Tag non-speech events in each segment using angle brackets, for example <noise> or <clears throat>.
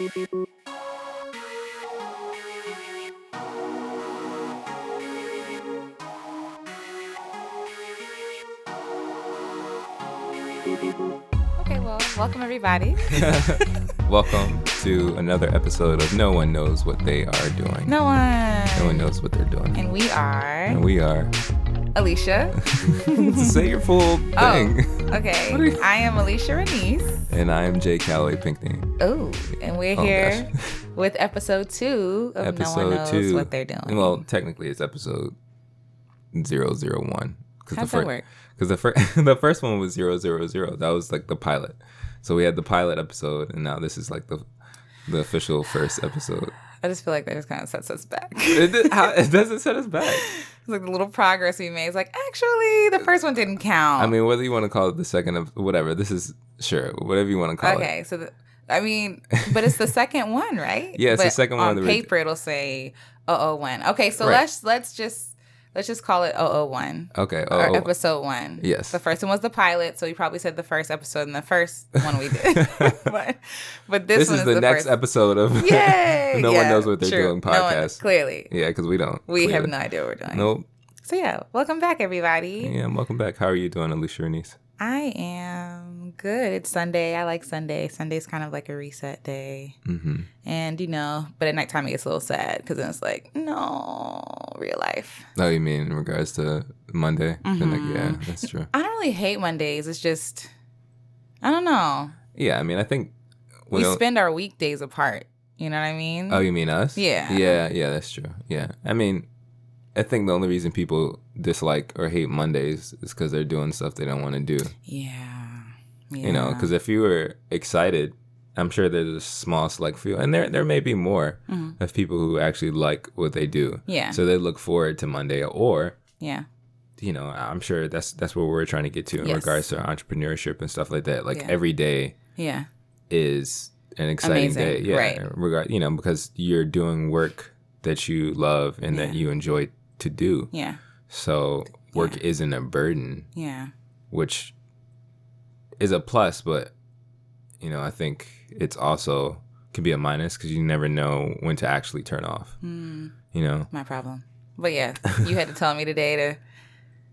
Okay, well, welcome everybody. <laughs> Welcome to another episode of No One Knows What They Are Doing. No one. No one knows what they're doing. And we are And we are. Alicia. <laughs> Say your full oh, thing. Oh, okay. <laughs> I am Alicia Renice. And I am Jay Calloway Pinkney. Oh, and we're Oh, here <laughs> with episode two of No One Knows What They're Doing. Well, technically, it's episode 001. Cause How's the that work? Because the, fir- <laughs> the first one was 000. That was like the pilot. So we had the pilot episode, and now this is like the the official first episode. <sighs> I just feel like that just kind of sets us back. It, it, how, it <laughs> doesn't set us back. It's like the little progress we made. It's like, actually, the first one didn't count. I mean, whether you want to call it the second of whatever, this is sure whatever you want to call it. okay, so the, I mean, but it's the <laughs> second one, right? Yeah, it's the second one On paper, it'll say 001. Okay, so Right. let's let's just let's just call it 001. Okay. or episode one. Yes. The first one was the pilot, so you probably said the first episode and the first one we did. <laughs> <laughs> but, but this, this one is the, next first. episode of Yay! No One Knows What They're true. Doing No podcast. clearly. yeah, because we don't. We have no idea what we're doing. Nope. So yeah, welcome back everybody. Yeah, welcome back. How are you doing, Alicia Renice? I am good. It's Sunday. I like Sunday. Sunday's kind of like a reset day. Mm-hmm. And you know, but at nighttime it gets a little sad because then it's like, no, real life. Oh, you mean in regards to Monday? Then, like, yeah, Mm-hmm. that's true. I don't really hate Mondays. It's just, I don't know. Yeah, I mean, I think We don't- spend our weekdays apart. You know what I mean? Oh, you mean us? Yeah. Yeah, yeah, that's true. Yeah, I mean, I think the only reason people dislike or hate Mondays is because they're doing stuff they don't want to do. Yeah. yeah. You know, because if you were excited, I'm sure there's a small select few, and there there may be more Mhm. of people who actually like what they do. Yeah. So they look forward to Monday, or yeah. you know, I'm sure that's that's what we're trying to get to in Yes. regards to entrepreneurship and stuff like that. Like Yeah. every day Yeah. is an exciting Amazing, day. Yeah. right. Regard, you know, because you're doing work that you love and that you enjoy to do. Yeah. So work isn't a burden, Yeah. which is a plus, but you know, I think it's also can be a minus because you never know when to actually turn off. Mm, You know, my problem. But yeah, you had to tell me today to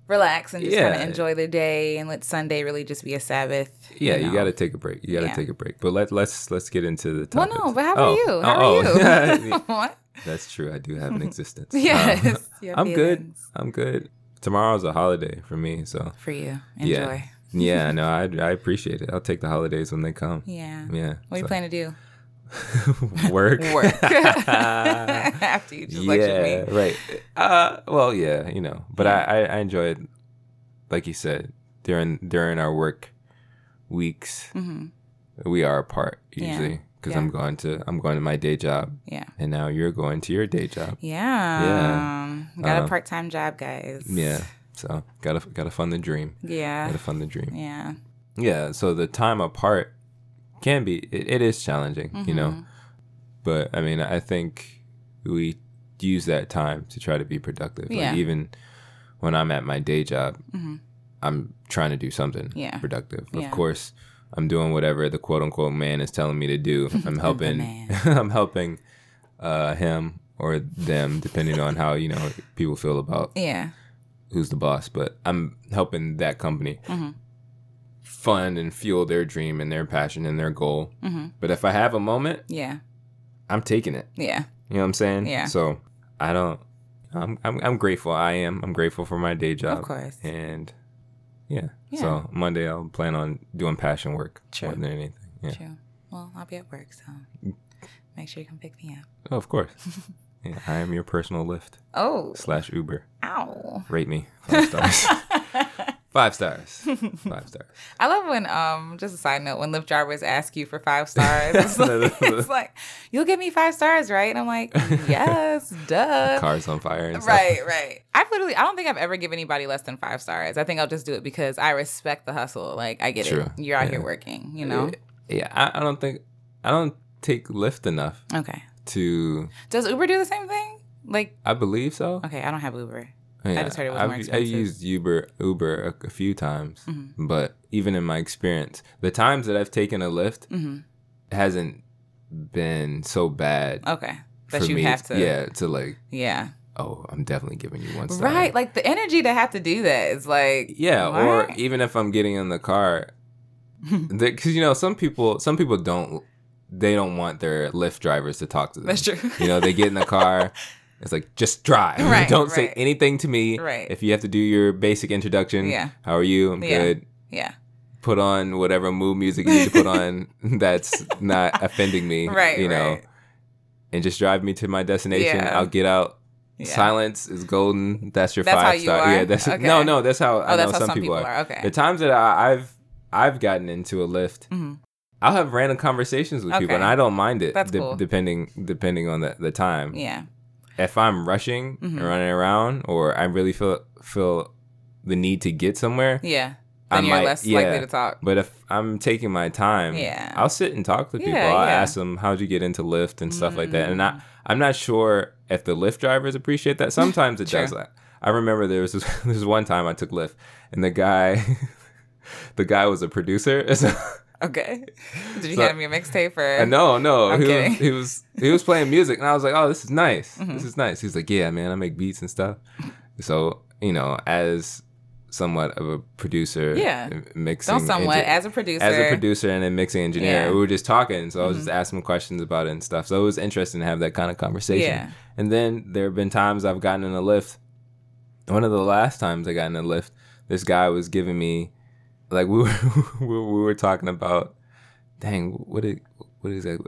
relax and just kind of enjoy the day and let Sunday really just be a Sabbath. yeah, you, know. got to take a break. You got to Yeah. take a break. But let let's let's get into the topic. Well, no, but how Oh, are you? How oh, are oh. you? <laughs> <laughs> what? That's true. I do have an <laughs> existence. Yes. Um, <laughs> I'm good. I'm good. Tomorrow's a holiday for me, so For you. Yeah. Enjoy. yeah, <laughs> no, I I appreciate it. I'll take the holidays when they come. Yeah. Yeah. What are you so- planning to do? Work. Work. After you just lectured yeah, me. right. Uh, well, yeah, you know, but I, I I enjoy it, like you said, during during our work weeks, hmm we are apart Yeah. usually because Yeah. I'm going to I'm going to my day job, Yeah. and now you're going to your day job. Yeah. Yeah. Got Uh, a part time job, guys. Yeah, so gotta gotta fund the dream. Yeah. Gotta fund the dream. Yeah. Yeah, so the time apart can be it, it is challenging, you know. Mhm. But I mean, I think we use that time to try to be productive. Yeah. Like even when I'm at my day job, Mhm. I'm trying to do something Yeah. productive. Yeah. Of course, I'm doing whatever the quote unquote man is telling me to do. <laughs> I'm helping. <laughs> I'm helping uh him or them depending on how, you know, people feel about Yeah. who's the boss, but I'm helping that company Mhm. fund and fuel their dream and their passion and their goal. hmm But if I have a moment, Yeah. I'm taking it. Yeah. You know what I'm saying? Yeah. So I don't. I'm I'm I'm grateful. I am. I'm grateful for my day job. Of course. And yeah. Yeah. So Monday I'll plan on doing passion work True. more than anything. Yeah. True. Well, I'll be at work, so mm. make sure you come pick me up. Oh, of course. <laughs> yeah. I am your personal Lyft Oh. slash Uber. Ow. Rate me five stars. <laughs> five stars. Five stars. <laughs> I love when um just a side note when Lyft drivers ask you for five stars. It's <laughs> like, it's like you'll give me five stars, right? And I'm like, yes, duh. Cars on fire and stuff. Right, right. I've literally, I don't think I've ever given anybody less than five stars. I think I'll just do it because I respect the hustle. Like, I get True. it. You're out Yeah. here working, you know? Yeah. I, I don't think I don't take Lyft enough Okay. To. Does Uber do the same thing? Like, I believe so. okay, I don't have Uber. Yeah, just heard it was I've, more I used Uber Uber a, a few times, Mhm. but even in my experience, the times that I've taken a Lyft hmm hasn't been so bad. Okay. That you me have to. Yeah, to like, Yeah. oh, I'm definitely giving you one star. Right. Like the energy to have to do that is like. Yeah, or even if I'm getting in the car, <laughs> because you know some people, some people don't, they don't want their Lyft drivers to talk to them. That's true. <laughs> You know, they get in the car. It's like just drive. <laughs> Right, don't say anything to me. Right. If you have to do your basic introduction, Yeah. How are you? I'm Yeah. good. yeah. Put on whatever mood music you need to put on <laughs> that's not offending me. Right. You know, right. and just drive me to my destination. Yeah. I'll get out. Yeah. Silence is golden. That's your That's five you star. are? Yeah, that's Okay. no, no. That's how I Oh, know that's how some, some people, people are. are. Okay. The times that I, I've I've gotten into a Lyft, Mhm. I'll have random conversations with people, and I don't mind it. That's de- cool. Depending depending on the the time. Yeah. If I'm rushing Mhm. and running around, or I really feel feel the need to get somewhere, Yeah. I Then you're might- less yeah. likely to talk. But if I'm taking my time, Yeah. I'll sit and talk to people. Yeah, I'll yeah. ask them how'd you get into Lyft and stuff like that. And Mm. I, I'm not sure if the Lyft drivers appreciate that. Sometimes it <laughs> does that. I remember there was this, <laughs> this one time I took Lyft, and the guy, <laughs> the guy was a producer. So- Okay. Did you So- hand him your mixtape or? Uh, no, no, I'm he kidding. was, he was he was playing music, and I was like, "Oh, this is nice. Mhm. This is nice." He's like, "Yeah, man, I make beats and stuff." So you know, as somewhat of a producer, Yeah. mixing, Don't somewhat engi- as a producer. as a producer and a mixing engineer, Yeah. we were just talking. So I was just asking questions about it and stuff. So it was interesting to have that kind of conversation. Yeah. And then there have been times I've gotten in a Lyft. One of the last times I got in a Lyft, this guy was giving me, like we were <laughs> we were, talking about, dang, what did what is that?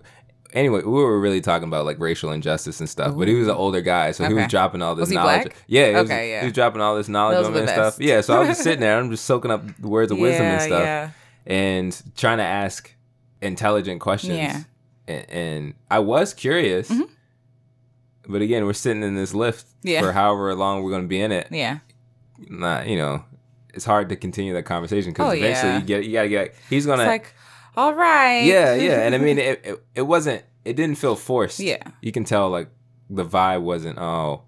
Anyway, we were really talking about like racial injustice and stuff. But he was an older guy, so he was dropping all this knowledge. black? Yeah, he was, Okay, yeah. he was dropping all this knowledge on me and stuff. Yeah, so I was just sitting there, <laughs> I'm just soaking up the words of wisdom and stuff Yeah. and trying to ask intelligent questions. Yeah. And, and I was curious. Mhm. But again, we're sitting in this Lyft Yeah. for however long we're going to be in it. Yeah. Not, you know, it's hard to continue that conversation because Oh, eventually yeah. you get, you got to get, he's going It's like, all right. yeah, yeah. <laughs> And I mean, it, it, it wasn't, it didn't feel forced. Yeah. You can tell like the vibe wasn't, oh,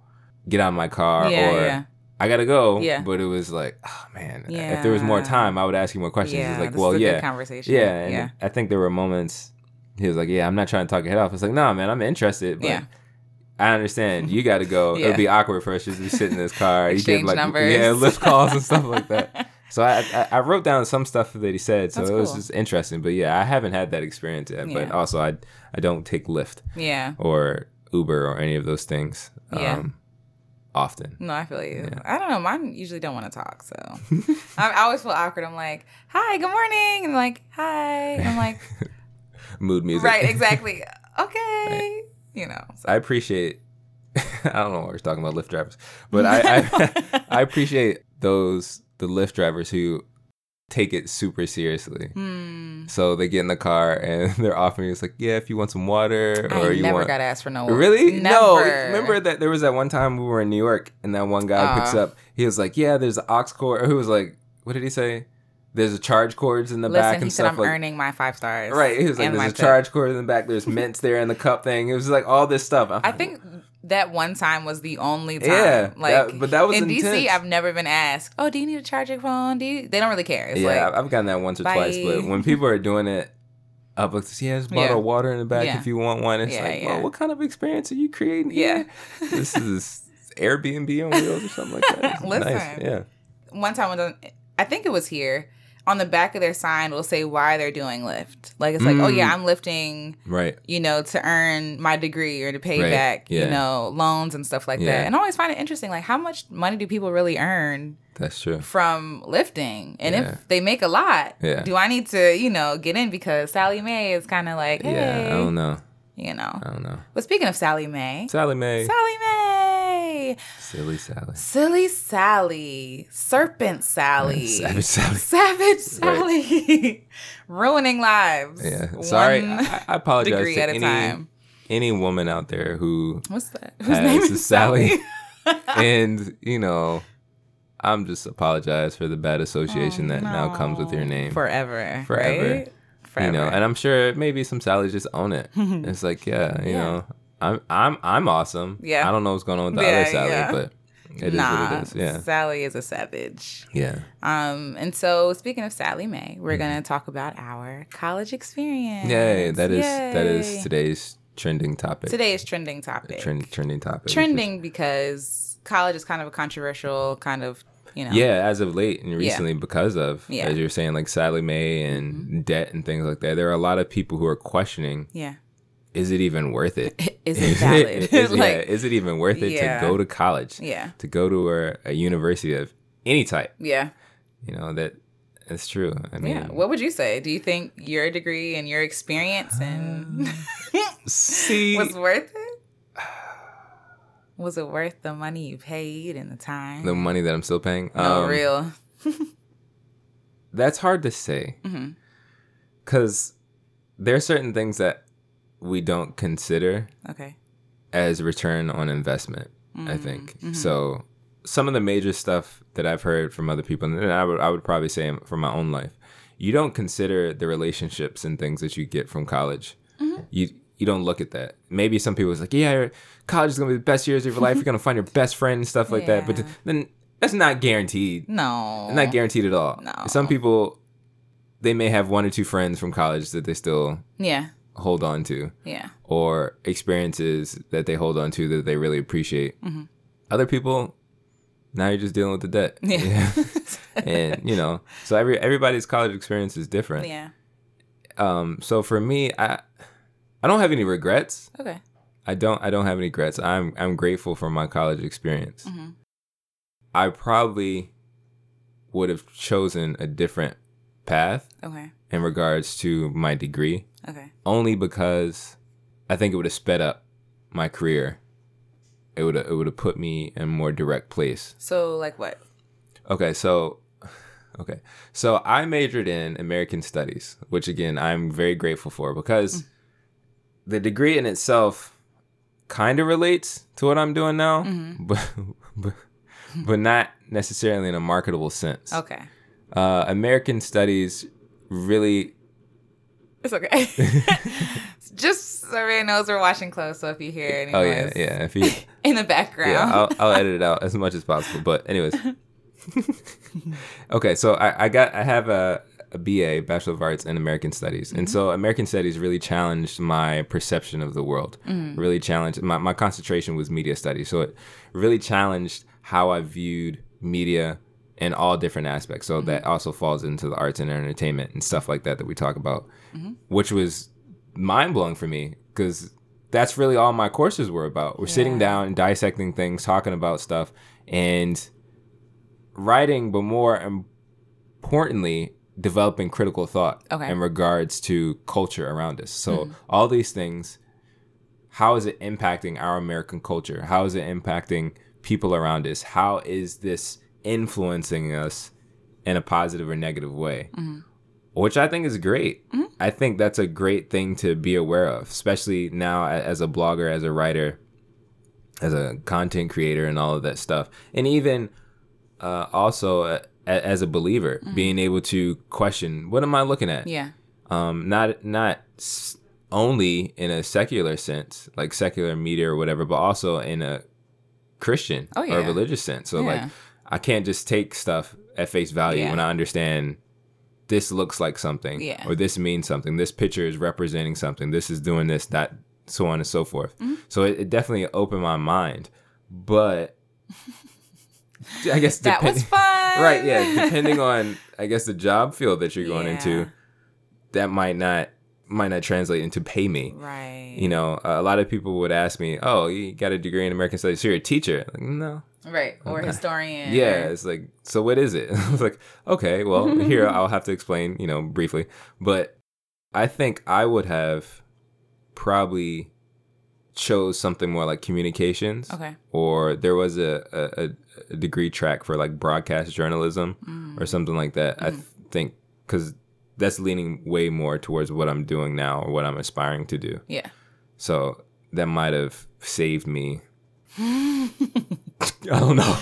get out of my car Yeah, or yeah. I got to go. Yeah. But it was like, oh man, if there was more time, I would ask you more questions. Yeah. it's like, well, yeah. Conversation. Yeah, and Yeah. I think there were moments he was like, "Yeah, I'm not trying to talk your head off." It's like, "No, man, I'm interested, but Yeah. I understand you got to go. Yeah. It'd be awkward for us just to be sitting in this car. you Exchange get like, numbers. yeah, lift <laughs> calls and stuff like that." So I, I I wrote down some stuff that he said, so That's it was cool. just interesting. But yeah, I haven't had that experience yet. But also, I I don't take Lyft yeah. or Uber or any of those things. Yeah. Um, often. No, I feel you. Yeah. I don't know. Mine usually don't want to talk, so <laughs> I, I always feel awkward. I'm like, "Hi, good morning," and like, "Hi," and I'm like, <laughs> Mood music. "Right, exactly. Okay." You know. So. I appreciate. <laughs> I don't know what we're talking about Lyft drivers, but I I, <laughs> <laughs> I appreciate those the Lyft drivers who take it super seriously. Hmm. So they get in the car and they're offering it's like, yeah, if you want some water or I you never want. got asked for no. Water. Really? Never. No. Remember that there was that one time we were in New York and that one guy picks Uh. up. He was like, yeah, there's an aux cord. Or he was like, what did he say? There's a charge cords in the back Listen, and he said stuff I'm like. earning my five stars. Right, he was like, "There's a tip." charge cord in the back. There's mints there in the cup thing." It was like all this stuff. I'm I like, think that one time was the only time. Yeah, like, that- but that was in intense. DC. I've never been asked. Oh, do you need to charge your phone? Do you? They don't really care. It's yeah, like, I've gotten that once or twice, but when people are doing it, up like, yeah, there's a bottle Yeah. of water in the back Yeah. if you want one. It's Yeah, like, well, what kind of experience are you creating? Yeah. this is Airbnb on wheels or something like that. <laughs> Listen. nice. Yeah, one time I think it was here on the back of their sign will say why they're doing Lyft. Like it's like, oh Mm. yeah, I'm lifting, right. you know, to earn my degree or to pay Right. back, Yeah. you know, loans and stuff like Yeah. that. And I always find it interesting, like how much money do people really earn That's true. from lifting? And Yeah. if they make a lot, Yeah. do I need to, you know, get in because Sallie Mae is kind of like, hey, Yeah, I don't know. you know. I don't know. But speaking of Sallie Mae, Sallie Mae, Sallie Mae, silly Sally, silly Sally, serpent Sally, Savage Sally. <laughs> Savage Sally, <laughs> ruining lives. Yeah, sorry. I, I <laughs> apologize degree to at a any time. any woman out there who What's that? Whose name is Sally? and you know, I'm just apologize for the bad association oh, that now comes with your name. Forever. Forever. Right? Forever. You know, and I'm sure maybe some Sallys just own it. it's like, yeah, you Yeah. know, I'm I'm I'm awesome. Yeah. I don't know what's going on with the Yeah, other Sally, yeah. but It is nah, what it is. Yeah. Sally is a savage. Yeah. Um, and so speaking of Sallie Mae, we're gonna talk about our college experience. Mm-hmm. Yay. That is that Yay. is today's trending topic. today's trending topic. Trend, trending topic. which is- trending because college is kind of a controversial kind of you know. Yeah, as of late and recently, because of Yeah. Mm-hmm. as you're saying, like Sallie Mae and debt and things like that. There are a lot of people who are questioning: Yeah. Is it even worth it? <laughs> Is it <laughs> valid? is, <laughs> like, yeah, is it even worth it Yeah. to go to college? yeah. To go to a, a university of any type? Yeah. You know that that's true. I mean, Yeah. What would you say? Do you think your degree and your experience and see, was worth it? Was it worth the money you paid and the time? the money that I'm still paying. no, um, real. That's hard to say because there are certain things that we don't consider Okay. as return on investment. I Mm, think mhm. so. Some of the major stuff that I've heard from other people, and I would I would probably say from my own life, you don't consider the relationships and things that you get from college. Mm-hmm. You you don't look at that. Maybe some people is like, yeah, college is gonna be the best years of your life. You're gonna <laughs> find your best friend and stuff like that. But th- then that's not guaranteed. No. Not guaranteed at all. No. Some people they may have one or two friends from college that they still Yeah. Hold on to Yeah. or experiences that they hold on to that they really appreciate. Mhm. Other people, now you're just dealing with the debt. Yeah. <laughs> <laughs> and you know, so every everybody's college experience is different. yeah. Um, so for me, I I don't have any regrets. Okay. I don't I don't have any regrets. I'm I'm grateful for my college experience. Mhm. I probably would have chosen a different path Okay. in regards to my degree Okay. only because I think it would have sped up my career. It would it would have put me in a more direct place. So like what? Okay, so <laughs> okay. So I majored in American Studies, which again I'm very grateful for because the degree in itself kind of relates to what I'm doing now, <laughs> but, but but not necessarily in a marketable sense. Okay. Uh, American Studies really It's okay. <laughs> Just so everyone knows we're washing clothes, so if you hear any Oh yeah, yeah. If you <laughs> in the background. yeah, I'll, I'll edit it out as much as possible. But anyways, <laughs> okay. So I, I got I have a, a BA, Bachelor of Arts in American Studies, and mm-hmm. so American Studies really challenged my perception of the world. Mm-hmm. Really challenged my my concentration was media studies, so it really challenged how I viewed media in all different aspects. So mm-hmm. that also falls into the arts and entertainment and stuff like that that we talk about, Mm-hmm. which was mind blowing for me because that's really all my courses were about. We're sitting down and dissecting things, talking about stuff, and writing, but more importantly, developing critical thought Okay. in regards to culture around us. So mm-hmm. all these things, how is it impacting our American culture? How is it impacting people around us? How is this influencing us in a positive or negative way? Mm-hmm. Which I think is great. I think that's a great thing to be aware of, especially now as a blogger, as a writer, as a content creator, and all of that stuff. And even uh, also uh, a- as a believer, being able to question what am I looking at? yeah. um, not not s- only in a secular sense, like secular media or whatever, but also in a Christian Oh, or religious sense. So like, I can't just take stuff at face value Yeah. when I understand this looks like something, Yeah. or this means something. This picture is representing something. This is doing this, that, so on and so forth. Mm-hmm. So it, it definitely opened my mind, but. I guess <laughs> That was depend- fun. right yeah depending <laughs> on i guess the job field that you're going Yeah. into that might not might not translate into pay me Right. you know a lot of people would ask me oh you got a degree in american studies so you're a teacher like, no Right. Or historian. yeah or- it's like so what is it <laughs> i was like okay well here <laughs> i'll have to explain you know briefly but i think i would have probably chose something more like communications Okay. or there was a, a, a- degree track for like broadcast journalism Mm. or something like that. I th- think because that's leaning way more towards what I'm doing now or what I'm aspiring to do. Yeah. So that might have saved me. <laughs> I don't know,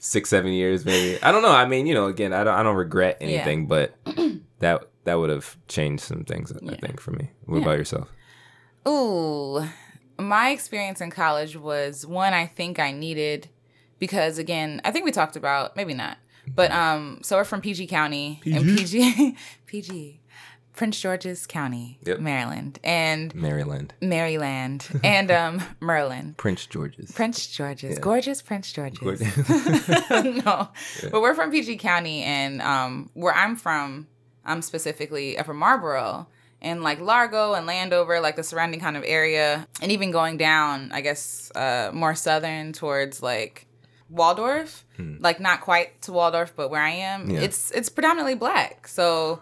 six seven years maybe. I don't know. I mean, you know, again, I don't I don't regret Yeah. anything, but <clears throat> that that would have changed some things. I think for me. What Yeah. about yourself? Ooh, my experience in college was one I think I needed because again, I think we talked about maybe not, but um, so we're from PG County and PG <laughs> PG Prince George's County, Yep. Maryland, and Maryland. Maryland, <laughs> and um, Merlin. Prince George's. Prince George's, Yeah. gorgeous Prince George's. Gorgeous. <laughs> no, but we're from PG County, and um, where I'm from, I'm specifically Upper Marlboro, and like Largo and Landover, like the surrounding kind of area, and even going down, I guess, uh, more southern towards like Waldorf, like not quite to Waldorf, but where I am, Hmm. Yeah. it's it's predominantly black. So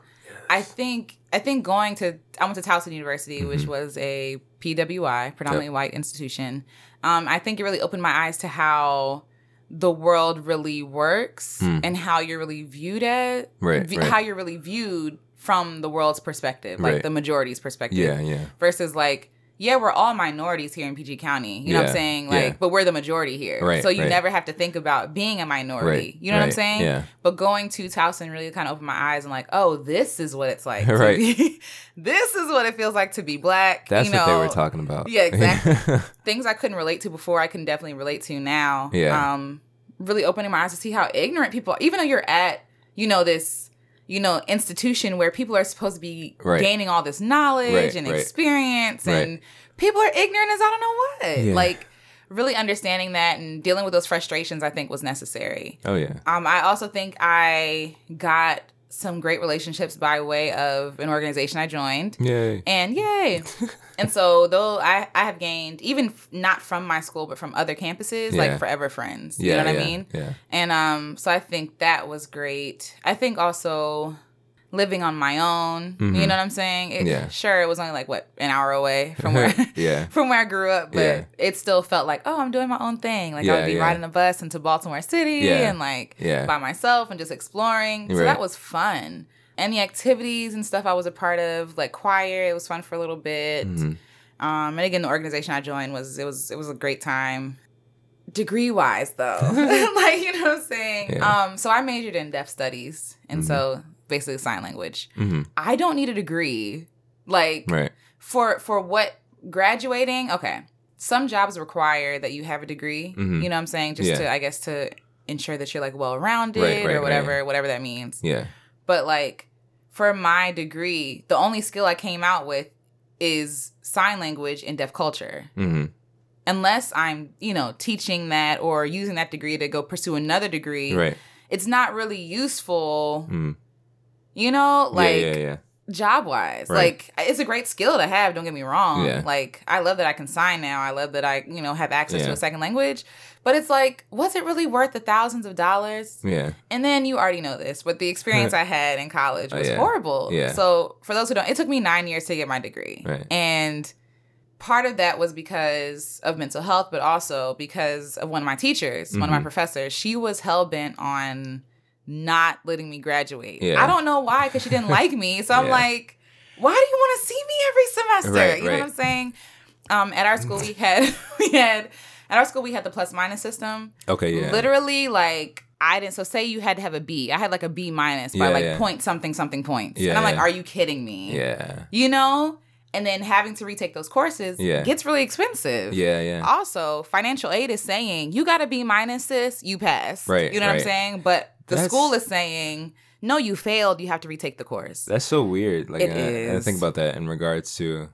I think I think going to I went to Towson University, Mm-hmm. which was a PWI, predominantly white institution. Um, I think it really opened my eyes to how the world really works and how you're really viewed at. Right, vi- right. how you're really viewed from the world's perspective, like Right. the majority's perspective yeah, yeah. versus like yeah we're all minorities here in pg county you know what i'm saying like yeah. but we're the majority here Right, so you right. never have to think about being a minority Right, you know what i'm saying yeah. but going to towson really kind of opened my eyes and like oh this is what it's like <laughs> to Right. be- <laughs> this is what it feels like to be black That's you know what they were talking about. Yeah, exactly. <laughs> things i couldn't relate to before i can definitely relate to now Yeah. um really opening my eyes to see how ignorant people are even though you're at you know this you know institution where people are supposed to be Right. gaining all this knowledge Right, and right. experience and people are ignorant as I don't know what. Yeah. Like really understanding that and dealing with those frustrations I think was necessary. oh yeah. Um I also think I got some great relationships by way of an organization I joined. Yay. And yay. <laughs> and so though I, I have gained even f- not from my school but from other campuses Yeah. like forever friends. Yeah, you know what yeah, I mean? Yeah. And um, so I think that was great. I think also living on my own. You know what I'm saying? It, Mm-hmm. Yeah. Sure, it was only like what an hour away from <laughs> where Yeah. <laughs> from where I grew up, but Yeah. it still felt like oh, I'm doing my own thing. Like I Yeah, would be yeah. riding a bus into Baltimore City and like Yeah. by myself and just exploring. So Right. that was fun. And the activities and stuff I was a part of, like choir, it was fun for a little bit. Mm-hmm. Um, and again, the organization I joined was it was it was a great time. Degree wise, though, <laughs> like you know what I'm saying. Yeah. Mm-hmm. Um, so I majored in deaf studies, and so basically sign language. I don't need a degree, like Right. for for what graduating. Okay, some jobs require that you have a degree. Mhm. You know what I'm saying? Just Yeah. to I guess to ensure that you're like well rounded Right, right, or whatever whatever that means. Yeah. But like for my degree, the only skill I came out with is sign language and deaf culture. Mm-hmm. Unless I'm, you know, teaching that or using that degree to go pursue another degree, Right. it's not really useful, Mm. You know, like yeah, yeah, yeah. job wise. Right. Like it's a great skill to have, don't get me wrong. Yeah. Like I love that I can sign now. I love that I, you know, have access to a second language. But it's like, was it really worth the thousands of dollars? Yeah. And then you already know this, but the experience <laughs> I had in college Oh, was yeah. horrible. Yeah. So for those who don't, it took me nine years to get my degree. Right. And part of that was because of mental health, but also because of one of my teachers, one of my Mhm. professors. She was hell bent on not letting me graduate. Yeah. I don't know why, because she didn't like me. So I'm Yeah. like, why do you want to see me every semester? Right, you know what I'm saying? Um, at our school we had <laughs> we had at our school we had the plus minus system Okay. Yeah. literally like I didn't. So say you had to have a B. I had like a B minus by Yeah, like point something something points. And I'm like, are you kidding me? Yeah. You know. And then having to retake those courses Yeah. gets really expensive. Yeah. Yeah. Also, financial aid is saying you got to be minus this, you pass. Right, You know what I'm saying? But the That's- school is saying no, you failed. You have to retake the course. That's so weird. Like, I, I think about that in regards to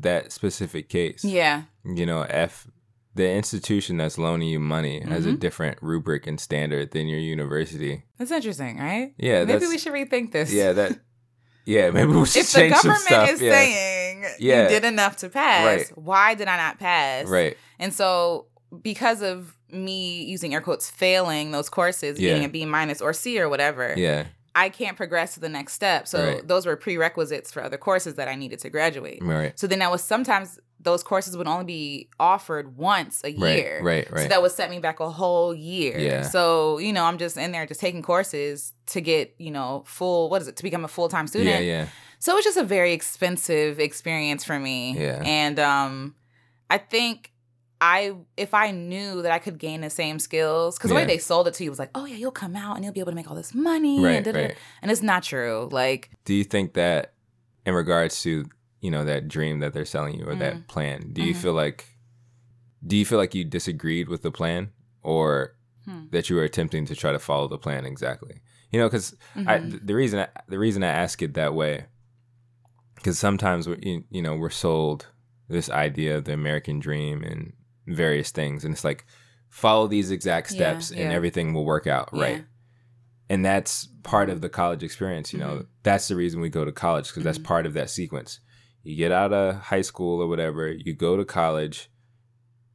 that specific case. yeah. You know, F the institution that's loaning you money has a Mhm. different rubric and standard than your university. That's interesting, right? Yeah, Maybe we should rethink this. yeah that <laughs> yeah maybe we should if the change some government is yeah, saying Yeah. you did enough to pass, Right. why did I not pass? right. And so because of me using air quotes failing those courses, Yeah. getting a B minus or C or whatever, Yeah, I can't progress to the next step. So Right. those were prerequisites for other courses that I needed to graduate. right. So then I was sometimes those courses would only be offered once a year. Right, year. right, So that would set me back a whole year. Yeah. So, you know, I'm just in there just taking courses to get, you know, full what is it, to become a full time student. Yeah, yeah. So it was just a very expensive experience for me. Yeah. And um I think I if I knew that I could gain the same skills, because the way they sold it to you was like, oh yeah, you'll come out and you'll be able to make all this money. Right, and, right. and it's not true. Like, Do you think that in regards to, you know, that dream that they're selling you or Mm-hmm. that plan, do you feel like do you feel like you disagreed with the plan or Hmm. that you were attempting to try to follow the plan exactly. You know, because Mhm. the reason I, the reason I ask it that way, because sometimes we you, know we're sold this idea of the American dream and various things, and it's like follow these exact Yeah, steps and yeah. everything will work out right. Yeah. And that's part of the college experience. You know, Mhm. that's the reason we go to college because that's Mhm. part of that sequence. You get out of high school or whatever, you go to college,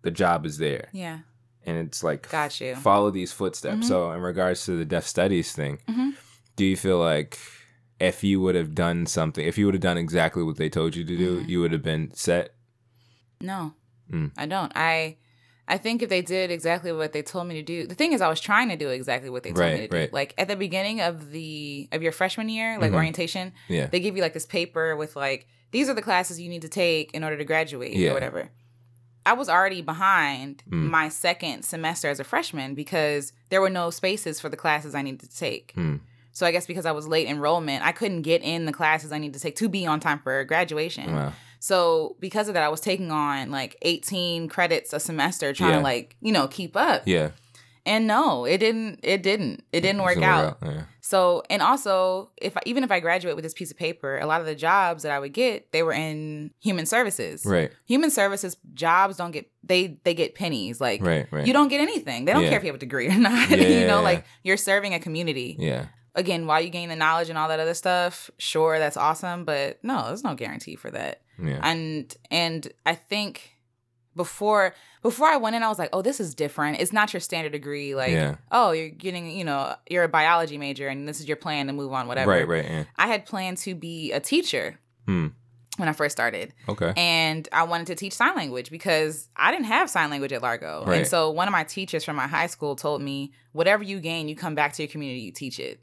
the job is there, Yeah. and it's like Got you. follow these footsteps. Mhm. So, in regards to the deaf studies thing, Mhm. do you feel like if you would have done something, if you would have done exactly what they told you to do, Mhm. you would have been set? No, Mm. I don't. I I think if they did exactly what they told me to do, the thing is, I was trying to do exactly what they told me Right, to right. do. Like at the beginning of the of your freshman year, like Mhm. orientation, Yeah. they give you like this paper with like these are the classes you need to take in order to graduate Yeah. or whatever. I was already behind Mm. my second semester as a freshman because there were no spaces for the classes I needed to take. Hmm. So I guess because I was late enrollment, I couldn't get in the classes I needed to take to be on time for graduation. Wow. So because of that, I was taking on like 18 credits a semester trying Yeah. to like, you know, keep up. Yeah. And no, it didn't it didn't. It didn't work Doesn't out. Yeah. So, and also, if I, even if I graduate with this piece of paper, a lot of the jobs that I would get, they were in human services. Right. Human services jobs don't get they they get pennies. Like Right. Right. you don't get anything. They don't Yeah. care if you have a degree or <laughs> not. Yeah, you know, like you're serving a community. yeah. Again, while you gain the knowledge and all that other stuff, sure, that's awesome, but no, there's no guarantee for that Yeah. and and I think before before I went in, I was like, oh, this is different. It's not your standard degree. Like, Yeah. oh, you're getting, you know, you're a biology major, and this is your plan to move on, whatever. Right. Right. Yeah. I had planned to be a teacher Hmm. when I first started, Okay. and I wanted to teach sign language because I didn't have sign language at Largo, Right. and so one of my teachers from my high school told me, whatever you gain, you come back to your community, you teach it.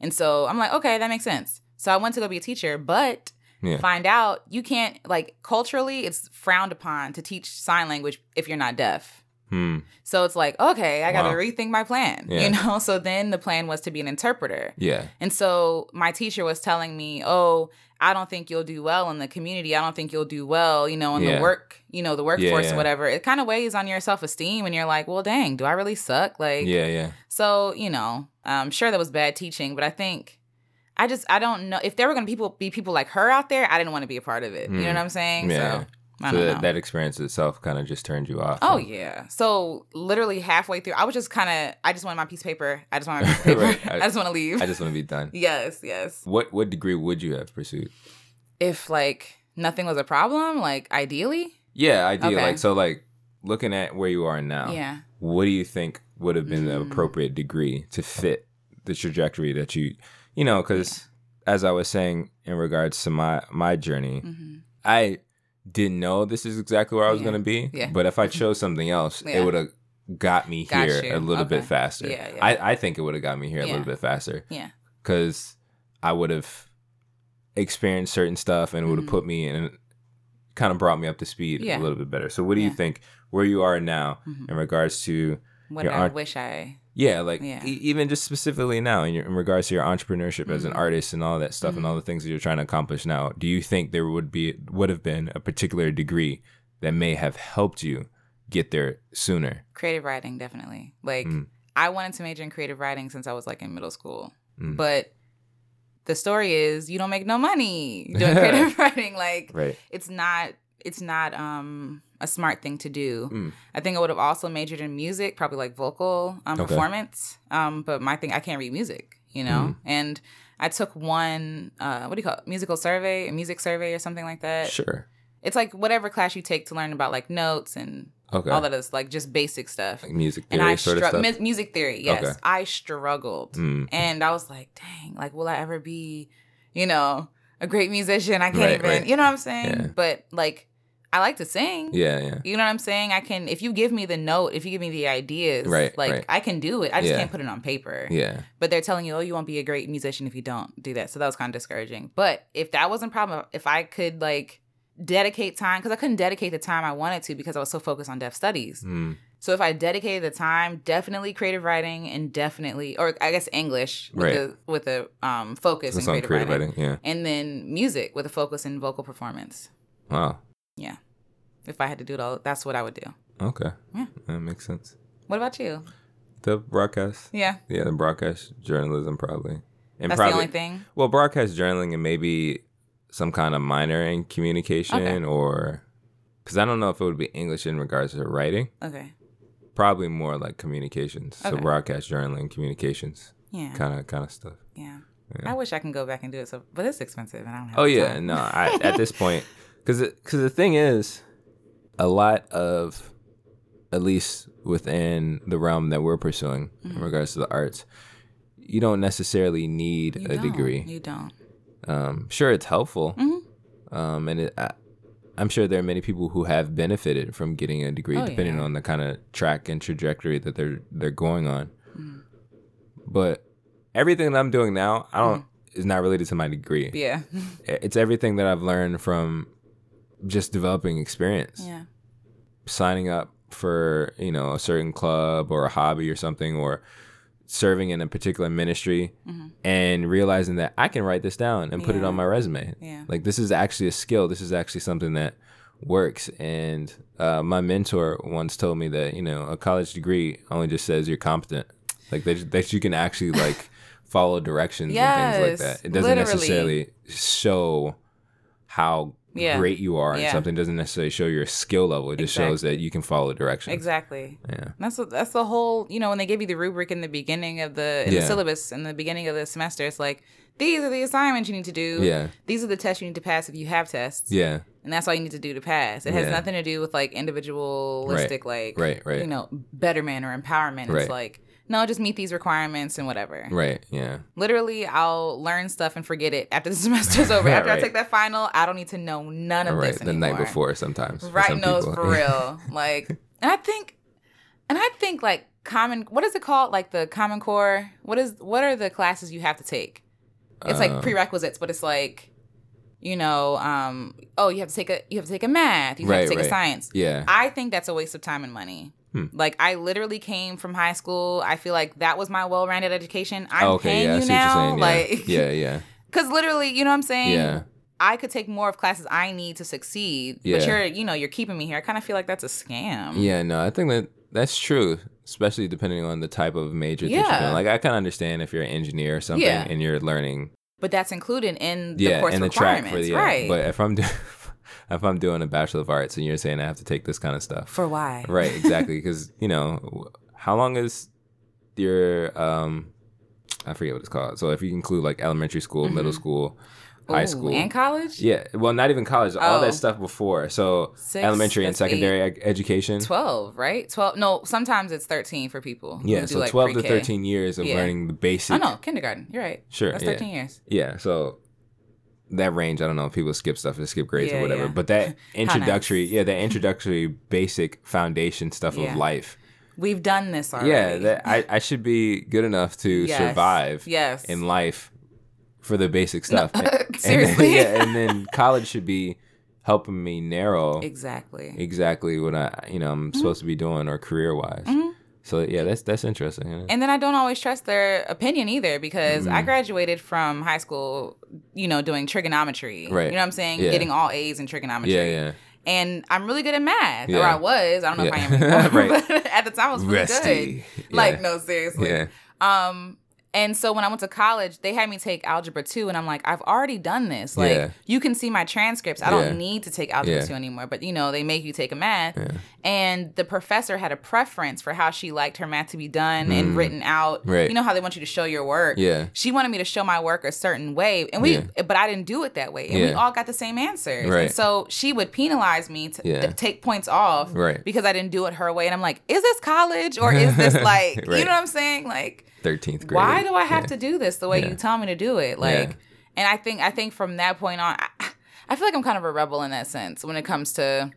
And so I'm like, okay, that makes sense. So I went to go be a teacher, but Yeah. find out you can't like culturally it's frowned upon to teach sign language if you're not deaf Hmm. so it's like okay i gotta Wow. rethink my plan Yeah. you know <laughs> so then the plan was to be an interpreter Yeah. and so my teacher was telling me oh i don't think you'll do well in the community i don't think you'll do well you know in Yeah. the work you know the workforce yeah. or whatever it kind of weighs on your self-esteem and you're like well dang do i really suck like Yeah. Yeah. so, you know, I'm sure that was bad teaching, but I think I just I don't know if there were gonna people be people like her out there, I didn't want to be a part of it. You know Mm. what I'm saying? Yeah. So So that, that experience itself kind of just turned you off. oh and- yeah. So literally halfway through, I was just kind of I just wanted my piece of paper. I just want my <laughs> piece of paper. Right. I, <laughs> I- just want to leave. I just want to be done. yes, yes. What what degree would you have pursued? If like nothing was a problem, like ideally, Yeah, ideally. Okay. Like so, like looking at where you are now. yeah. What do you think would have been the Mm. appropriate degree to fit the trajectory that you, you know, because as I was saying in regards to my my journey, hmm I didn't know this is exactly where I was Yeah. going to be. Yeah. But if I chose something else, Yeah. it would have got me Got here you. a little bit faster. Yeah, yeah. I, I think it would have got me here a little bit faster Yeah. because I would have experienced certain stuff and it would have Mhm. put me in, kind of brought me up to speed Yeah. a little bit better. So, what do you think where you are now Mhm. in regards to, What Your I art- wish I yeah, like Yeah. e- even just specifically now in, your, in regards to your entrepreneurship as an Mhm. artist and all that stuff and Mhm. all the things that you're trying to accomplish now, do you think there would be would have been a particular degree that may have helped you get there sooner? creative writing definitely. Like Mm. I wanted to major in creative writing since I was like in middle school. Mm. But the story is you don't make no money <laughs> doing creative <laughs> writing. Like Right. it's not it's not um a smart thing to do. Mm. I think I would have also majored in music, probably like vocal um, Okay. performance. Um, but my thing I can't read music, you know? Mm. And I took one uh what do you call it? Musical survey, a music survey or something like that. Sure. It's like whatever class you take to learn about like notes and Okay. all that is like just basic stuff. like music And I sort of struggled stuff. music theory. Yes, Okay. I struggled, Mm. and I was like, "Dang, like, will I ever be, you know, a great musician? I can't Right, even, right. you know what I'm saying? Yeah. But like, I like to sing. Yeah, yeah. You know what I'm saying? I can if you give me the note, if you give me the ideas, Right, like right. I can do it. I just Yeah. can't put it on paper. Yeah. But they're telling you, oh, you won't be a great musician if you don't do that. So that was kind of discouraging. But if that wasn't a problem, if I could like dedicate time, because I couldn't dedicate the time I wanted to because I was so focused on deaf studies. Mm. So if I dedicated the time, definitely creative writing and definitely, or I guess English with Right. the with a um, focus So in creative, creative writing. writing. Yeah. and then music with a focus in vocal performance. Wow. If I had to do it all, that's what I would do. Okay. Yeah. That makes sense. What about you? the broadcast. Yeah. Yeah, the broadcast journalism probably. And That's probably, the only thing. Well, broadcast journaling and maybe some kind of minor in communication Okay. or because I don't know if it would be English in regards to writing. Okay. Probably more like communications. So Okay. broadcast journaling, communications, Yeah. kind of kind of stuff. Yeah. Yeah. I wish I can go back and do it. So, but it's expensive, and I don't have. Oh yeah, time. no. I, at this <laughs> point, because because the thing is, a lot of, at least within the realm that we're pursuing in regards to the arts, you don't necessarily need Mm-hmm. You a degree. You don't. Um, sure, it's helpful, Mhm. um, and it, I, I'm sure there are many people who have benefited from getting a degree, Oh, depending yeah. on the kind of track and trajectory that they're they're going on. Mm. But everything that I'm doing now, I don't is not related to my degree Yeah. it's everything that I've learned from just developing experience. yeah. Signing up for, you know, a certain club or a hobby or something or serving in a particular ministry Mm-hmm. and realizing that I can write this down and put it on my resume. Yeah. Like this is actually a skill. This is actually something that works. And uh, my mentor once told me that, you know, a college degree only just says you're competent. Like that, that you can actually like <laughs> follow directions and things like that. It doesn't literally. necessarily show how Yeah. great you are in Yeah. something. Doesn't necessarily show your skill level. It just shows that you can follow directions. Exactly. Yeah. That's that's the whole. You know, when they give you the rubric in the beginning of the in Yeah. the syllabus in the beginning of the semester, it's like these are the assignments you need to do. Yeah. These are the tests you need to pass if you have tests. Yeah. And that's all you need to do to pass. It has Yeah. nothing to do with like individualistic, like Right, right. you know, betterment or empowerment. Right. It's like no, just meet these requirements and whatever. Right. Yeah. Literally, I'll learn stuff and forget it after the <laughs> semester's over. After I take that final, I don't need to know none of Right. this The night before sometimes. right some knows people. for real. <laughs> Like, and I think, and I think like common. What is it called? Like the Common Core. What is? What are the classes you have to take? It's like Um, prerequisites, but it's like, you know, um, oh, you have to take a you have to take a math. You have to take right. a science. Yeah. I think that's a waste of time and money. Hmm. Like I literally came from high school. I feel like that was my well-rounded education. I'm okay. paying Yeah. You now, you're saying. like, Yeah. <laughs> yeah. Yeah. because literally, you know what I'm saying? Yeah. I could take more of classes I need to succeed. Yeah. But you're, you know, you're keeping me here. I kind of feel like that's a scam. Yeah, no, I think that that's true, especially depending on the type of major that you're Yeah. doing. Like, I kind of understand if you're an engineer or something Yeah. and you're learning, But that's included in the yeah, course and the track for the yeah. right? But if I'm doing, <laughs> if I'm doing a bachelor of arts and you're saying I have to take this kind of stuff, for why? right? <laughs> Exactly, because you know, how long is your um, I forget what it's called. So if you include like elementary school, middle school, high Ooh, school, and college. yeah, well, not even college, all Oh. that stuff before. So Six, elementary and secondary ed- education. Twelve, right? Twelve. No, sometimes it's thirteen for people. Yeah, so like, 12 to pre-K. 13 years of Yeah. learning the basic. Oh no, kindergarten. You're right. Sure, That's yeah. thirteen years. Yeah, so that range, I don't know if people skip stuff or skip grades Yeah, or whatever, yeah. but that <laughs> introductory, nice. yeah, that introductory basic foundation stuff Yeah. of life. We've done this already. Yeah, that I, I should be good enough to <laughs> Yes. survive Yes. in life for the basic stuff. And- <laughs> and then- Seriously. yeah, and then college should be helping me narrow exactly. exactly what I, you know, I'm Mm-hmm. supposed to be doing or career wise. So yeah, that's that's interesting. yeah. And then I don't always trust their opinion either because I Mm. graduated from high school, you know, doing trigonometry. Right. You know what I'm saying? Yeah. Getting all A's in trigonometry. Yeah, yeah. And I'm really good at math. Or I was. I don't know Yeah. if I am. <laughs> Right. but <laughs> at the time I was really good. Like, Yeah. no, seriously. Yeah. Um, and so when I went to college, they had me take algebra two, and I'm like, I've already done this. Like, Yeah. you can see my transcripts. I don't need to take algebra Yeah. two anymore. But you know, they make you take a math. And the professor had a preference for how she liked her math to be done and written out. Mm. Right. You know how they want you to show your work. Yeah. She wanted me to show my work a certain way, and we, Yeah. but I didn't do it that way, and we all got the same answers. Right. And so she would penalize me to Yeah. take points off Right. because I didn't do it her way. And I'm like, is this college or is this <laughs> like, you know what I'm saying? Like, 13th grade. why do I have Yeah. to do this the way Yeah. you tell me to do it? Like, Yeah. and I think I think from that point on, I, I feel like I'm kind of a rebel in that sense when it comes to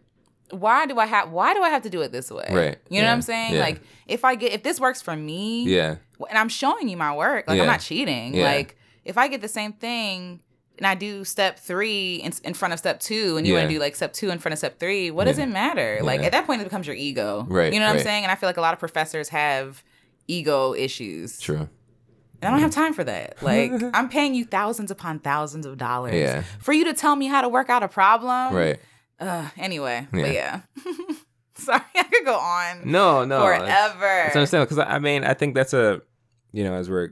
why do I have why do I have to do it this way? Right. You know what I'm saying? Yeah. Like, if I get if this works for me, Yeah. and I'm showing you my work, like Yeah. I'm not cheating. Yeah. Like, if I get the same thing. And I do step three in, in front of step two, and you want to do like step two in front of step three. What does it matter? Like at that point, it becomes your ego, Right, You know what I'm saying? And I feel like a lot of professors have ego issues. True. And I don't have mm-hmm. time for that. Like, <laughs> I'm paying you thousands upon thousands of dollars Yeah. for you to tell me how to work out a problem. Right. Uh, anyway, Yeah. but yeah. <laughs> Sorry, I could go on No, no. forever. It's understandable because I mean I think that's a you know as we're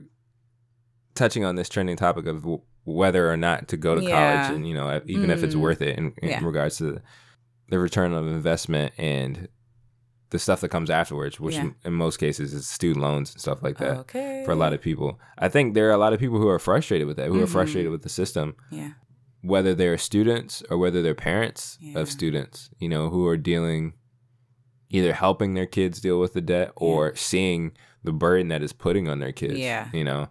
touching on this trending topic of w- whether or not to go to Yeah. college and you know even if it's Mm. worth it in, in Yeah. regards to the return of investment and the stuff that comes afterwards, which Yeah. in, most cases is student loans and stuff like that. okay. For a lot of people, I think there are a lot of people who are frustrated with that, who are Mhm. frustrated with the system, yeah, whether they're students or whether they're parents Yeah. of students, you know, who are dealing either helping their kids deal with the debt or seeing the burden that is putting on their kids. Yeah. You know,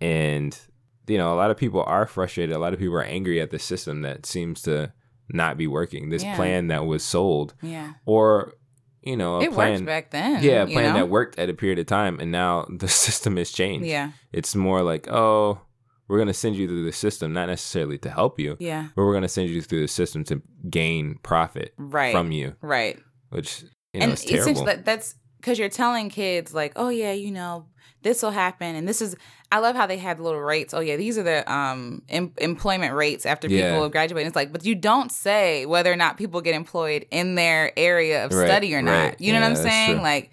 and, you know, a lot of people are frustrated. A lot of people are angry at the system that seems to not be working. This Yeah. plan that was sold yeah. or, you know, a It plan. back then. yeah, a you plan know? that worked at a period of time, and now <laughs> the system has changed. Yeah, It's more like, oh, we're going to send you through the system, not necessarily to help you, yeah, but we're going to send you through the system to gain profit right from you, right. which, you know, and is terrible. essentially that, that's because you're telling kids like, oh yeah, you know, this will happen, and this is. I love how they have little rates. Oh yeah, these are the um em- employment rates after Yeah. people graduate. And it's like, but you don't say whether or not people get employed in their area of Right, study or not. right. You know Yeah, what I'm saying? true. Like,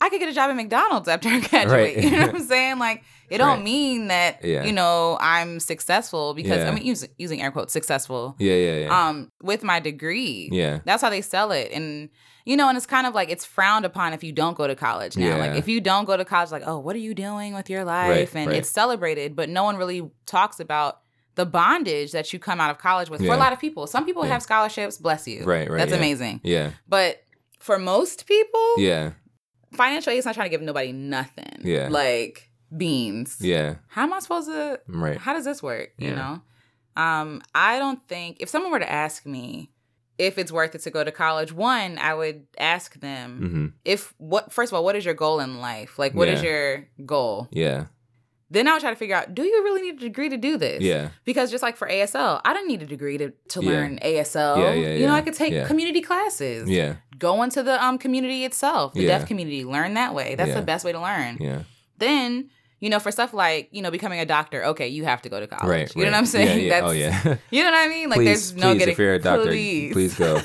I could get a job at McDonald's after I <laughs> graduate. Right. You know what <laughs> I'm saying? Like, it don't Right. mean that Yeah. you know I'm successful because Yeah. I mean using using air quotes successful yeah, yeah, yeah. um with my degree. yeah. That's how they sell it. And you know, and it's kind of like it's frowned upon if you don't go to college now. Like if you don't go to college, like, oh, what are you doing with your life? Right, and right. it's celebrated, but no one really talks about the bondage that you come out of college with for a lot of people. Some people Yeah. have scholarships, bless you. Right, right, That's yeah. amazing. Yeah. But for most people, Yeah. financial aid is not trying to give nobody nothing. Yeah. Like beans. Yeah. How am I supposed to Right. how does this work you know um i don't think if someone were to ask me if it's worth it to go to college one i would ask them hmm if what first of all what is your goal in life like what is Yeah. your goal Yeah. then i would try to figure out do you really need a degree to do this Yeah. because just like for asl i didn't need a degree to, to Yeah. learn asl Yeah, yeah, you know yeah. i could take Yeah. community classes Yeah. go into the um community itself the Yeah. deaf community learn that way that's Yeah. the best way to learn Yeah. then you know for stuff like you know becoming a doctor okay you have to go to college Right. you know right. what i'm saying Yeah. yeah. that's oh, yeah. <laughs> you know what i mean like please, there's no please, getting if you're a doctor, please, please go. <laughs> I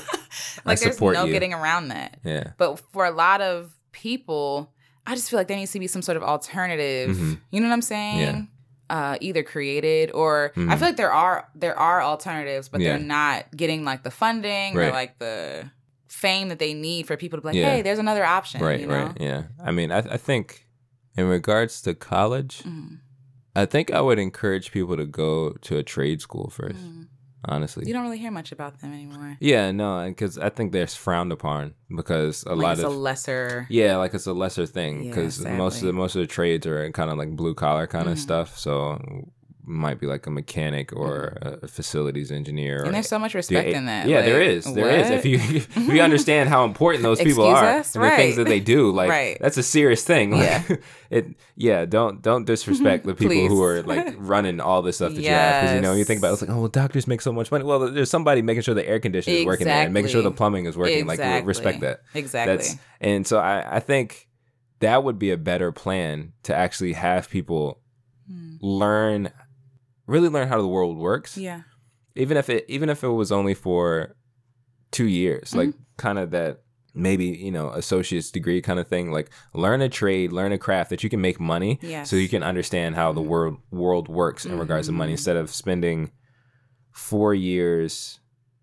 like there's no you. getting around that Yeah. but for a lot of people i just feel like there needs to be some sort of alternative Mhm. you know what i'm saying uh, either created or I Mhm. feel like there are there are alternatives, but Yeah. they're not getting like the funding or like the fame that they need for people to be like, Yeah. hey, there's another option. Right. you know? Right. Yeah. I mean, I, I think in regards to college, Mhm. I think I would encourage people to go to a trade school first. Mhm. Honestly. You don't really hear much about them anymore. Yeah, no, because I think they're frowned upon because a like lot it's of a lesser. yeah, like it's a lesser thing Yeah, because most of the most of the trades are kind of like blue collar kind of Mhm. stuff. So might be like a mechanic or a facilities engineer. or. And there's so much respect in that. Yeah, there Like, is. There is. If you <laughs> if you understand how important those people are us? and the things that they do, <laughs> like Right. that's a serious thing. Like, Yeah. <laughs> it. Yeah. Don't don't disrespect the people who are like running all this stuff that you have because you know you think about it, it's like oh well doctors make so much money. Well, there's somebody making sure the air conditioner is working there and making sure the plumbing is working. Like respect that. Exactly. That's and so I I think that would be a better plan to actually have people Hmm. learn really learn how the world works Yeah. even if it even if it was only for two years like Mm-hmm. kind of that maybe you know associate's degree kind of thing like learn a trade learn a craft that you can make money Yes. so you can understand how the world world works in regards to money Mhm. instead of spending four years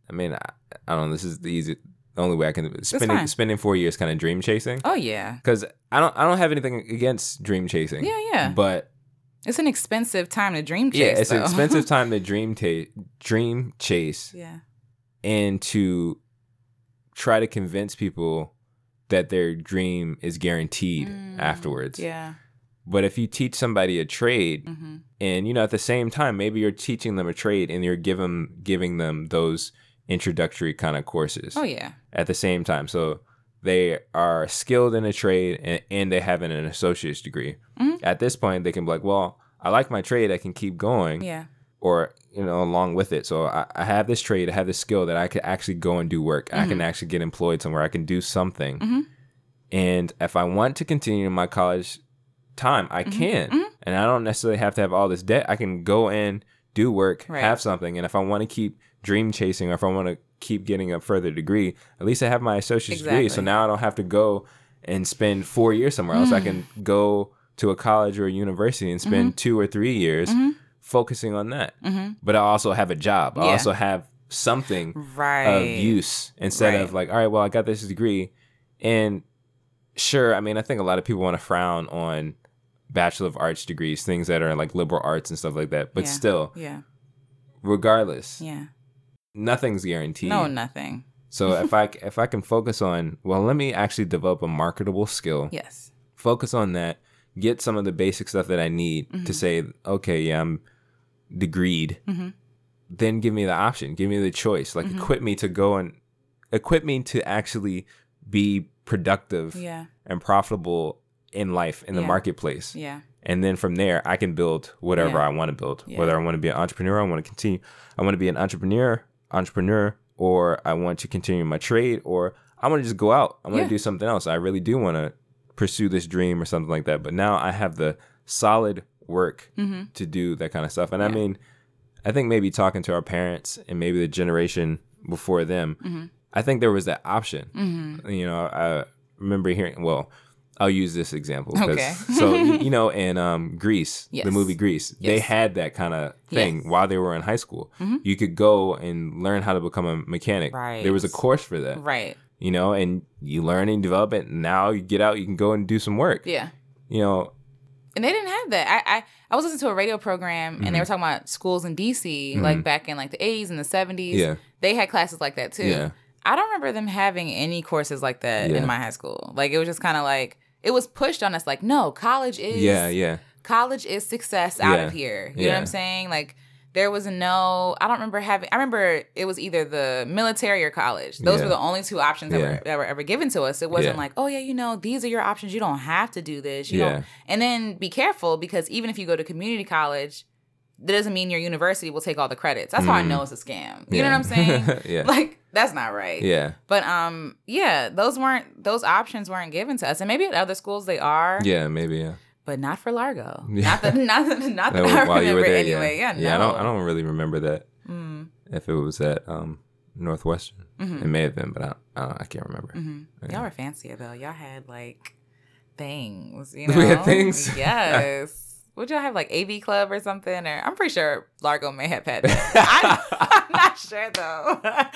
i mean i, I don't know this is the easy the only way i can spending spending four years kind of dream chasing Oh yeah. because i don't i don't have anything against dream chasing Yeah, yeah. but It's an expensive time to dream chase. yeah it's an expensive <laughs> time to dream ta- dream chase yeah. and to try to convince people that their dream is guaranteed Mm, afterwards. Yeah. But if you teach somebody a trade hmm and you know at the same time maybe you're teaching them a trade and you're giving giving them those introductory kind of courses Oh yeah. at the same time. So they are skilled in a trade and, and they have an associate's degree. Mhm. At this point they can be like, "Well, I like my trade, I can keep going." Yeah. or you know along with it so I, I have this trade i have this skill that i could actually go and do work i can actually get employed somewhere i can do something Mhm. and if i want to continue my college time i can mhm. and i don't necessarily have to have all this debt i can go and do work Right. have something and if i want to keep dream chasing or if i want to keep getting a further degree, at least I have my associate's degree. So now I don't have to go and spend four years somewhere else. I hmm. can go to a college or a university and spend mm-hmm. two or three years mm-hmm. focusing on that. Mm-hmm. But I also have a job. I also have something Right. of use instead of like, all right, well, I got this degree. And sure, I mean, I think a lot of people want to frown on Bachelor of Arts degrees, things that are like liberal arts and stuff like that. But Yeah. still, Yeah. regardless, Yeah. Nothing's guaranteed. No, nothing. So if I if I can focus on, well, let me actually develop a marketable skill. Yes. Focus on that. Get some of the basic stuff that I need Mm-hmm. to say, okay, yeah, I'm degreed. Then give me the option. Give me the choice. Mm-hmm. Like equip me to go and equip me to actually be productive Yeah. and profitable in life in the marketplace. Yeah. And then from there, I can build whatever Yeah. I want to build. Yeah. Whether I want to be an entrepreneur, I want to continue. I want to be an entrepreneur, entrepreneur, or I want to continue my trade, or I want to just go out. I want Yeah. to do something else. I really do want to pursue this dream or something like that. But now I have the solid work Mm-hmm. to do that kind of stuff. And I mean, I think maybe talking to our parents and maybe the generation before them, Mm-hmm. I think there was that option. You know, I remember hearing. Well, I'll use this example. Okay. <laughs> so you know, in um, Grease, the movie Grease, they had that kind of thing Yes. while they were in high school. You could go and learn how to become a mechanic. Right. There was a course for that. Right. You know, and you learn and develop it. And now you get out, you can go and do some work. Yeah. You know, And they didn't have that. I I, I was listening to a radio program and they Mm-hmm. were talking about schools in DC, like back in like the 80s and the 70s. Yeah. They had classes like that too. Yeah. I don't remember them having any courses like that Yeah. in my high school. Like it was just kind of like it was pushed on us like, no, college is yeah, yeah. college is success out Yeah. of here. You know what I'm saying? Like there was no I don't remember having I remember it was either the military or college. Those Yeah. were the only two options that, Yeah. were, that were ever given to us. It wasn't Yeah. like, oh yeah, you know, these are your options. You don't have to do this. You Yeah. don't and then be careful because even if you go to community college, that doesn't mean your university will take all the credits. That's how I Mm. know it's a scam. You know what I'm saying? <laughs> Yeah. <laughs> Like that's not right. Yeah. But um, yeah, those weren't those options weren't given to us, and maybe at other schools they are. Yeah, maybe, yeah. But not for Largo. Yeah. <laughs> Not that not that not that No, I while you were remember there, anyway. yeah. Yeah, I no. don't I don't really remember that. Mm, If it was at um Northwestern. mhm, It may have been, but I, I, I can't remember. mhm. Yeah. Y'all were fancier though. Y'all had like things. You <laughs> We had things? Yes. Would y'all have like AV Club or something? Or I'm pretty sure Largo may have had <laughs> that. I'm, I'm not sure though. <laughs>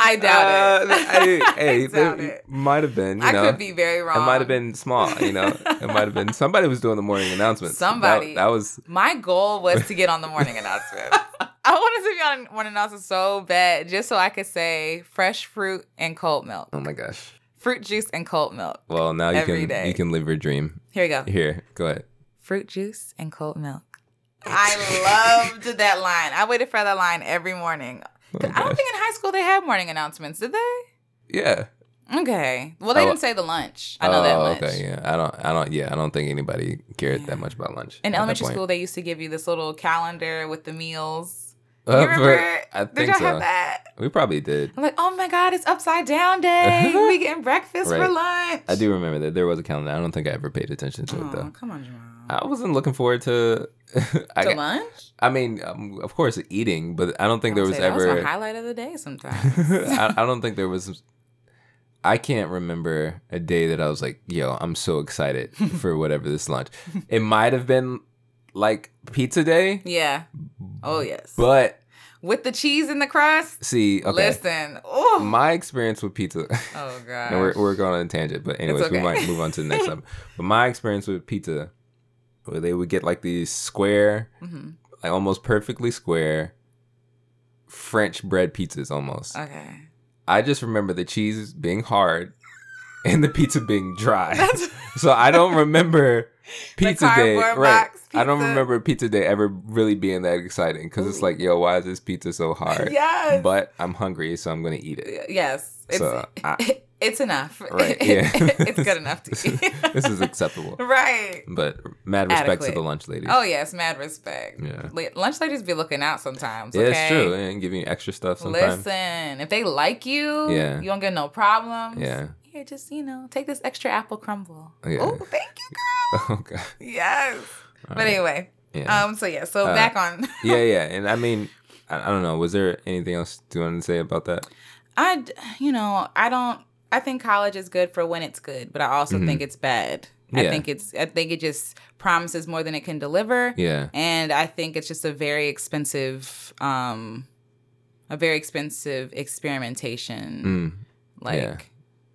I doubt it. Uh, I- <laughs> hey, I doubt it. might have been. You I know, could be very wrong. It might have been small. You know, it might have been somebody was doing the morning announcements. That- Somebody. that, was My goal was to get on the morning announcement. I wanted to be on morning announcement so bad, just so I could say fresh fruit and cold milk, oh my gosh. fruit juice and cold milk. Well, now you Every can day. you can live your dream. Here we go. Here, go ahead. Fruit juice and cold milk. I loved that line. I waited for that line every morning. Oh, I don't gosh. think in high school they had morning announcements, did they? Yeah. Okay. Well, they Oh. didn't say the lunch. I know that Oh, much. Okay. Yeah. I don't. I don't. Yeah. I don't think anybody cared Yeah. that much about lunch. In elementary school, they used to give you this little calendar with the meals. Uh, you remember? I Did think y'all so. have that? We probably did. I'm like, oh my god, it's upside down day. <laughs> we getting breakfast for lunch. I do remember that there was a calendar. I don't think I ever paid attention to it Oh, though. come on, Jamal. I wasn't looking forward to. <laughs> I, to lunch? I mean, um, of course, eating, but I don't think there I'll was that ever. was my highlight of the day. Sometimes. <laughs> I, I don't think there was. I can't remember a day that I was like, "Yo, I'm so excited <laughs> for whatever this lunch." It might have been like pizza day, yeah. Oh yes. but With the cheese in the crust. see, okay, Listen. Oh. my experience with pizza. oh god. we're we're going on a tangent, but anyways, we might move on to the next one. But my experience with pizza, where they would get like these square, hmm like almost perfectly square, French bread pizzas, almost. Okay. I just remember the cheese being hard <laughs> and the pizza being dry. <laughs> so I don't remember <laughs> pizza day. Right. box I don't remember pizza day ever really being that exciting because it's like, yo, why is this pizza so hard? Yes. But I'm hungry, so I'm gonna eat it. yes. It's So, I- it's enough. <laughs> Right, yeah. <laughs> it's good <laughs> enough to eat. this is acceptable. right. But mad respect to the lunch ladies. Oh yes, mad respect. Yeah. Lunch ladies be looking out sometimes. yeah, okay? it's true. And giving you extra stuff sometimes. Listen, if they like you, Yeah. you don't get no problems. Yeah. Here, just you know, take this extra apple crumble. Yeah. Oh, thank you, girl. Oh god. yes. All but right. anyway, Yeah. um, so yeah, so Uh, back on. yeah, yeah. And I mean, I, I don't know. Was there anything else you wanted to say about that? I, you know, I don't. I think college is good for when it's good, but I also think it's bad. I think it's. I think it just promises more than it can deliver. Yeah. and I think it's just a very expensive, um, a very expensive experimentation, Mm. like yeah.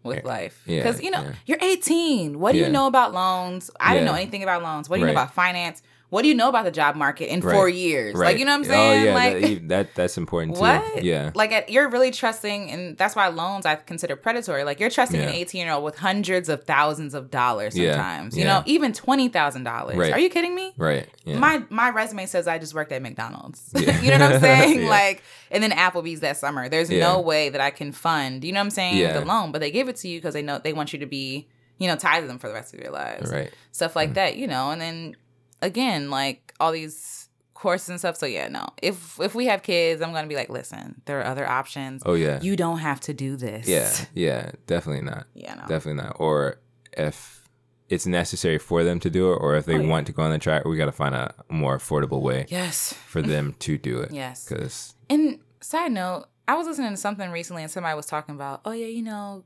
with life. Yeah, Because you know yeah. you're 18. What do Yeah. you know about loans? I didn't know anything about loans. What do you Right. know about finance? What do you know about the job market in Right. four years? Right. Like you know what I'm saying? Oh yeah, like that, that that's important too. what? Yeah. Like at, you're really trusting, and that's why loans I consider predatory. Like you're trusting an 18 year old with hundreds of thousands of dollars Yeah. sometimes. You Yeah. know, even twenty thousand dollars. Right. Are you kidding me? Right. Yeah. My my resume says I just worked at McDonald's. Yeah. <laughs> you know what I'm <laughs> saying? Yeah. Like, and then Applebee's that summer. There's Yeah. no way that I can fund. You know what I'm saying? Yeah. The loan, but they give it to you because they know they want you to be, you know, tied to them for the rest of your lives. right. Stuff like mm. that. You know, and then again, like all these courses and stuff. So yeah, no. If if we have kids, I'm gonna be like, listen, there are other options. Oh yeah. You don't have to do this. yeah. Yeah. Definitely not. Yeah. No. Definitely not. Or if it's necessary for them to do it, or if they Oh, yeah. want to go on the track, we got to find a more affordable way Yes. for them to do it. Yes. Because And side note, I was listening to something recently and somebody was talking about, oh yeah, you know,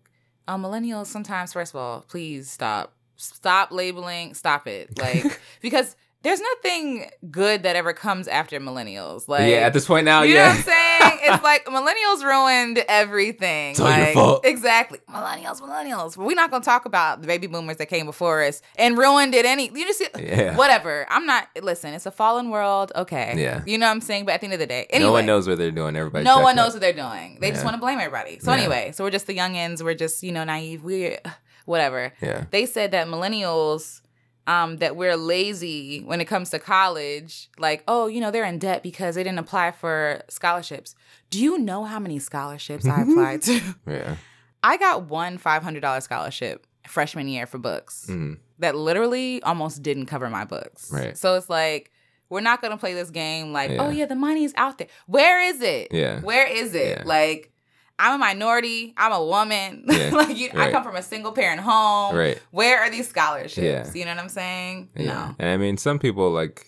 uh, millennials sometimes, first of all, please stop. Stop labeling, stop it. Like, <laughs> because there's nothing good that ever comes after millennials. Like, yeah, at this point now, you know what I'm saying? <laughs> It's like millennials ruined everything. It's all your fault. Exactly. Millennials, millennials. We're not gonna talk about the baby boomers that came before us and ruined it any you just see Yeah. whatever. I'm not listen, it's a fallen world. Okay. Yeah. You know what I'm saying? But at the end of the day, anyway, no one knows what they're doing. Everybody. no one knows what they're doing. They just want to blame everybody. So Yeah. anyway, so we're just the youngins. We're just you know naive. We're <sighs> whatever. Yeah. They said that millennials, um, that we're lazy when it comes to college. Like, oh, you know, they're in debt because they didn't apply for scholarships. Do you know how many scholarships I applied to? <laughs> Yeah. I got one five hundred dollar scholarship freshman year for books Mhm. that literally almost didn't cover my books. Right. So it's like we're not gonna play this game like, Yeah. oh yeah, the money's out there. Where is it? Yeah. Where is it? Yeah. Like, I'm a minority. I'm a woman. <laughs> Yeah. like, you, I come from a single parent home. Right. Where are these scholarships? Yeah. You know what I'm saying? Yeah. No. And I mean, some people like,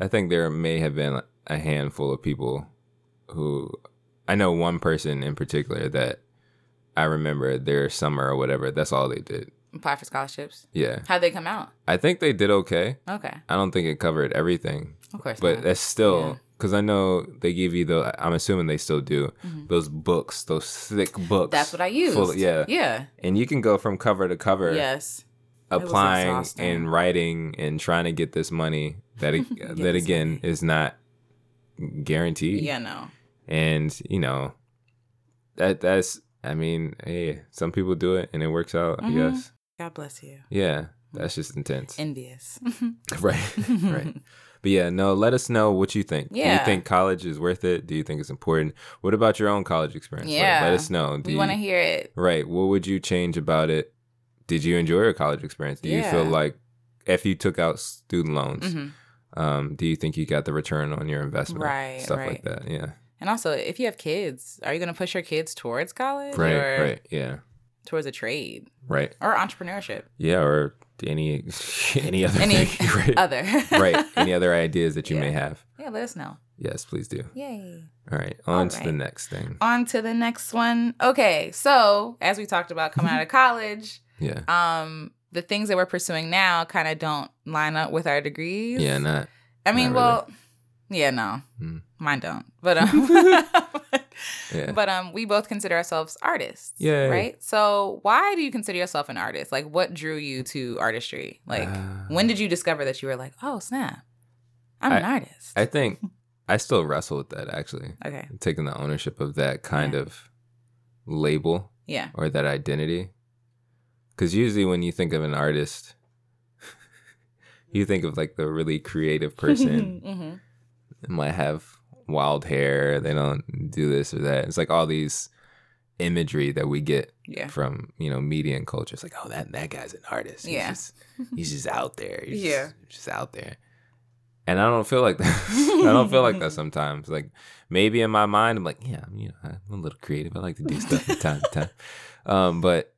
I think there may have been a handful of people who, I know one person in particular that I remember their summer or whatever. That's all they did. Apply for scholarships. Yeah. How'd they come out? I think they did okay. Okay. I don't think it covered everything, Of course. Not. But not. that's Yeah. Because I know they give you the. I'm assuming they still do Mhm. those books, those thick books. That's what I use. yeah. Yeah. and you can go from cover to cover. Yes. applying and writing and trying to get this money that ag- <laughs> that again money. is not guaranteed. Yeah. No. And you know that that's I mean, hey, some people do it and it works out, Mhm. I guess. God bless you. Yeah, that's just intense. Envious. <laughs> <laughs> right. right. But yeah, no, let us know what you think. Yeah. Do you think college is worth it? Do you think it's important? What about your own college experience? Like, Yeah. let us know. Do we you- want to hear it. Right. What would you change about it? Did you enjoy your college experience? Do you feel like if you took out student loans, hmm um, do you think you got the return on your investment? Right, Stuff like that. Yeah. And also, if you have kids, are you going to push your kids towards college Right. or Right. Yeah. towards a trade Right. or entrepreneurship? Yeah. Or any <laughs> any other Any thing. <laughs> right. other. <laughs> right. Any other ideas that you may have? Yeah, let us know. Yes, please do. Yay. All right. On All to the next thing. On to the next one. Okay, so as we talked about coming out of college, Yeah. um, the things that we're pursuing now kind of don't line up with our degrees. Yeah. Not. I mean, not well, yeah, no, Hmm. mine don't. But um, Yeah. but um, we both consider ourselves artists. Yay. Right. So why do you consider yourself an artist? Like, what drew you to artistry? Like, Uh, when did you discover that you were like, oh snap, I'm an artist? I think <laughs> I still wrestle with that actually. okay. Taking the ownership of that kind Yeah. of label. Yeah. or that identity. Because usually when you think of an artist, <laughs> you think of like the really creative person <laughs> hmm that might have wild hair. They don't do this or that. It's like all these imagery that we get Yeah. from you know media and culture. It's like, oh, that that guy's an artist. He's Yeah. just, he's just out there. He's Yeah. just, just out there. And I don't feel like <laughs> that. I don't feel like that <laughs> sometimes. Like maybe in my mind, I'm like, yeah, I'm, you know, I'm a little creative. I like to do stuff from time to time. <laughs> Um, but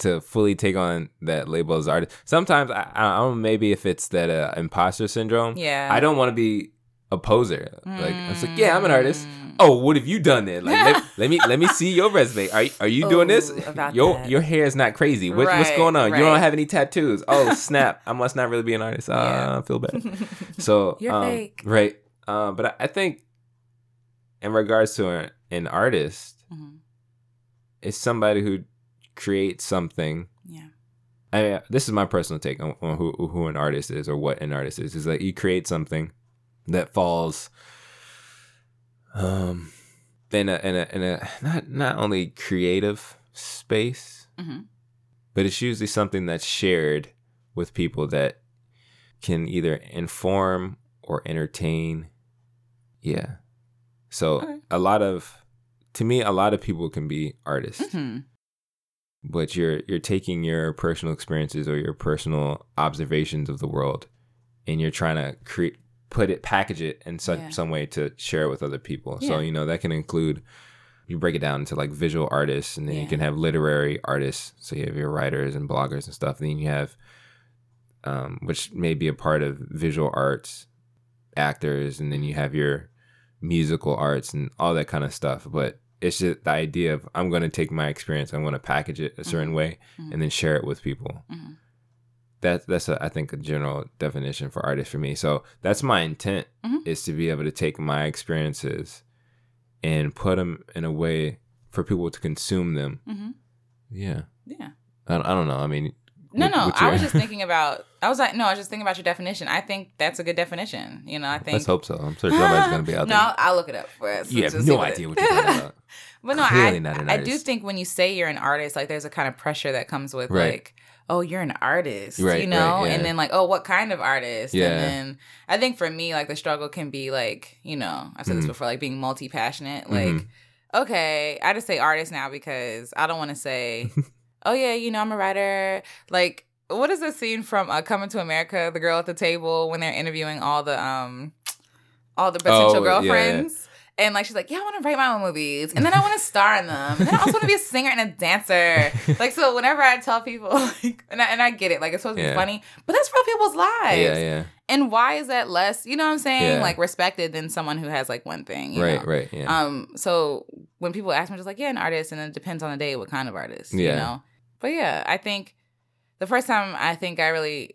to fully take on that label as artist, sometimes I, I don't know. Maybe if it's that uh, imposter syndrome, Yeah. I don't want to be a poser. Like I was like, yeah, I'm an artist. Oh, what have you done then? Like let, <laughs> let me let me see your resume. Are you- are you doing this? Ooh, Your that. your hair is not crazy. What, what's going on? You don't have any tattoos. Oh <laughs> snap! I must not really be an artist. Uh, Yeah. I feel bad. <laughs> So You're um, fake. right? Uh, but I, I think in regards to a, an artist, Mhm. it's somebody who creates something. Yeah. I mean, this is my personal take on, on who who an artist is or what an artist is. Is like you create something that falls um in a in a in a not not only creative space, Mhm. but it's usually something that's shared with people that can either inform or entertain. Yeah. So Okay. a lot of to me a lot of people can be artists Mhm. but you're you're taking your personal experiences or your personal observations of the world and you're trying to create put it package it in such Yeah. some way to share it with other people so you know that can include you break it down into like visual artists and then you can have literary artists so you have your writers and bloggers and stuff And then you have um, which may be a part of visual arts actors and then you have your musical arts and all that kind of stuff but it's just the idea of i'm going to take my experience i'm going to package it a certain Mhm. way Mhm. and then share it with people Mhm. That, that's a, i think a general definition for artist for me so that's my intent Mhm. is to be able to take my experiences and put them in a way for people to consume them Mhm. yeah Yeah. i, I don't know i mean No, what- no. what's I was <laughs> just thinking about. I was like, no, I was just thinking about your definition. I think that's a good definition. You know, I think. let's hope so i'm sure somebody's going to be <laughs> out no, there I'll, I'll look it up for us. you have no idea what you're talking about. <laughs> but no, Clearly I not an I do think when you say you're an artist, like there's a kind of pressure that comes with Right. like, oh, you're an artist, Right, you know, right, yeah. and then like, oh, what kind of artist? Yeah. And then I think for me, like the struggle can be like, you know, I've said this Mhm. before, like being multi passionate. Like, Mhm. okay, I just say artist now because I don't want to say, <laughs> oh yeah, you know, I'm a writer. Like, what is the scene from uh, Coming to America? The girl at the table when they're interviewing all the um, all the potential Oh, yeah, yeah. And like she's like, yeah, I want to write my own movies, and then I want to star in them, and then I also want to be a singer and a dancer. <laughs> Like so, whenever I tell people, <laughs> like, and I, and I get it, like it's supposed to Yeah. be funny, but that's real people's lives. yeah yeah And why is that less? You know what I'm saying? Yeah. Like respected than someone who has like one thing. right know? right yeah Um. So when people ask me, just like, yeah, an artist, and it depends on the day what kind of artist. yeah. You know. But yeah, I think the first time I think I really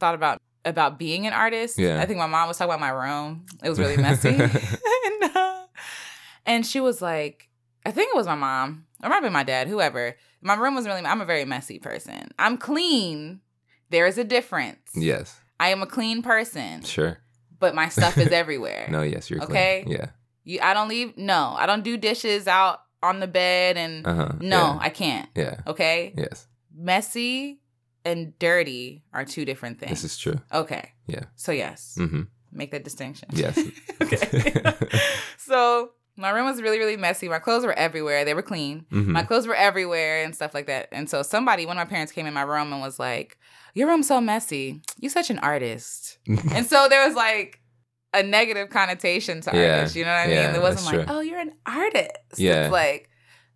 thought about about being an artist. Yeah. I think my mom was talking about my room. It was really messy. <laughs> and, uh, and she was like, I think it was my mom, or might be my dad, whoever. My room was really. I'm a very messy person. I'm clean. There is a difference. yes I am a clean person, sure but my stuff is <laughs> everywhere. no yes you're Okay. clean. yeah You, I don't leave. No, I don't do dishes out on the bed, and uh-huh no, yeah. I can't. yeah Okay, yes messy and dirty are two different things. this is true okay. Yeah. So yes, mm-hmm make that distinction. yes <laughs> okay. <laughs> so my room was really, really messy. My clothes were everywhere. They were clean. Mhm. My clothes were everywhere and stuff like that. And so somebody, one of my parents came in my room and was like, Your room's so messy. You're such an artist. <laughs> and so there was like a negative connotation to Yeah, artist. You know what I yeah, mean? It wasn't like, true. oh, you're an artist. Yeah. It's like,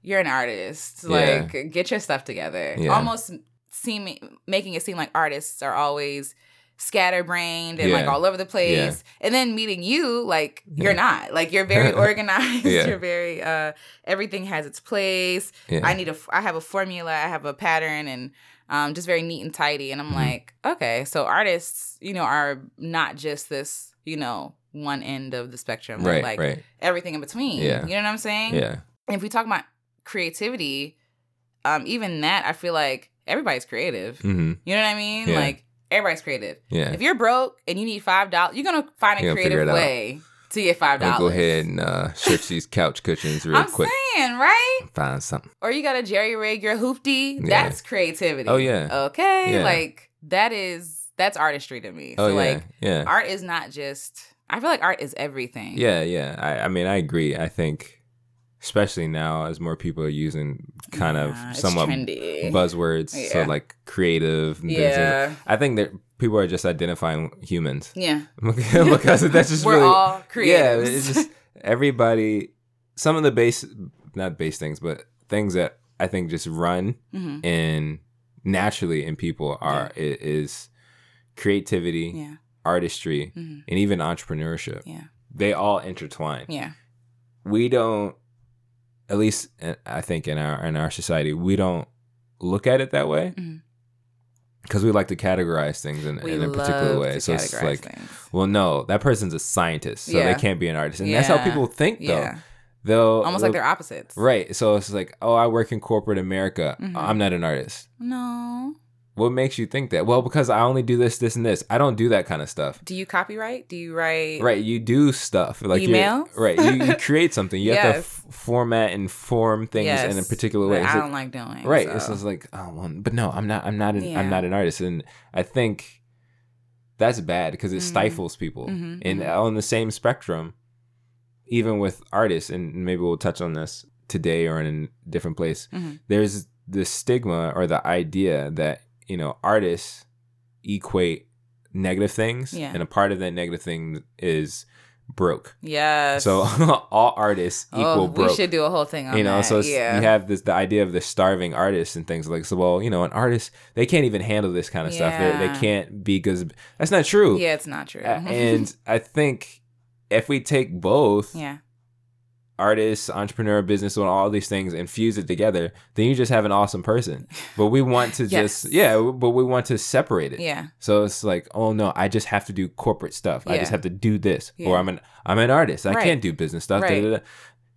you're an artist. Yeah. Like, get your stuff together. Yeah. Almost seeming making it seem like artists are always scatterbrained and like all over the place. And then meeting you, like you're Yeah. not. Like you're very <laughs> organized. Yeah. <laughs> You're very uh everything has its place. yeah. I need a I have a formula, I have a pattern and um just very neat and tidy. And I'm Mhm. like, okay, so artists, you know, are not just this, you know, one end of the spectrum, right like right everything in between. Yeah. You know what I'm saying? yeah if we talk about creativity, um, even that I feel like everybody's creative. mm-hmm You know what I mean? Yeah. Like everybody's creative. yeah If you're broke and you need five dollars, you're gonna find a creative it out. way to get five dollars. go ahead and uh, shift these couch cushions real I'm quick. saying, right? Find something. Or you got to jerry rig your hoopty. Yeah. That's creativity. Oh, yeah. Okay. Yeah. Like that is that's artistry to me. Oh yeah, like yeah, art is not just. I feel like art is everything. yeah, yeah. I, I mean, I agree. I think, especially now, as more people are using kind Yeah, of somewhat buzzwords, so like creative. And things like that. yeah. I think that people are just identifying humans Yeah. <laughs> because that's just <laughs> We're really all yeah. It's just everybody. Some of the base, not base things, but things that I think just run hmm and naturally in people are i is creativity, Yeah. artistry, hmm and even entrepreneurship. Yeah. they all intertwine. Yeah. We don't, at least uh, I think in our in our society, we don't look at it that way Mhm. because we like to categorize things in, in a particular way. So it's like, things. well, no, that person's a scientist, so Yeah. they can't be an artist, and that's how people think though. Yeah. They'll Almost like they're opposites. right. So it's like, oh, I work in corporate America. Mhm. I'm not an artist. No. What makes you think that? Well, because I only do this, this, and this. I don't do that kind of stuff. Do you copyright? Do you write? Right, you do stuff like you're- Right, you, you <laughs> create something. You have to f- format and form things in a particular way. I don't like doing. right, so. it's just like, oh, well, but no, I'm not. I'm not. An, Yeah. I'm not an artist, and I think that's bad because it Mhm. stifles people. Mhm, And mhm. on the same spectrum, even with artists, and maybe we'll touch on this today or in a different place. Mhm. There's the stigma or the idea that you know artists equate negative things, Yeah. and a part of that negative thing is broke. Yeah. So <laughs> all artists oh, equal oh, broke. we should do a whole thing on you know, that. so yeah. you have this the idea of the starving artists and things like so. Well, you know, an artist they can't even handle this kind of stuff. They they can't be because that's not true. yeah, it's not true. <laughs> And I think if we take both yeah, artists, entrepreneur, business, and all these things and fuse it together, then you just have an awesome person. But we want to <laughs> Yes. just yeah, but we want to separate it. yeah, So it's like, oh no, I just have to do corporate stuff. Yeah. I just have to do this, Yeah. or I'm an I'm an artist. I Right. can't do business stuff. Right. da, da.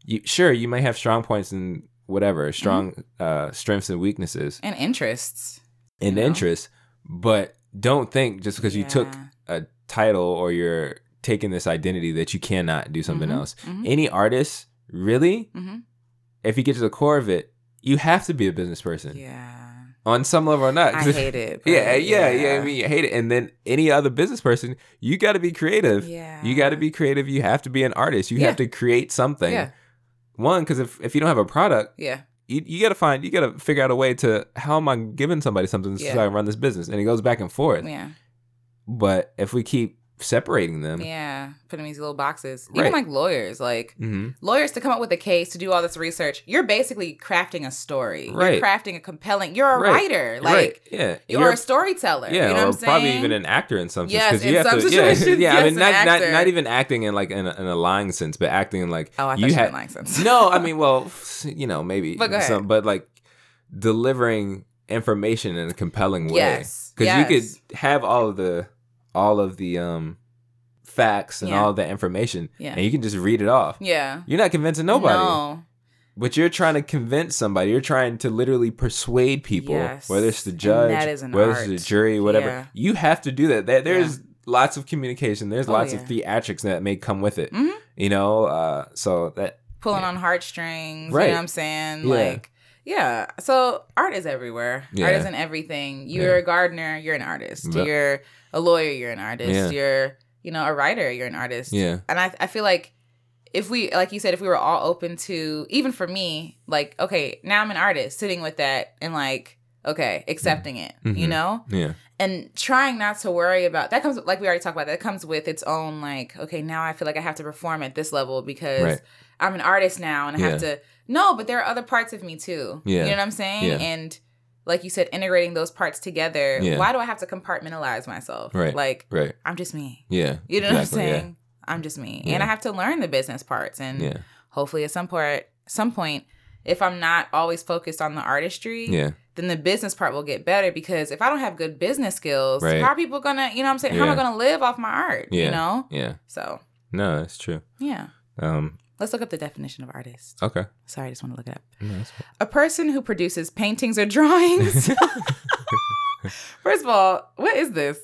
You, sure, you may have strong points and whatever, strong Mm-hmm. uh, strengths and weaknesses and interests. and interests, but don't think just because you took a title or you're taking this identity that you cannot do something Mhm, else. mhm. Any artist, really, Mhm. if you get to the core of it, you have to be a business person Yeah, on some level or not. I hate it. <laughs> but yeah, yeah, yeah. I mean, you hate it. And then any other business person, you got to be creative. yeah, You got to be creative. You have to be an artist. You Yeah. have to create something. Yeah, One, because if, if you don't have a product, yeah, you, you got to find, you got to figure out a way to, how am I giving somebody something Yeah. so I can run this business? And it goes back and forth. yeah, But if we keep separating them, yeah. Put in these little boxes. Even Right. like lawyers, like hmm lawyers to come up with a case to do all this research. You're basically crafting a story. Right. You're crafting a compelling. You're a Right. writer. Like right. Yeah. you're, a storyteller. yeah, you know or what I'm probably even an actor in some sense. Yes, in have some to, yeah, <laughs> situations, yeah. I yes, mean, not, not not even acting in like in a, in a lying sense, but acting in like Oh, I you had had license. no, I <laughs> mean, well, you know, maybe, But some, but like delivering information in a compelling way. Yes, because yes. you could have all of the all of the um facts and Yeah. all of the information, Yeah. and you can just read it off. yeah. You're not convincing nobody, No. but you're trying to convince somebody. You're trying to literally persuade people, Yes. whether it's the judge, that is an whether it's the jury, whatever. Yeah. You have to do that. There- There's lots of communication. There's Oh, lots of theatrics that may come with it. Mhm. You know, uh, so that Pulling on heartstrings. Right. You know what I'm saying? Yeah. Like, yeah. So art is everywhere. Yeah. Art is in everything. You're Yeah. a gardener, you're an artist. Yep. You're a lawyer, you're an artist. Yeah. You're, you know, a writer, you're an artist. yeah, And I, I feel like if we, like you said, if we were all open to, even for me, like, okay, now I'm an artist, sitting with that and like, okay, accepting it, you Mhm. know? yeah, and trying not to worry about that comes like we already talked about that comes with its own like okay now i feel like i have to perform at this level because Right. i'm an artist now and i have to no but there are other parts of me too Yeah. you know what i'm saying Yeah. and like you said integrating those parts together Yeah. why do i have to compartmentalize myself Right. like right, i'm just me yeah. you know exactly, what i'm yeah. saying i'm just me Yeah. and i have to learn the business parts and Yeah, hopefully at some point some point if i'm not always focused on the artistry yeah, then the business part will get better because if I don't have good business skills, Right. how are people gonna, you know what I'm saying? How am I gonna live off my art? Yeah. You know? yeah. So No, that's true. yeah. Um, Let's look up the definition of artist. okay. Sorry, I just want to look it up. No. A person who produces paintings or drawings. <laughs> <laughs> First of all, what is this?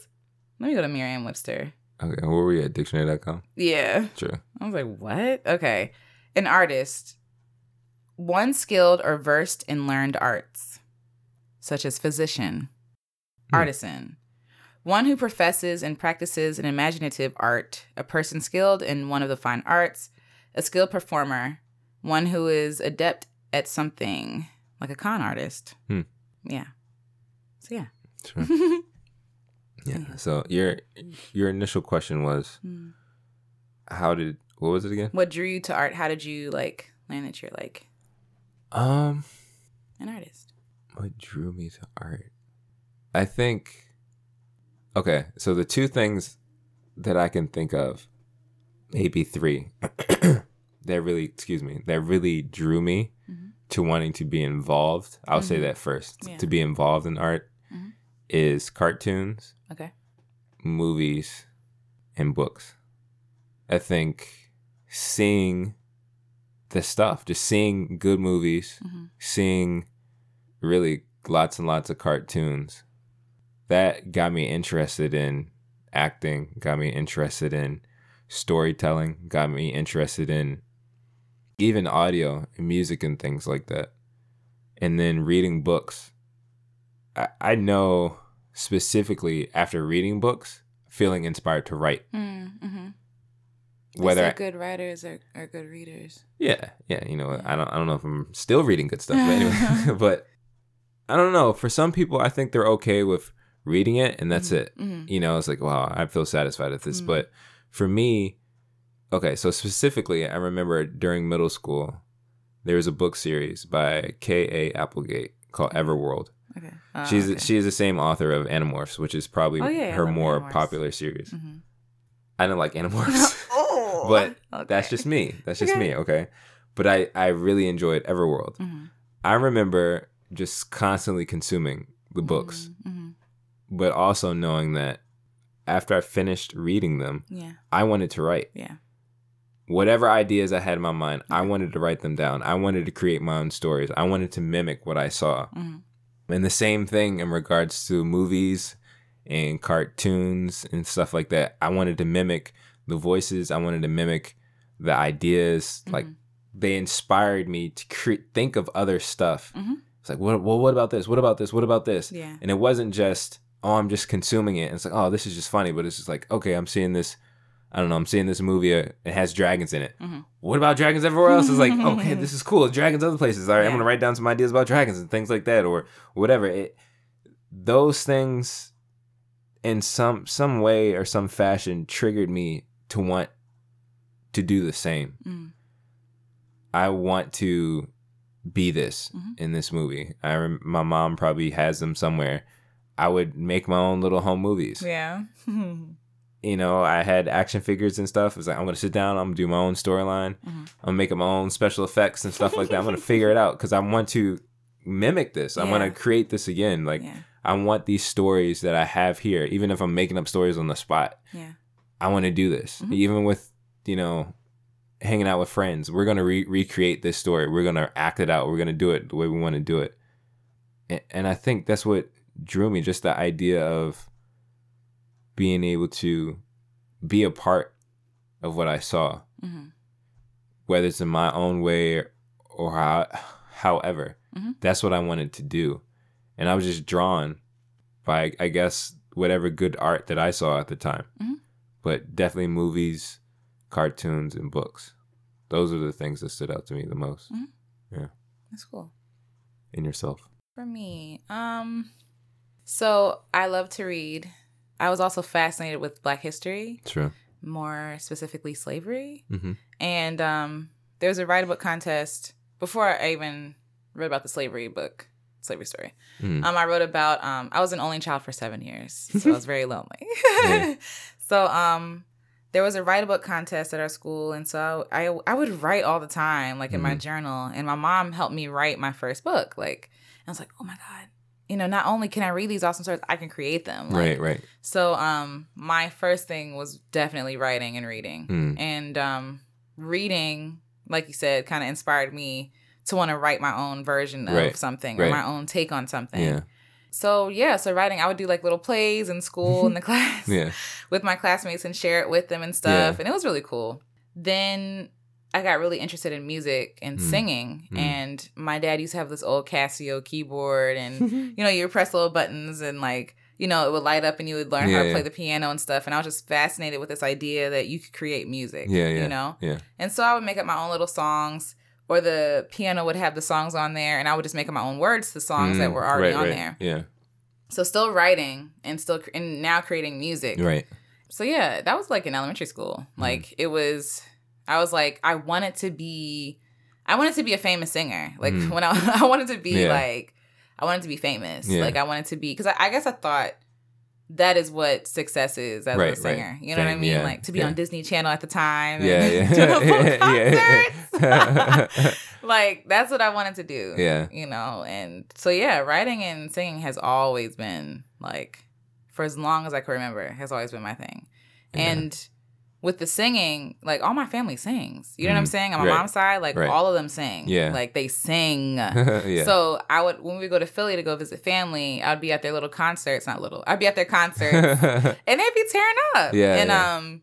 Let me go to Merriam Webster. Okay, where were we at? Dictionary.com. Yeah. True. I was like, what? Okay. An artist, one skilled or versed in learned arts, such as physician, Hmm. artisan, one who professes and practices an imaginative art, a person skilled in one of the fine arts, a skilled performer, one who is adept at something, like a con artist. Hmm. Yeah. So, yeah. True. <laughs> Yeah. So your your initial question was Hmm. how did what was it again? what drew you to art? How did you like learn that you're like Um, an artist? what drew me to art? I think. Okay, so the two things that I can think of maybe three <clears throat> that really, excuse me, that really drew me Mhm. to wanting to be involved. I'll say Mhm. that first. Yeah. To be involved in art Mhm. is cartoons, Okay. movies, and books. I think seeing the stuff, just seeing good movies, hmm seeing really lots and lots of cartoons, that got me interested in acting, got me interested in storytelling, got me interested in even audio and music and things like that. And then reading books. I, I know specifically after reading books, feeling inspired to write. Mm-hmm. Whether I- good writers are, are good readers. Yeah, yeah. You know, Yeah. I don't, I don't know if I'm still reading good stuff, but anyway. <laughs> <laughs> but I don't know. For some people, I think they're okay with reading it, and that's it. Mm-hmm. You know, it's like, wow, I feel satisfied with this. Mhm. But for me, okay. So specifically, I remember during middle school, there was a book series by K. A. Applegate called Everworld. Okay. Uh, She's okay. she is the same author of Animorphs, which is probably Oh, yeah, her more Animorphs. popular series. Mhm. I don't like Animorphs. oh, <laughs> <laughs> But okay. That's just me. That's just Okay. me. Okay. But I, I really enjoyed Everworld. Mhm. I remember just constantly consuming the books, Mhm. but also knowing that after I finished reading them, Yeah. I wanted to write. Yeah. Whatever ideas I had in my mind, I wanted to write them down. I wanted to create my own stories. I wanted to mimic what I saw. Mhm. And the same thing in regards to movies and cartoons and stuff like that. I wanted to mimic the voices. I wanted to mimic the ideas. Like Mhm. they inspired me to cre- think of other stuff. Mhm. It's like, what, well, what about this? What about this? What about this? Yeah. And it wasn't just, oh, I'm just consuming it. And it's like, oh, this is just funny. But it's just like, okay, I'm seeing this. I don't know. I'm seeing this movie. Uh, it has dragons in it. Mhm. What about dragons everywhere else? It's like, <laughs> okay, this is cool. Dragons other places. All right, I'm gonna write down some ideas about dragons and things like that, or whatever. It, those things, in some some way or some fashion, triggered me to want to do the same. Mhm. I want to be this Mhm. in this movie. I rem- my mom probably has them somewhere. I would make my own little home movies. Yeah. <laughs> You know, I had action figures and stuff. It's like I'm gonna sit down. I'm gonna do my own storyline. Mhm. I'm gonna make my own special effects and stuff like that. I'm gonna figure it out because I want to mimic this. I want Yeah. to create this again. Like yeah. I want these stories that I have here, even if I'm making up stories on the spot. Yeah. I want to do this, Mhm. even with you know hanging out with friends. We're gonna re- recreate this story. We're gonna act it out. We're gonna do it the way we want to do it. And, and I think that's what drew me, just the idea of being able to be a part of what I saw, Mhm. whether it's in my own way or how, however. Mhm. That's what I wanted to do, and I was just drawn by, I guess, whatever good art that I saw at the time. Mhm. But definitely movies, cartoons, and books. Those are the things that stood out to me the most. Yeah. That's cool. In yourself, For me, um, so I love to read. I was also fascinated with Black history, true. more specifically slavery. hmm And um, there was a write a book contest before I even read about the slavery book, slavery story. Mm. Um, I wrote about um, I was an only child for seven years, so I was very lonely. <laughs> Yeah. So um, there was a write a book contest at our school, and so I I would write all the time, like in my Mhm. journal. And my mom helped me write my first book. Like, I was like, oh my god. You know, not only can I read these awesome stories, I can create them. Like, right, right. so um my first thing was definitely writing and reading. Mm. And um reading, like you said, kind of inspired me to want to write my own version of Right, something right. or my own take on something. Yeah, So yeah, so writing I would do like little plays in school in the <laughs> class yeah. with my classmates and share it with them and stuff. And it was really cool. Then I got really interested in music and Mm. singing. Mm. And my dad used to have this old Casio keyboard and <laughs> you know, you press little buttons and like, you know, it would light up and you would learn how Yeah, to play the piano and stuff. And I was just fascinated with this idea that you could create music. Yeah, yeah, You know? yeah. And so I would make up my own little songs, or the piano would have the songs on there, and I would just make up my own words to the songs that Mm, were already right, on right. there. Yeah, So still writing and still cr- and now creating music. right. So yeah, that was like in elementary school. Mm. Like it was I was like I wanted to be I wanted to be a famous singer. Like Mm. <laughs> when I <laughs> I wanted to be Yeah. like I wanted to be famous. Yeah. Like I wanted to be cuz I, I guess I thought that is what success is as Right, a right. singer. You know what I mean? yeah, Like to be on Disney Channel at the time. Yeah, and yeah. <laughs> do the full Yeah, yeah. like that's what I wanted to do. Yeah. You know, and so yeah, writing and singing has always been like for as long as I can remember, has always been my thing. And with the singing, like all my family sings. You know what I'm Mhm. saying? On my Right. mom's side, like Right. all of them sing. Yeah. Like they sing. <laughs> yeah. So I would when we go to Philly to go visit family, I'd be at their little concerts, not little. I'd be at their concerts <laughs> and they'd be tearing up. Yeah, And yeah. um,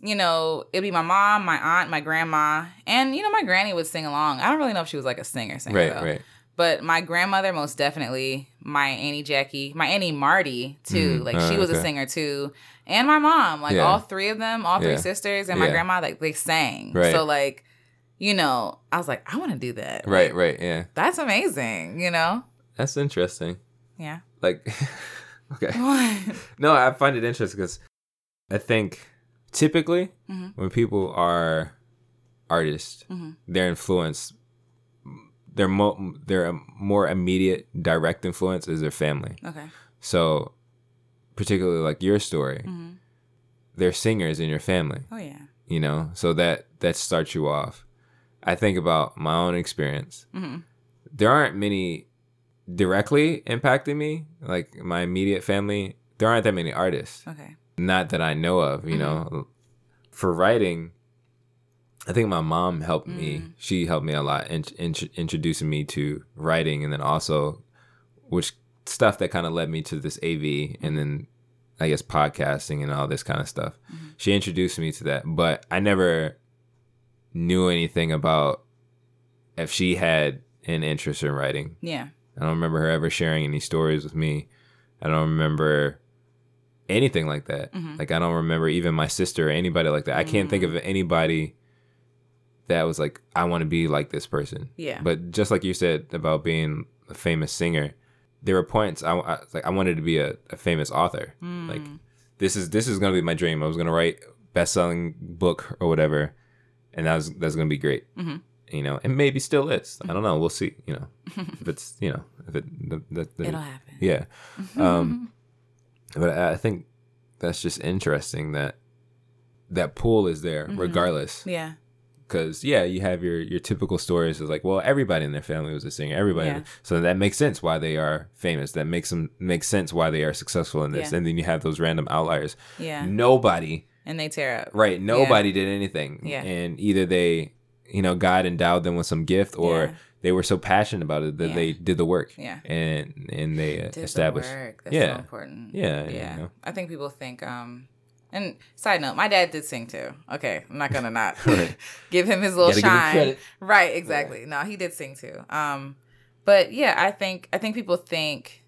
you know, it'd be my mom, my aunt, my grandma, and you know, my granny would sing along. I don't really know if she was like a singer, singer right, though. right. But my grandmother, most definitely, my Auntie Jackie, my Auntie Marty too. Mm, like uh, she was a singer too, and my mom. Like Yeah. all three of them, all three Yeah. sisters, and my Yeah. grandma, like they sang. Right. So like, you know, I was like, I want to do that. Right, Like, right, yeah. That's amazing. You know. That's interesting. Yeah. Like, <laughs> okay. What? <laughs> No, I find it interesting because I think typically Mhm. when people are artists, Mhm. their influence, their mo- their more immediate direct influence is their family. Okay. So, particularly like your story, hmm they're singers in your family. Oh yeah. You know, so that that starts you off. I think about my own experience. hmm there aren't many directly impacting me like my immediate family there aren't that many artists Okay. not that i know of you know for writing i think my mom helped me Mm. she helped me a lot in, in, introducing me to writing and then also which stuff that kind of led me to this av and then i guess podcasting and all this kind of stuff Mhm. she introduced me to that but i never knew anything about if she had an interest in writing Yeah. I don't remember her ever sharing any stories with me. I don't remember anything like that. Mhm. Like I don't remember even my sister or anybody like that. I can't think of Mm. anybody that was like, I want to be like this person. Yeah. But just like you said about being a famous singer, there were points I, I like I wanted to be a, a famous author. Like Mm. this is this is gonna be my dream. I was gonna write best selling book or whatever, and that was that's gonna be great. Mhm. You know, and maybe still is. I don't know. We'll see. You know, <laughs> if it's you know if it it'll happen. yeah. Um, <laughs> but I I think that's just interesting that that pool is there Mhm. regardless. yeah. Because yeah, you have your your typical stories is like, well, everybody in their family was a singer. Everybody, Yeah. so that makes sense why they are famous. That makes them makes sense why they are successful in this. Yeah. And then you have those random outliers. Yeah. Nobody, And they tear up. right? Nobody did anything. Yeah. And either they, you know, God endowed them with some gift, or Yeah. they were so passionate about it that Yeah. they did the work. Yeah. And and they Did the established. work. That's Yeah. so important. Yeah, you Yeah. know. I think people think um and side note, my dad did sing too. Okay, I'm not gonna not <laughs> Right. <laughs> give him his little Gotta give him shine. Right, exactly. No, he did sing too. Um, but yeah, I think I think people think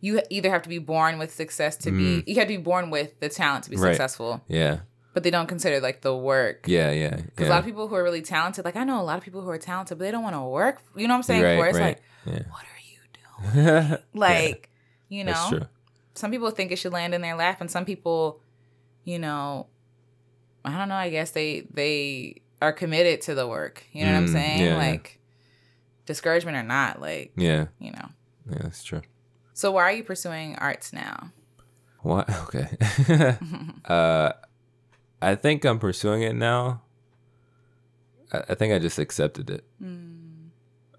you either have to be born with success to be you have to be born with the talent to be Mm. Right. successful, Yeah. but they don't consider like the work. Yeah. Yeah. Because a lot of people who are really talented, like I know a lot of people who are talented, but they don't want to work. You know what I'm saying? Right, for it's right. like, what are you doing? <laughs> yeah. Like, you know, That's true. some people think it should land in their lap, and some people, you know, I don't know. I guess they they are committed to the work. You know what I'm Mm, saying? yeah, yeah. like discouragement or not, like Yeah. you know. Yeah. That's true. So why are you pursuing arts now? What? <laughs> Okay. <laughs> uh, I think I'm pursuing it now. I, I think I just accepted it. Mm,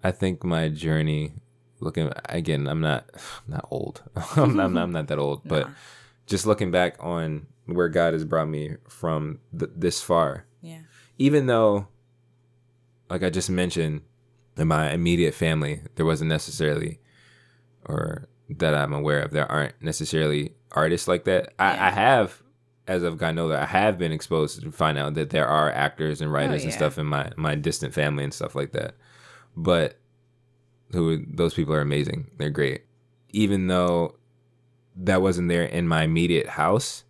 I think my journey, looking again, I'm not, I'm <sighs> not old. <laughs> I'm, not, I'm, not, I'm not that old, but nah. Just looking back on where God has brought me from th- this far, yeah, even though, like I just mentioned, in my immediate family, there wasn't necessarily, or that I'm aware of, there aren't necessarily artists like that. I, Yeah. I have, as I've gotten older, I have been exposed to find out that there are actors and oh, writers and yeah. stuff in my my distant family and stuff like that. But who those people are amazing. They're great. Even though that wasn't there in my immediate house,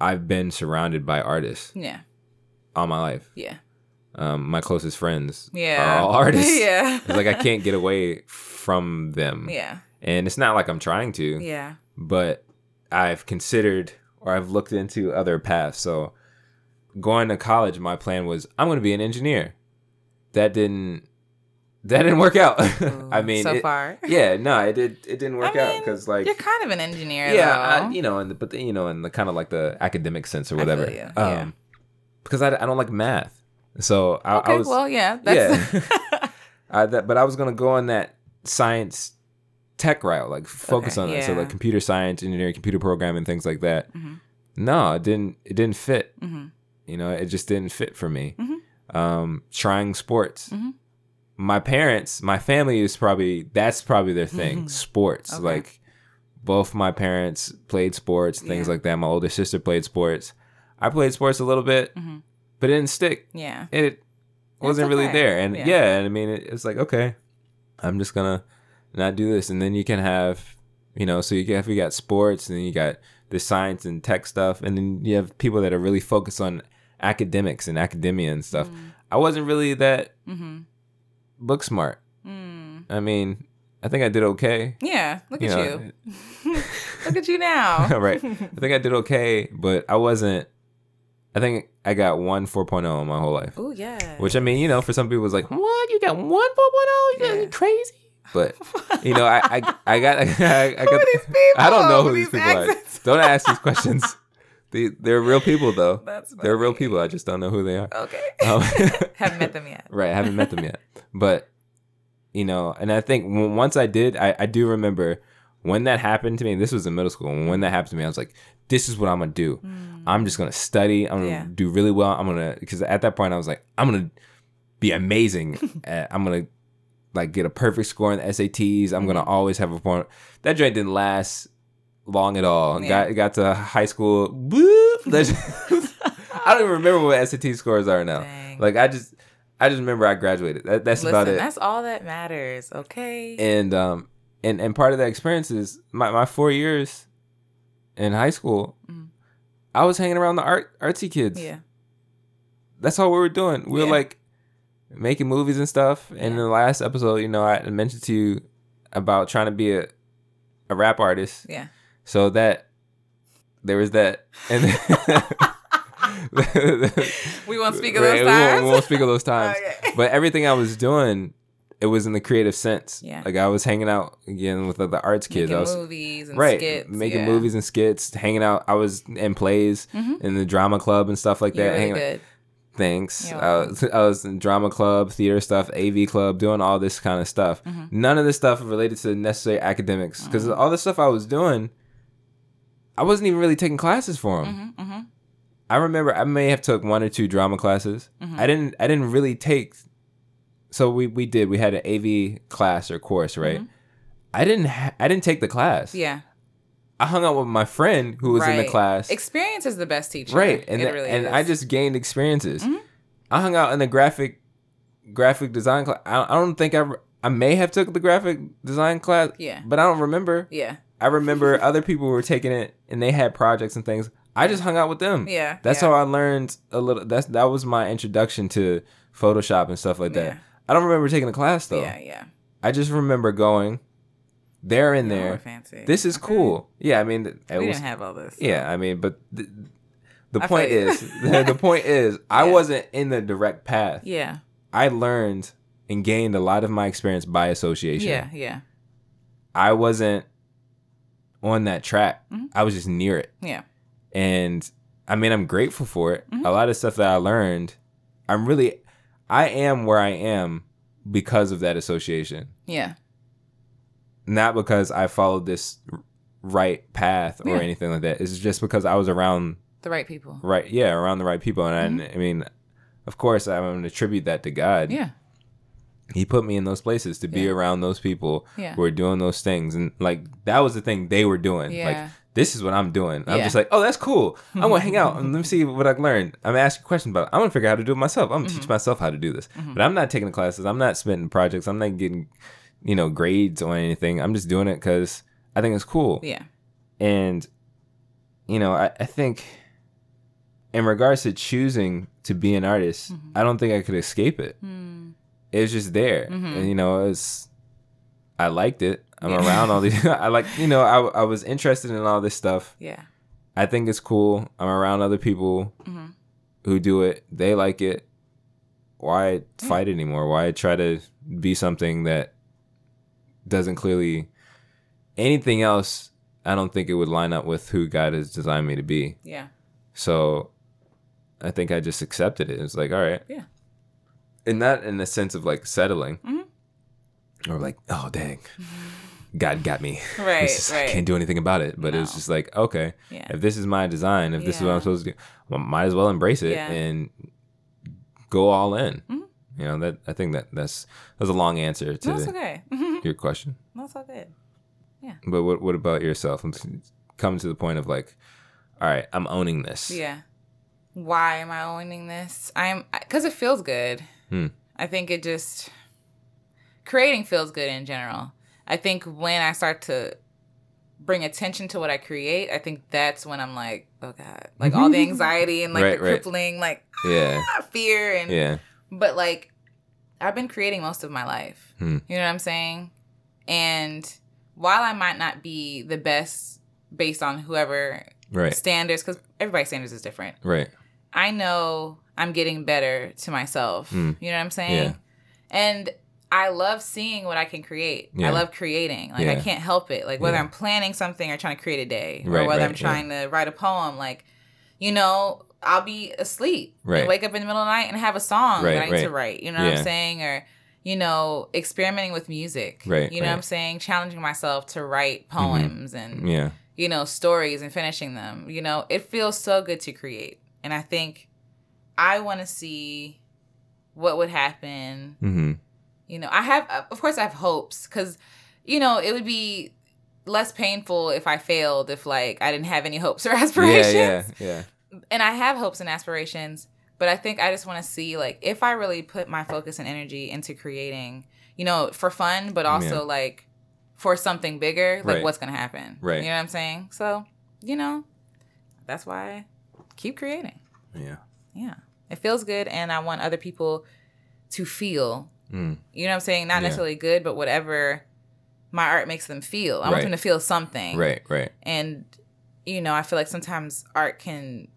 I've been surrounded by artists yeah, all my life. yeah, Um, my closest friends yeah. are all <laughs> artists. yeah, It's like I can't get away from them. yeah, And it's not like I'm trying to, yeah, but I've considered or I've looked into other paths. So going to college, my plan was I'm going to be an engineer. That didn't that didn't work out. Ooh, <laughs> I mean, so it- far. yeah, no, it did. It didn't work I out because like You're kind of an engineer, yeah. I, you know, and but you know, in the kind of like the academic sense or whatever. Um, yeah. because I, I don't like math, so I, okay, I was well, yeah, that's <laughs> <laughs> I, that, but I was gonna go on that science tech route, like focus Okay, on that. So like computer science, engineering, computer programming, things like that. Mhm. No, it didn't. It didn't fit. hmm You know, it just didn't fit for me. Mhm. Um, trying sports. My parents, my family is probably that's probably their thing. Mhm. Sports, Okay. like both my parents played sports, things Yeah. like that. My older sister played sports. I played sports a little bit, Mhm. but it didn't stick. yeah, It wasn't really there, and Yeah. yeah, and I mean, it, it's like okay, I'm just gonna not do this, and then you can have, you know, so you have you got sports, and then you got the science and tech stuff, and then you have people that are really focused on academics and academia and stuff. I wasn't really that Mm-hmm. Book smart. Mm. I mean, I think I did okay. Yeah, look You at know, you. <laughs> look at you now. <laughs> right. I think I did okay, but I wasn't. I think I got one 4.0 in my whole life. Oh yeah. Which I mean, you know, for some people, it's like, what? You got one 4.0? You Yeah. crazy? But you know, I I, I got <laughs> I, I got. Who are these people? I don't know who with these people accents? are. Don't ask these questions. They, they're real people, though. <laughs> That's They're real people. I just don't know who they are. Okay. <laughs> Um, <laughs> Haven't met them yet. Right, I haven't met them yet. But you know, and I think w- once I did, I, I do remember when that happened to me. This was in middle school. And when that happened to me, I was like, "This is what I'm gonna do. I'm just gonna study. I'm gonna Yeah. do really well. I'm gonna because at that point I was like, I'm gonna be amazing. at, I'm gonna like get a perfect score in the SATs. I'm gonna always have a point. That joint didn't last long at all. Yeah. Got got to high school. Boop, <laughs> I don't even remember what SAT scores are now. Dang. Like I just I just remember I graduated. That, that's Listen, about it. that's all that matters. Okay. And um and and part of that experience is my my four years in high school. Mhm. I was hanging around the art artsy kids. yeah. That's all we were doing. We were Yeah. like making movies and stuff. And in the last episode, you know, I mentioned to you about trying to be a a rap artist. Yeah. So that there was that, and <laughs> We won't speak of Right, those we won't- times. We won't, speak of those times. <laughs> Okay. But everything I was doing, it was in the creative sense. Yeah. Like I was hanging out again with the, arts kids. Making I was movies and right skits. making yeah. movies and skits, hanging out. I was in plays Mhm. in the drama club and stuff like that. really good. Thanks. I was, I was in drama club, theater stuff, AV club, doing all this kind of stuff. Mm-hmm. None of this stuff related to necessary academics because all the stuff I was doing, I wasn't even really taking classes for them. hmm hmm I remember I may have took one or two drama classes. Mhm. I didn't. I didn't really take. So we we did. We had an AV class or course, right? I didn't. Ha- I didn't take the class. Mm-hmm. Yeah. I hung out with my friend who was in the class. Experience is the best teacher. right and it th- really and is. i just gained experiences Mhm. i hung out in the graphic graphic design class I, I don't think i i may have took the graphic design class Yeah. but i don't remember Yeah. I remember other people were taking it and they had projects and things i just hung out with them Yeah. that's yeah. how i learned a little that's that was my introduction to photoshop and stuff like that Yeah. i don't remember taking a class though Yeah. Yeah. i just remember going they're in oh, there fancy. this is Okay. cool yeah i mean it We was didn't have all this. yeah, I mean, but the, the point is, the, <laughs> <laughs> the point is, I Yeah. wasn't in the direct path. Yeah. I learned and gained a lot of my experience by association. Yeah. Yeah. I wasn't on that track. Mhm. I was just near it, Yeah. and I mean, I'm grateful for it. Mhm. A lot of stuff that I learned, I'm really, I am where I am because of that association, Yeah. not because I followed this right path or Yeah. anything like that. It's just because I was around The right people. right yeah around the right people and I, I mean of course i'm going to attribute that to god Mm-hmm. Yeah. He put me in those places to be Yeah. around those people Yeah. who are doing those things. And like that was the thing they were doing. Like this is what i'm doing. I'm just like oh that's cool. I'm gonna hang out <laughs> and let me see what i learned i'm gonna ask you questions about it. I'm gonna figure out how to do it myself. I'm gonna Mm-hmm. teach myself how to do this. But i'm not taking the classes. I'm not submitting projects. I'm not getting you know grades or anything. I'm just doing it because i think it's cool. Yeah. and you know I, I think in regards to choosing to be an artist i don't think i could escape it. Mm. It was just there Mhm. and you know it was i liked it i'm Yeah. around all these <laughs> <laughs> i like you know I, I was interested in all this stuff Yeah. i think it's cool i'm around other people Mhm. who do it they like it why fight anymore? Why try to be something that doesn't clearly anything else? I don't think it would line up with who God has designed me to be. Yeah. So I think I just accepted it. It's like, all right. Yeah. And that in the sense of like settling. Mhm. Or like, oh dang. God got me. <laughs> Right, It's just- I right. can't do anything about it. But it was just like, okay, Yeah. if this is my design, if this is what I'm supposed to do, well, might as well embrace it Yeah. and go all in. Mhm. You know, that I think that that's that's a long answer to That's okay. your question. That's all good. Yeah but what what about yourself? I'm coming to the point of like, all right, I'm owning this. Yeah. Why am I owning this? I'm because it feels good. Hmm. I think it just creating feels good in general. I think when I start to bring attention to what I create, I think that's when I'm like, oh god, like all the anxiety and like Right, the right. crippling like Yeah. ah, fear and Yeah. but like I've been creating most of my life. Hmm. You know what I'm saying? And while I might not be the best based on whoever Right. standards, because everybody's standards is different. Right. I know I'm getting better to myself. Hmm. You know what I'm saying? Yeah. And I love seeing what I can create. Yeah. I love creating. Like I can't help it. Like whether Yeah. I'm planning something or trying to create a day, or whether right, I'm trying to write a poem. Like, you know, I'll be asleep, and Right. wake up in the middle of the night and have a song Right, that I need to write. You know what Yeah. I'm saying? Or you know, experimenting with music. Right, You know what. I'm saying? Challenging myself to write poems and Yeah. you know, stories and finishing them. You know, it feels so good to create. And I think I want to see what would happen. Mm-hmm. You know, I have, of course, I have hopes because, you know, it would be less painful if I failed, if like I didn't have any hopes or aspirations. <laughs> Yeah. Yeah. Yeah. And I have hopes and aspirations, but I think I just want to see like if I really put my focus and energy into creating, you know, for fun, but also Yeah. like for something bigger, like Right. what's gonna happen. Right. You know what I'm saying? So, you know, that's why keep creating. Yeah. Yeah. It feels good and I want other people to feel, Mm. you know what I'm saying? Not Yeah. necessarily good, but whatever my art makes them feel. I want them to feel something. Right. Right. And, you know, I feel like sometimes art can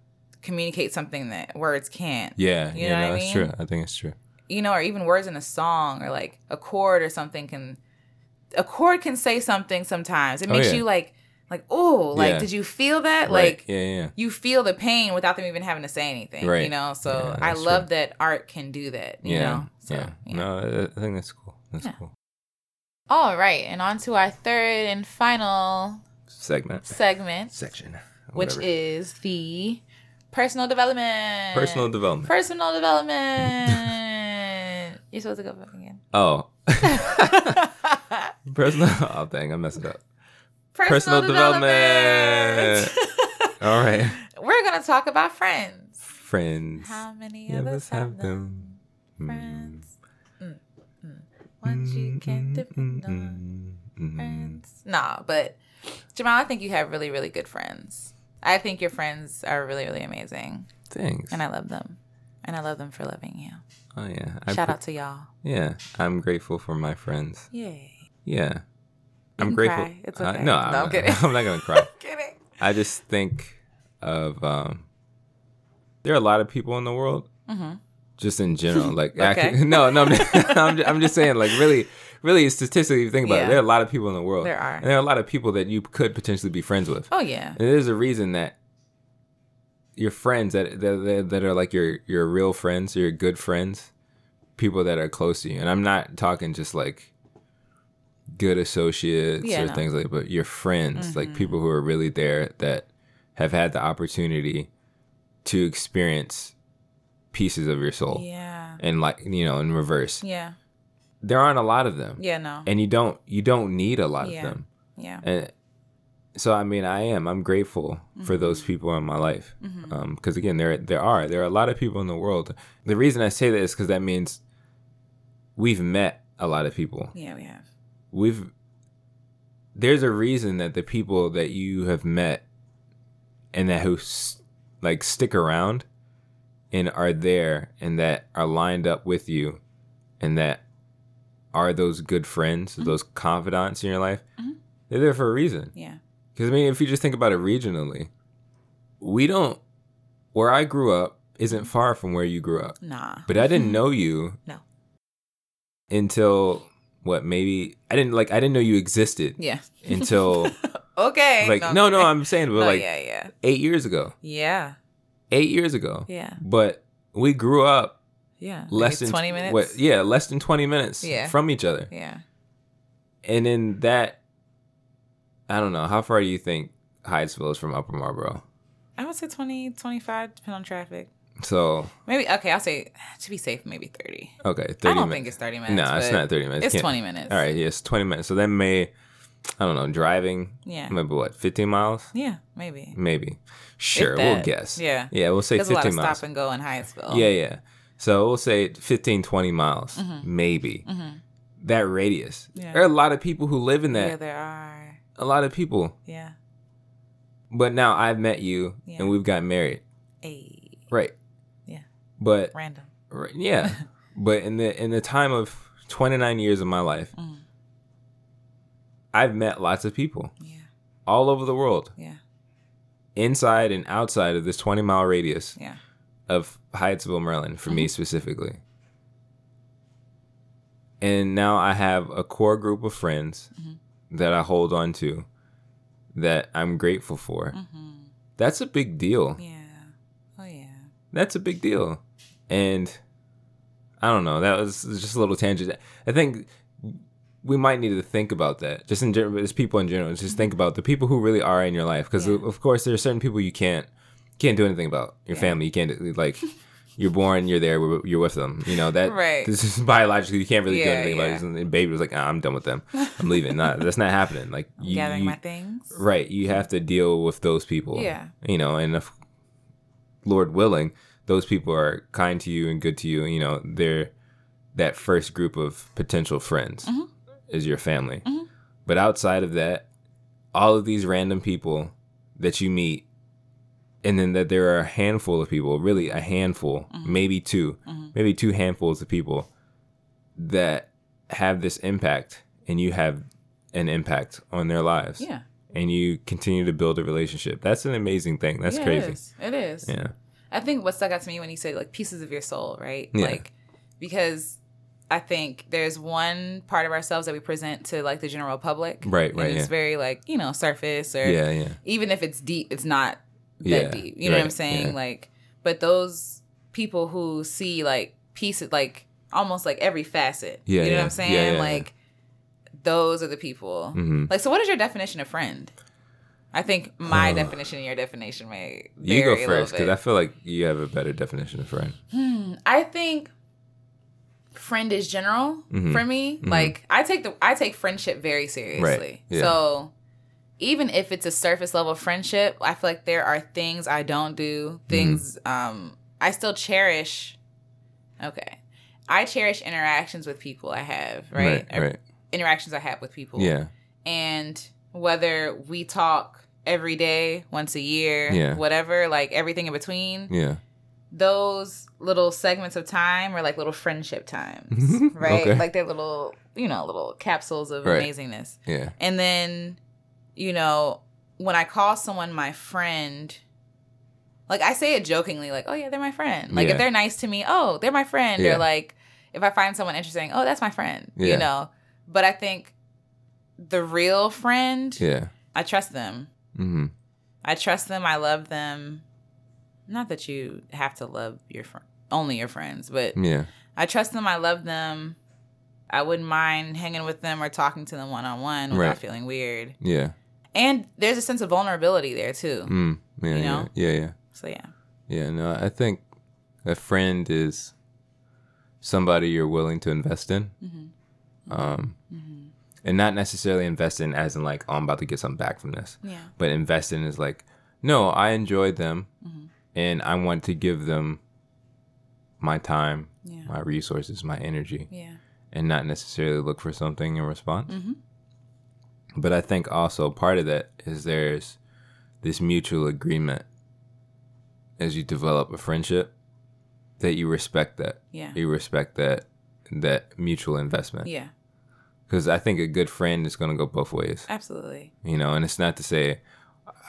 communicate something that words can't. Yeah. You yeah. know no, what I that's mean? true. I think it's true. You know, or even words in a song or like a chord or something can a chord can say something sometimes. It Oh, makes yeah. you like like, oh, like Yeah. did you feel that? Right. Like Yeah. Yeah. you feel the pain without them even having to say anything. Right. You know? So I love true. that art can do that. You yeah. know? So, yeah. No, I, think that's cool. That's cool. All right. And on to our third and final Segment. segment, Section. which is the personal development. personal development. Personal development. <laughs> You're supposed to go back again. oh. <laughs> <laughs> personal. Oh dang! I messed it up. Personal, Personal development. <laughs> All right. We're gonna talk about friends. Friends. How many You of us have them? Mm. Friends. Mm, mm. Ones you can't depend on. Mm, mm, mm. Friends. Nah, but Jamal, I think you have really, really good friends. I think your friends are really, really amazing, Thanks. and I love them, and I love them for loving you. oh yeah. Shout pre- out to y'all. Yeah, I'm grateful for my friends. Yay. Yeah. I'm can grateful. cry. It's Uh, no, No, I'm, I'm not, kidding. <laughs> I'm not gonna cry. <laughs> Kidding. I just think of um, there are a lot of people in the world, Mm-hmm. just in general. <laughs> Like, Okay. actually, no, no, I'm, I'm, just, I'm just saying, like, really, really, statistically, if you think about Yeah. it, there are a lot of people in the world. There are. and there are a lot of people that you could potentially be friends with. Oh yeah. And there's a reason that your friends that that, that, that are like your your real friends, your good friends, people that are close to you. And I'm not talking just like good associates Yeah, or no. Mm-hmm. things like but your friends, like people who are really there that have had the opportunity to experience pieces of your soul. Yeah. And like, you know, in reverse. Yeah. There aren't a lot of them. Yeah. No. And you don't you don't need a lot Yeah. of them. Yeah. And so I mean, I am. I'm grateful for Mm-hmm. those people in my life. Because again, there there are there are a lot of people in the world. The reason I say that is because that means we've met a lot of people. Yeah. We have. We've there's a reason that the people that you have met and that who like stick around and are there and that are lined up with you and that are those good friends, mm-hmm. those confidants in your life. Mhm. They're there for a reason. Yeah. Because I mean, if you just think about it regionally, we don't. Where I grew up isn't mm-hmm. far from where you grew up. Nah. But I didn't mm-hmm. know you No. until what maybe I didn't like I didn't know you existed Yeah. until <laughs> Okay. like no no I'm saying but Oh, like yeah, yeah. 8 years ago. Yeah. 8 years ago. Yeah. But we grew up Yeah. less than 20 minutes. What, yeah, less than 20 minutes Yeah. from each other. Yeah. And in that I don't know, how far do you think Hyattsville is from Upper Marlboro? I would say 20, 25, depending on traffic. So, Maybe, okay, I'll say, to be safe, maybe 30. okay, 30 I don't minutes. think it's 30 minutes. No, it's not 30 minutes. It's Can't- 20 minutes. All right, yes, 20 minutes. So then may I don't know, driving Yeah. maybe what, 15 miles? Yeah, maybe. Maybe. Sure, we'll guess. Yeah. Yeah, we'll say There's a lot 15 of miles. stop and go in Hyattsville. Yeah, yeah. So we'll say 15, 20 miles, Mm-hmm. maybe. That radius. Yeah. There are a lot of people who live in that. Yeah, there are. A lot of people. Yeah. But now I've met you Yeah. and we've got married. A Right. But random. right, yeah. <laughs> but in the in the time of 29 years of my life, Mm. I've met lots of people Yeah. all over the world, Yeah. inside and outside of this 20 mile radius Yeah. of Hyattsville, Maryland, for Mm-hmm. me specifically. And now I have a core group of friends Mm-hmm. that I hold on to that I'm grateful for. That's a big deal. Mm-hmm. Yeah. Oh yeah. That's a big deal. And I don't know. That was just a little tangent. I think we might need to think about that. Just in general, as people in general, just think about the people who really are in your life. Because Yeah. of course, there are certain people you can't can't do anything about. Your Yeah. family, you can't like. You're born, you're there, you're with them. You know that. <laughs> Right. This is biologically, you can't really do anything yeah. about it. And the baby was like, "I'm done with them. I'm leaving." Not that's not happening. Like you, Gathering you- my things. right. You have to deal with those people. Yeah. You know, and if Lord willing, those people are kind to you and good to you. You know, they're that first group of potential friends Mm-hmm. is your family. But outside of that, all of these random people that you meet, and then that there are a handful of people, really a handful, Mm-hmm. maybe 2 maybe two handfuls of people that have this impact, and you have an impact on their lives. Yeah. And you continue to build a relationship. That's an amazing thing. That's Yeah, crazy. It is. It is. Yeah. I think what stuck out to me when you say like pieces of your soul, right? Yeah. Like because I think there's one part of ourselves that we present to like the general public. Right, and right, It's yeah. very like, you know, surface or Yeah, yeah. even if it's deep, it's not that Yeah, deep. You know what I'm saying? yeah. Like but those people who see like pieces like almost like every facet. Yeah, You know what I'm saying? Like those are the people. Mhm. Like so what is your definition of friend? I think my definition and your definition may You go vary a little first because. I feel like you have a better definition of friend. I think friend is general Mhm. for me. Mhm. Like I take the I take friendship very seriously. yeah. So even if it's a surface level friendship, I feel like there are things I don't do, things um I still cherish Okay. I cherish interactions with people I have, right? Right. Right. Interactions I have with people. Yeah. And whether we talk every day, once a year, Yeah. whatever, like everything in between, Yeah. those little segments of time are like little friendship times, <laughs> right? Okay. Like they're little, you know, little capsules of Right. amazingness. Yeah. And then, you know, when I call someone my friend, like I say it jokingly, like, oh yeah, they're my friend. Like Yeah. if they're nice to me, oh, they're my friend. Yeah. Or like if I find someone interesting, oh, that's my friend. Yeah. You know? But I think the real friend, Yeah. I trust them. Mm-hmm. I trust them. I love them. Not that you have to love your friend, only your friends, but Yeah. I trust them. I love them. I wouldn't mind hanging with them or talking to them one on one without feeling weird. Yeah. And there's a sense of vulnerability there too. Mm. Yeah. You yeah. know? Yeah. Yeah. So yeah, Yeah. No, I think a friend is somebody you're willing to invest in. Mm-hmm. Um, and not necessarily invest in as in like, oh, I'm about to get something back from this. yeah, but invest in is like, no, I enjoyed them, Mm-hmm. and I want to give them my time, yeah, my resources, my energy, yeah, and not necessarily look for something in response. Mm-hmm. But I think also part of that is there's this mutual agreement as you develop a friendship that you respect that. yeah, You respect that that mutual investment. yeah. Because I think a good friend is going to go both ways. Absolutely. you know and it's not to say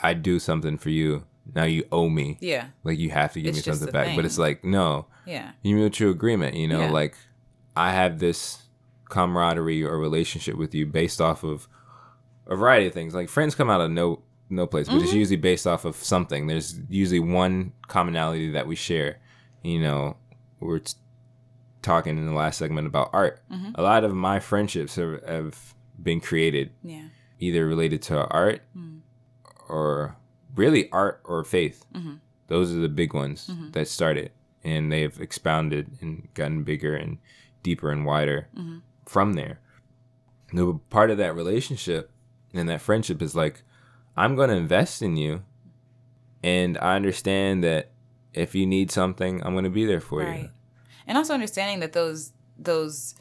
i do something for you now you owe me. Yeah. Like you have to give It's me something back. But it's like, no, Yeah. you mutual agreement, you know, Yeah. like I have this camaraderie or relationship with you based off of a variety of things. Like friends come out of no no place, but Mm-hmm. it's usually based off of something. There's usually one commonality that we share. You know, we we're t- talking in the last segment about art. Mm-hmm. A lot of my friendships have, have been created Yeah. either related to art Mm. or really art or faith. Mhm. Those are the big ones Mhm. that started, and they've expounded and gotten bigger and deeper and wider Mhm. from there. The part of that relationship and that friendship is like, I'm going to invest in you, and I understand that if you need something, I'm going to be there for Right. you. And also understanding that those those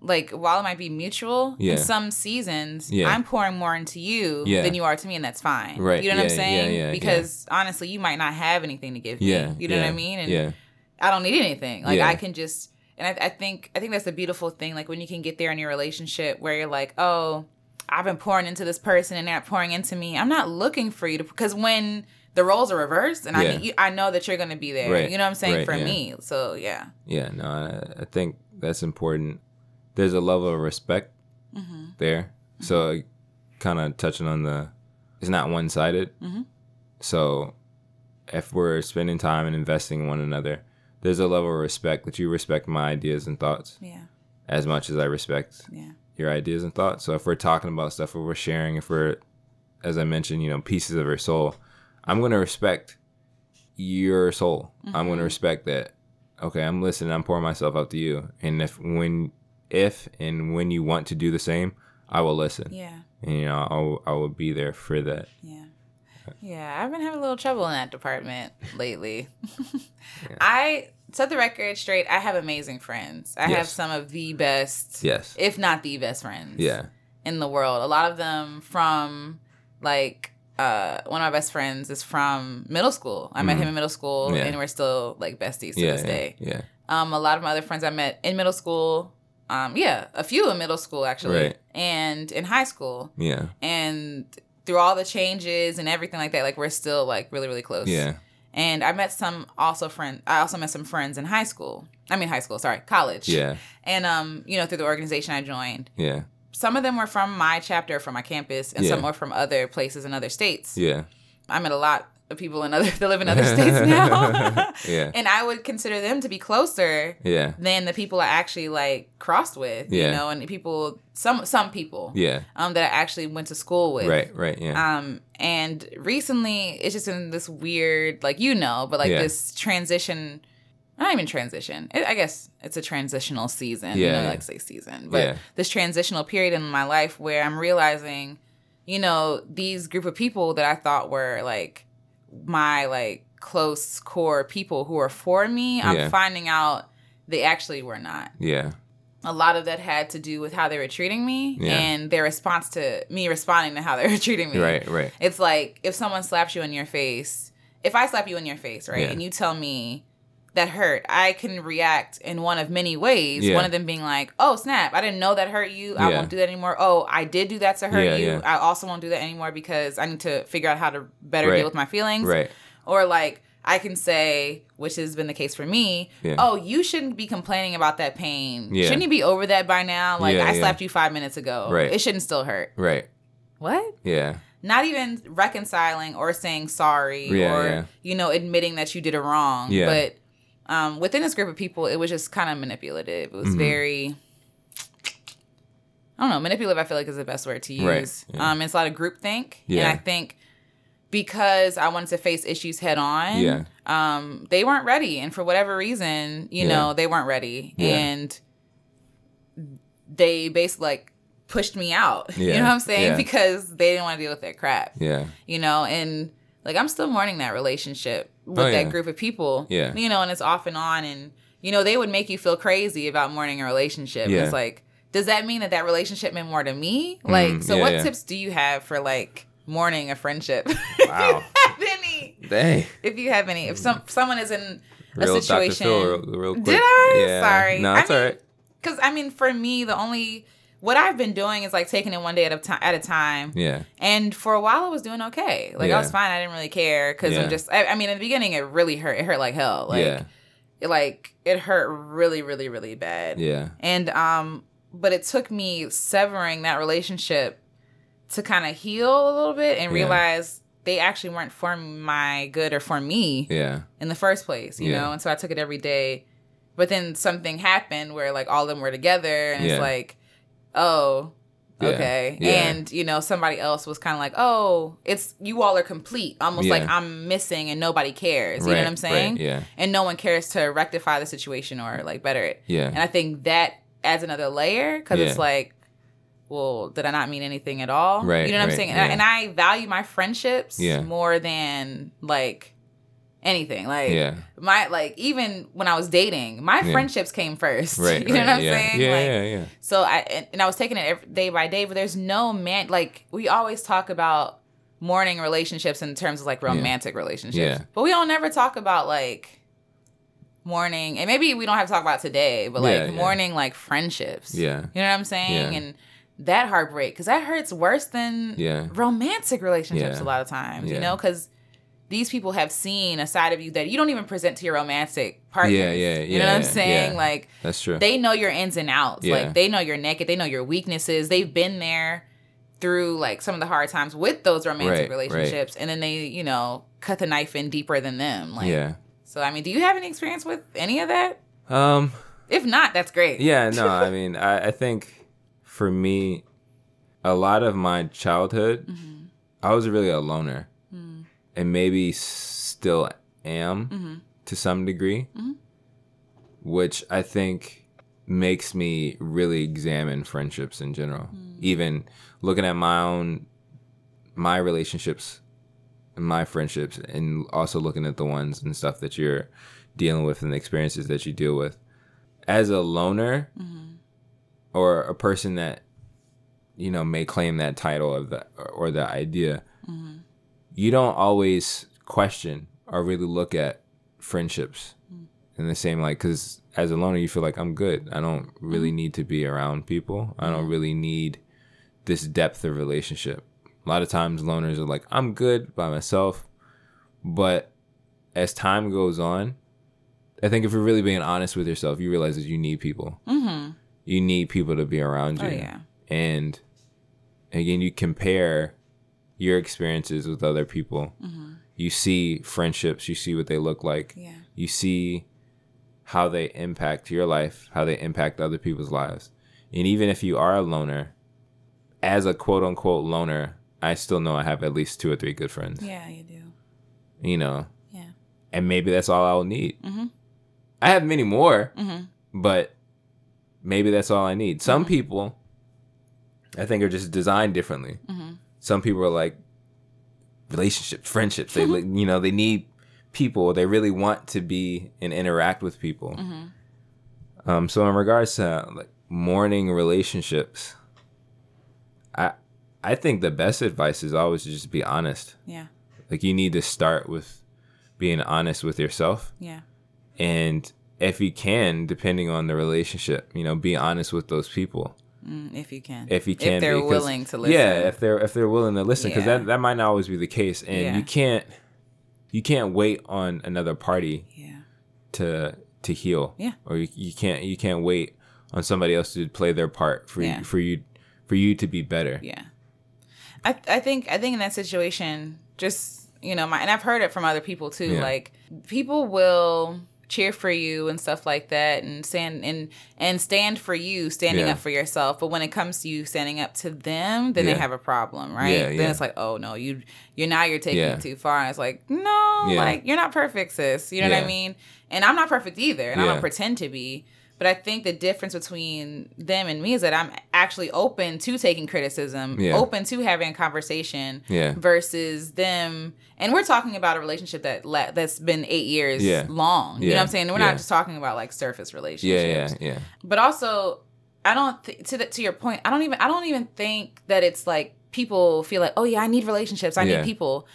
like while it might be mutual Yeah. in some seasons Yeah. i'm pouring more into you Yeah. than you are to me and that's fine Right. you know what i'm saying yeah, yeah, yeah. because honestly you might not have anything to give Yeah, me you know what i mean and yeah, i don't need anything like i can just and I, I think i think that's a beautiful thing like when you can get there in your relationship where you're like oh i've been pouring into this person and they're not pouring into me i'm not looking for you to because when the roles are reversed and i mean you, i know that you're gonna be there Right, you know what i'm saying right, for yeah. me so yeah yeah. No, I, I think that's important. There's a level of respect mm-hmm. there. So, kind of touching on the, it's not one sided. Mhm. So, if we're spending time and investing in one another, there's a level of respect that you respect my ideas and thoughts yeah as much as I respect yeah your ideas and thoughts. So, if we're talking about stuff, or we're sharing, if we're, as I mentioned, you know, pieces of our soul, I'm going to respect your soul. I'm going to Mhm. respect that. Okay, I'm listening. I'm pouring myself out to you. And if when, if and when you want to do the same, I will listen yeah and you know I'll, I will be there for that Yeah. Yeah, I've been having a little trouble in that department lately. <laughs> I set the record straight. I have amazing friends. I have some of the best, yes if not the best friends yeah in the world. A lot of them from like uh one of my best friends is from middle school. I met Mhm. him in middle school Yeah. and we're still like besties to yeah this yeah, day. yeah Um a lot of my other friends I met in middle school. Um yeah, a few in middle school actually. Right. And in high school yeah and through all the changes and everything like that like we're still like really really close yeah and i met some also friend i also met some friends in high school i mean high school sorry college yeah and um you know through the organization i joined yeah some of them were from my chapter from my campus and some were from other places in other states. Yeah. I met a lot of people in other <laughs> that live in other states now. <laughs> Yeah. <laughs> And i would consider them to be closer yeah. than the people i actually like crossed with Yeah. you know and people some some people yeah. um that i actually went to school with. Right right yeah. Um, and recently it's just in this weird, like you know, but like Yeah. this transition. Not even transition. It, I guess it's a transitional season. Yeah, you know, yeah. like say season, but Yeah. this transitional period in my life where I'm realizing, you know, these group of people that I thought were like my like close core people who are for me. I'm Yeah. finding out they actually were not yeah a lot of that had to do with how they were treating me and their response to me responding to how they were <laughs> treating me. right right It's like if someone slaps you in your face, if I slap you in your face, right, and you tell me that hurt, I can react in one of many ways. Yeah. One of them being like, "Oh snap! I didn't know that hurt you. I Yeah. won't do that anymore. Oh, I did do that to hurt Yeah, you. I also won't do that anymore because I need to figure out how to better Right. deal with my feelings." right Or like I can say, which has been the case for me, oh, you shouldn't be complaining about that pain. Yeah. Shouldn't you be over that by now? Like I slapped you five minutes ago. Right. It shouldn't still hurt. right What? yeah Not even reconciling or saying sorry Yeah, or yeah. you know admitting that you did a wrong. Yeah. But um, within this group of people, it was just kind of manipulative. It was Mhm. very. I don't know. Manipulative, I feel like, is the best word to use. Right, yeah. Um, it's a lot of groupthink, and Yeah. I think because I wanted to face issues head on, Yeah. um, they weren't ready, and for whatever reason, you Yeah. know, they weren't ready, and they basically like pushed me out. <laughs> You know what I'm saying? Because they didn't want to deal with their crap. yeah You know, and like I'm still mourning that relationship with Oh, that group of people. Yeah. You know, and it's off and on, and you know they would make you feel crazy about mourning a relationship. Yeah. It's like, does that mean that that relationship meant more to me? Like, Mm, so yeah, what yeah. tips do you have for like mourning a friendship? Wow. <laughs> if you have any, dang if you have any, if some someone is in a real situation. Phil real, real quick Did I? yeah Sorry. no I it's mean, all right Because I mean, for me, the only what I've been doing is like taking it one day at a time at a time. Yeah. And for a while, I was doing okay. Like I was fine. I didn't really care because Yeah. I'm just. I, I mean, in the beginning, it really hurt. It hurt like hell. Like, yeah. it, like it hurt really, really, really bad. Yeah. And um, but it took me severing that relationship to kind of heal a little bit and Yeah. realize they actually weren't for my good or for me Yeah. in the first place, you Yeah. know? And so I took it every day. But then something happened where like all of them were together and Yeah. it's like, oh, Yeah. okay. Yeah. And, you know, somebody else was kind of like, oh, it's you all are complete. Almost like I'm missing and nobody cares. You know what I'm saying? right, yeah. And no one cares to rectify the situation or like better it. Yeah. And I think that adds another layer because it's like, well, did I not mean anything at all? Right, You know what I'm right, saying? And. I, and I value my friendships Yeah. more than like anything. Like Yeah. my like even when I was dating, my Yeah. friendships came first. <laughs> Right. you know right, what I'm yeah. saying? Yeah, like, yeah, yeah. So I and, and I was taking it every, day by day, but there's no man like we always talk about mourning relationships in terms of like romantic relationships, Yeah. but we don't never talk about like mourning and maybe we don't have to talk about today, but like mourning like friendships. Yeah. you know what I'm saying? Yeah. And that heartbreak because that hurts worse than Yeah. romantic relationships a lot of times. You know, because these people have seen a side of you that you don't even present to your romantic partner. Yeah, yeah, yeah. You know what yeah, I'm saying? yeah. Like That's true. they know your ins and outs. Yeah. Like they know your naked, they know your weaknesses. They've been there through like some of the hard times with those romantic Right, right. relationships, and then they, you know, cut the knife in deeper than them. Like, yeah. So I mean, do you have any experience with any of that? Um. If not, that's great. Yeah. <laughs> No. I mean, I, I think for me, a lot of my childhood, Mm-hmm. I was really a loner. And maybe still am Mhm. to some degree, Mhm. which I think makes me really examine friendships in general. Mm. Even looking at my own my relationships my friendships and also looking at the ones and stuff that you're dealing with and the experiences that you deal with as a loner Mm-hmm. or a person that you know may claim that title of the or the idea Mm-hmm. You don't always question or really look at friendships Mm. in the same like because as a loner you feel like i'm good i don't really Mm-hmm. need to be around people i don't really need this depth of relationship a lot of times loners are like i'm good by myself but as time goes on i think if you're really being honest with yourself you realize that you need people Mm-hmm. you need people to be around you Oh yeah. and again you compare your experiences with other people Mm-hmm. you see friendships you see what they look like Yeah. you see how they impact your life how they impact other people's lives and even if you are a loner as a quote unquote loner i still know i have at least two or three good friends Yeah, you do. you know Yeah. and maybe that's all i'll need Mhm. i have many more Mm-hmm. but maybe that's all I need. Some people, I think, are just designed differently. Mm-hmm. Some people are like relationships, friendships. They, li- you know, they need people. They really want to be and interact with people. Mm-hmm. Um, so in regards to like mourning relationships, I I think the best advice is always to just be honest. Yeah. Like you need to start with being honest with yourself Yeah. and if you can depending on the relationship you know be honest with those people Mm, if you can. if you can If they're be, willing to listen. yeah if they're if they're willing to listen because Yeah. that, that might not always be the case and Yeah. you can't you can't wait on another party Yeah. to to heal Yeah. or you, you can't you can't wait on somebody else to play their part for Yeah. you for you for you to be better Yeah. I I think I think in that situation, just you know, my and I've heard it from other people too. Like people will cheer for you and stuff like that and stand and and stand for you standing Yeah. up for yourself. But when it comes to you standing up to them then they have a problem right? Yeah, then yeah. it's like oh no you you're now you're taking Yeah. it too far. And it's like no Yeah. like you're not perfect sis. You know what i mean? And i'm not perfect either and i don't pretend to be but I think the difference between them and me is that I'm actually open to taking criticism, Yeah. open to having a conversation, Yeah. versus them. And we're talking about a relationship that la- that's been eight years Yeah. long. You know what I'm saying? We're Yeah. not just talking about like surface relationships. yeah yeah yeah. But also, I don't th- to the, to your point. I don't even I don't even think that it's like people feel like, oh yeah, I need relationships. I Yeah. need people.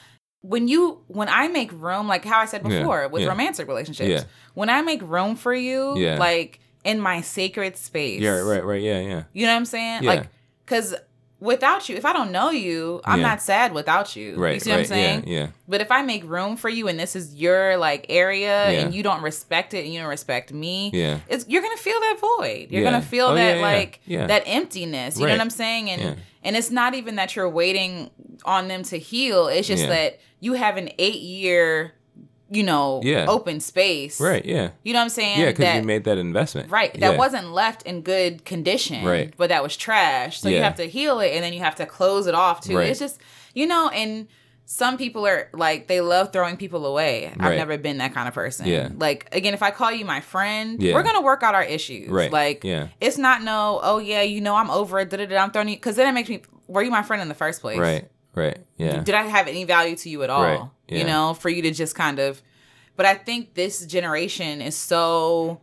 When you when I make room, like how I said Yeah. before with Yeah. romantic relationships, Yeah. when I make room for you, Yeah. like in my sacred space. Yeah, right, right, yeah, yeah. You know what I'm saying? Yeah. Like, because without you, if I don't know you, I'm Yeah. not sad without you. Right, You see right, what I'm saying? yeah, yeah. But if I make room for you and this is your like area Yeah. and you don't respect it and you don't respect me, Yeah. it's you're gonna feel that void. You're gonna feel Oh, that like that emptiness. You know what I'm saying? And and it's not even that you're waiting on them to heal. It's just that you have an eight year, you know, Yeah. open space. Right, yeah. You know what I'm saying? Yeah, because you made that investment. Right. That Yeah. wasn't left in good condition. Right. But that was trash. So you have to heal it and then you have to close it off too. Right. It's just, you know, and some people are like, they love throwing people away. I've Right. never been that kind of person. Yeah. Like, again, if I call you my friend, Yeah. we're going to work out our issues. Right. Like, Yeah. it's not no, oh, yeah, you know, I'm over it. Da-da-da, I'm throwing you. Because then it makes me, were you my friend in the first place? Right, right, yeah. Did I have any value to you at all? Right. Yeah. You know, for you to just kind of. But I think this generation is so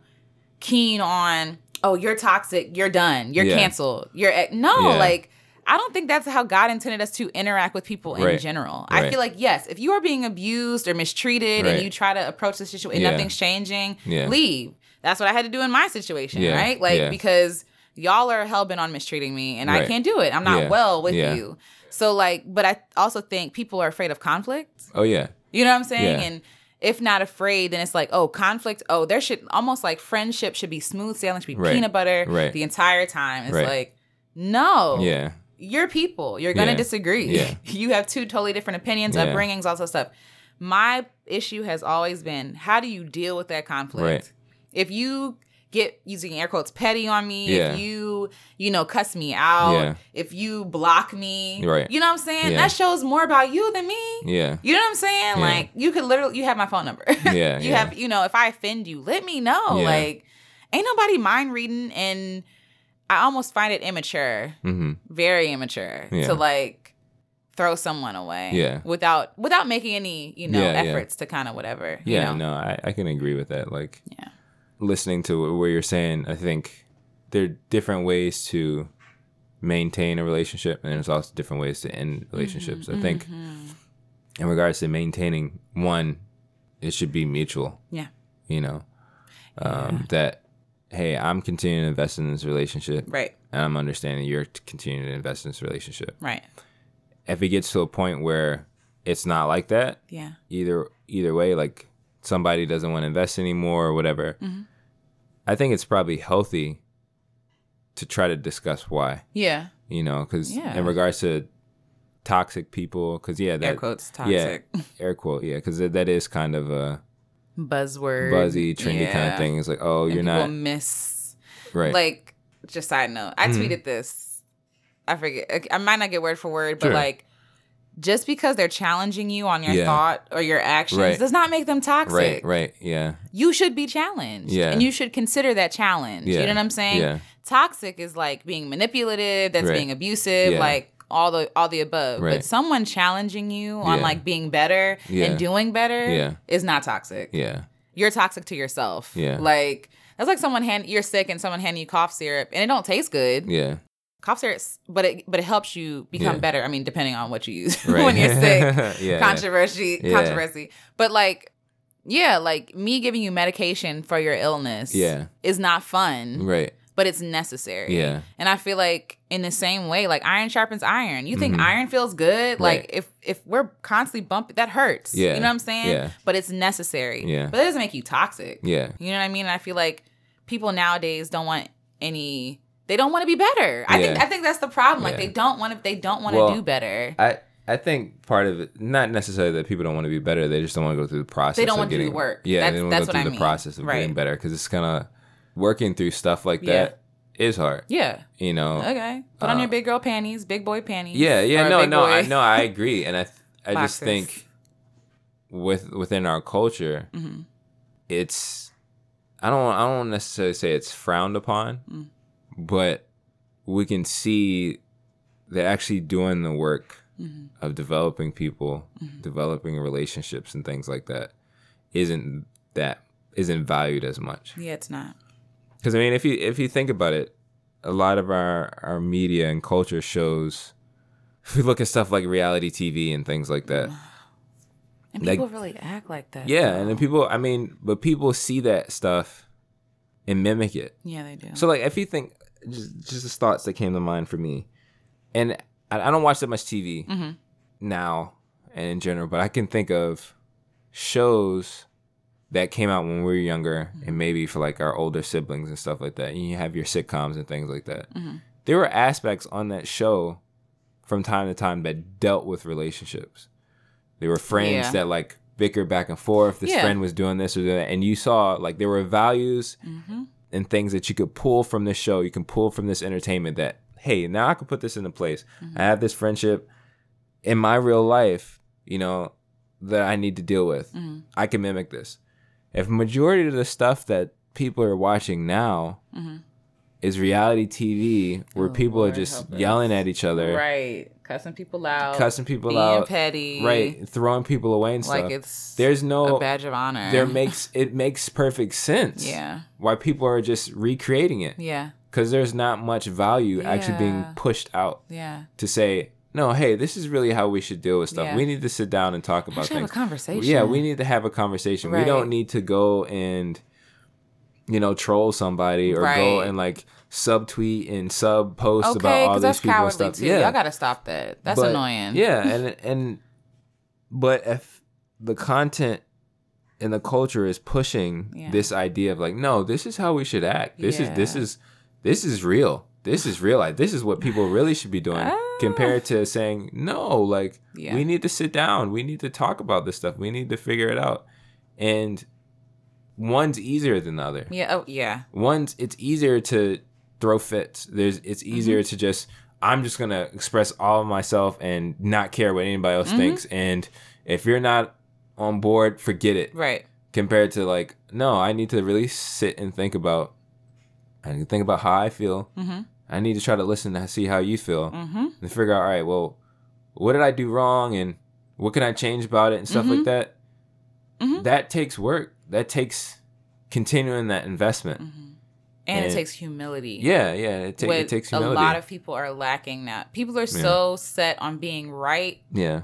keen on, oh, you're toxic, you're done, you're Yeah. canceled, you're ex-" no, Yeah. like. I don't think that's how God intended us to interact with people in Right. general. I feel like yes, if you are being abused or mistreated Right. and you try to approach the situation and nothing's changing, Yeah. leave. That's what I had to do in my situation, right? Like because y'all are hell bent on mistreating me and I can't do it. I'm not well with you. So like, but I also think people are afraid of conflict. Oh yeah. You know what I'm saying? Yeah. And if not afraid, then it's like, oh, conflict. Oh, there should almost like friendship should be smooth sailing, should be Right. peanut butter Right. the entire time. It's Right. like, no, Yeah. you're people. You're gonna Yeah. disagree. Yeah. <laughs> you have two totally different opinions, Yeah. upbringings, all that stuff. My issue has always been how do you deal with that conflict? Right. If you get using air quotes petty on me, Yeah. if you, you know, cuss me out, Yeah. if you block me, Right. you know what I'm saying? Yeah. That shows more about you than me. Yeah. You know what I'm saying? Like you could literally you have my phone number. <laughs> Yeah, you have you know, if I offend you, let me know. Yeah. Like ain't nobody mind reading and I almost find it immature, Mm-hmm. very immature Yeah. to like throw someone away. Yeah. Without without making any, you know, efforts to kind of whatever. you Yeah, know? no, I, I can agree with that. Like Yeah. Listening to what you're saying, I think there are different ways to maintain a relationship and there's also different ways to end relationships. I think Mhm. in regards to maintaining one, it should be mutual. Yeah. You know. Um, that hey, I'm continuing to invest in this relationship Right. and I'm understanding you're continuing to invest in this relationship. Right. If it gets to a point where it's not like that, Yeah. either either way like somebody doesn't want to invest anymore or whatever Mm-hmm. i think it's probably healthy to try to discuss why Yeah. you know because Yeah. in regards to toxic people because yeah that Air quotes yeah <laughs> air quote yeah because that is kind of a Buzzword. buzzy trendy kind of thing it's like oh And you're not. people miss right like just side note i Mhm. tweeted this i forget i might not get word for word but Sure. like just because they're challenging you on your Yeah. thought or your actions Right. does not make them toxic right right yeah you should be challenged Yeah. and you should consider that challenge Yeah. you know what i'm saying Yeah. toxic is like being manipulative that's Right. being abusive Yeah. like all the all the above Right. but someone challenging you on like being better and doing better is not toxic yeah you're toxic to yourself. Yeah. Like that's like someone hand you're sick and someone handing you cough syrup and it don't taste good. yeah Cough syrup, but it but it helps you become Yeah. better. I mean, depending on what you use <laughs> right when you're sick. <laughs> yeah Controversy, Yeah. controversy. But like, yeah, like me giving you medication for your illness, Yeah. is not fun, right but it's necessary. Yeah. And I feel like in the same way, like iron sharpens iron. You think Mhm. iron feels good? Like if if we're constantly bumping, that hurts. Yeah. You know what I'm saying? Yeah. But it's necessary. Yeah. But it doesn't make you toxic. yeah You know what I mean? I feel like people nowadays don't want any. They don't want to be better. I think I think that's the problem. Like Yeah. they don't want to. They don't want to Well, do better. I I think part of it, not necessarily that people don't want to be better, they just don't want to go through the process. They don't want to do the getting, work. Yeah, That's- they don't want to go I through mean. the process of getting better because it's kind of working through stuff like Yeah. that is hard. Yeah. You know. Okay. Put on Uh, your big girl panties, big boy panties. Yeah, yeah, no, no, I no, I agree, and I th- I just think with within our culture, Mhm. it's I don't I don't necessarily say it's frowned upon, Mm. But we can see they're actually doing the work Mhm. of developing people, Mhm. developing relationships and things like that isn't that isn't valued as much. Yeah, it's not. Because I mean, if you if you think about it, a lot of our our media and culture shows. If we look at stuff like reality TV and things like that, <sighs> And Like- people really act like that. yeah, though. and then people, I mean, but people see that stuff and mimic it. Yeah, they do. So like if you think just just the thoughts that came to mind for me, and I, I don't watch that much TV Mm-hmm. now and in general, but I can think of shows that came out when we were younger Mm-hmm. and maybe for like our older siblings and stuff like that. And you have your sitcoms and things like that. Mm-hmm. There were aspects on that show from time to time that dealt with relationships. There were friends Yeah. that like bicker back and forth. This Yeah. friend was doing this or that, and you saw like there were values Mm-hmm. And things that you could pull from this show. You can pull from this entertainment that hey, now I can put this into place. Mm-hmm. I have this friendship in my real life, you know, that I need to deal with. Mm-hmm. I can mimic this. If majority of the stuff that people are watching now Mm-hmm. is reality TV where Oh, people Lord, are just us. yelling at each other, Right. Cussing people out. cussing people out. being out, petty. right, throwing people away and Like stuff. it's There's no badge of honor. there makes it makes perfect sense. Yeah. Why people are just recreating it Yeah. because there's not much value actually being pushed out Yeah. to say no. Hey, this is really how we should deal with stuff. Yeah. We need to sit down and talk about should have a things. conversation. Yeah, we need to have a conversation. We don't need to go and you know troll somebody or go and like subtweet and sub post Okay, about all these that's people cowardly stuff. too. Yeah, Y'all gotta stop that. That's But- annoying. Yeah, and and but if the content and the culture is pushing Yeah. this idea of like, no, this is how we should act. This is this is this is real. This is real. Like this is what people really should be doing. <laughs> Compared to saying, no, like Yeah. we need to sit down. We need to talk about this stuff. We need to figure it out. And one's easier than the other Yeah. Oh, yeah. one's it's easier to throw fits. There's it's easier to just I'm just gonna express all of myself and not care what anybody else thinks. And if you're not on board, forget it. Right. Compared to like, no, I need to really sit and think about. I need to think about how I feel. Mm-hmm. I need to try to listen to see how you feel Mm-hmm. and figure out. All right, well, what did I do wrong and what can I change about it and stuff like Mhm. that. That takes work. That takes continuing that investment. Mm-hmm. And, it And- takes humility. Yeah, yeah. It, ta- it takes a lot of people are lacking that. People are so set on being right. yeah,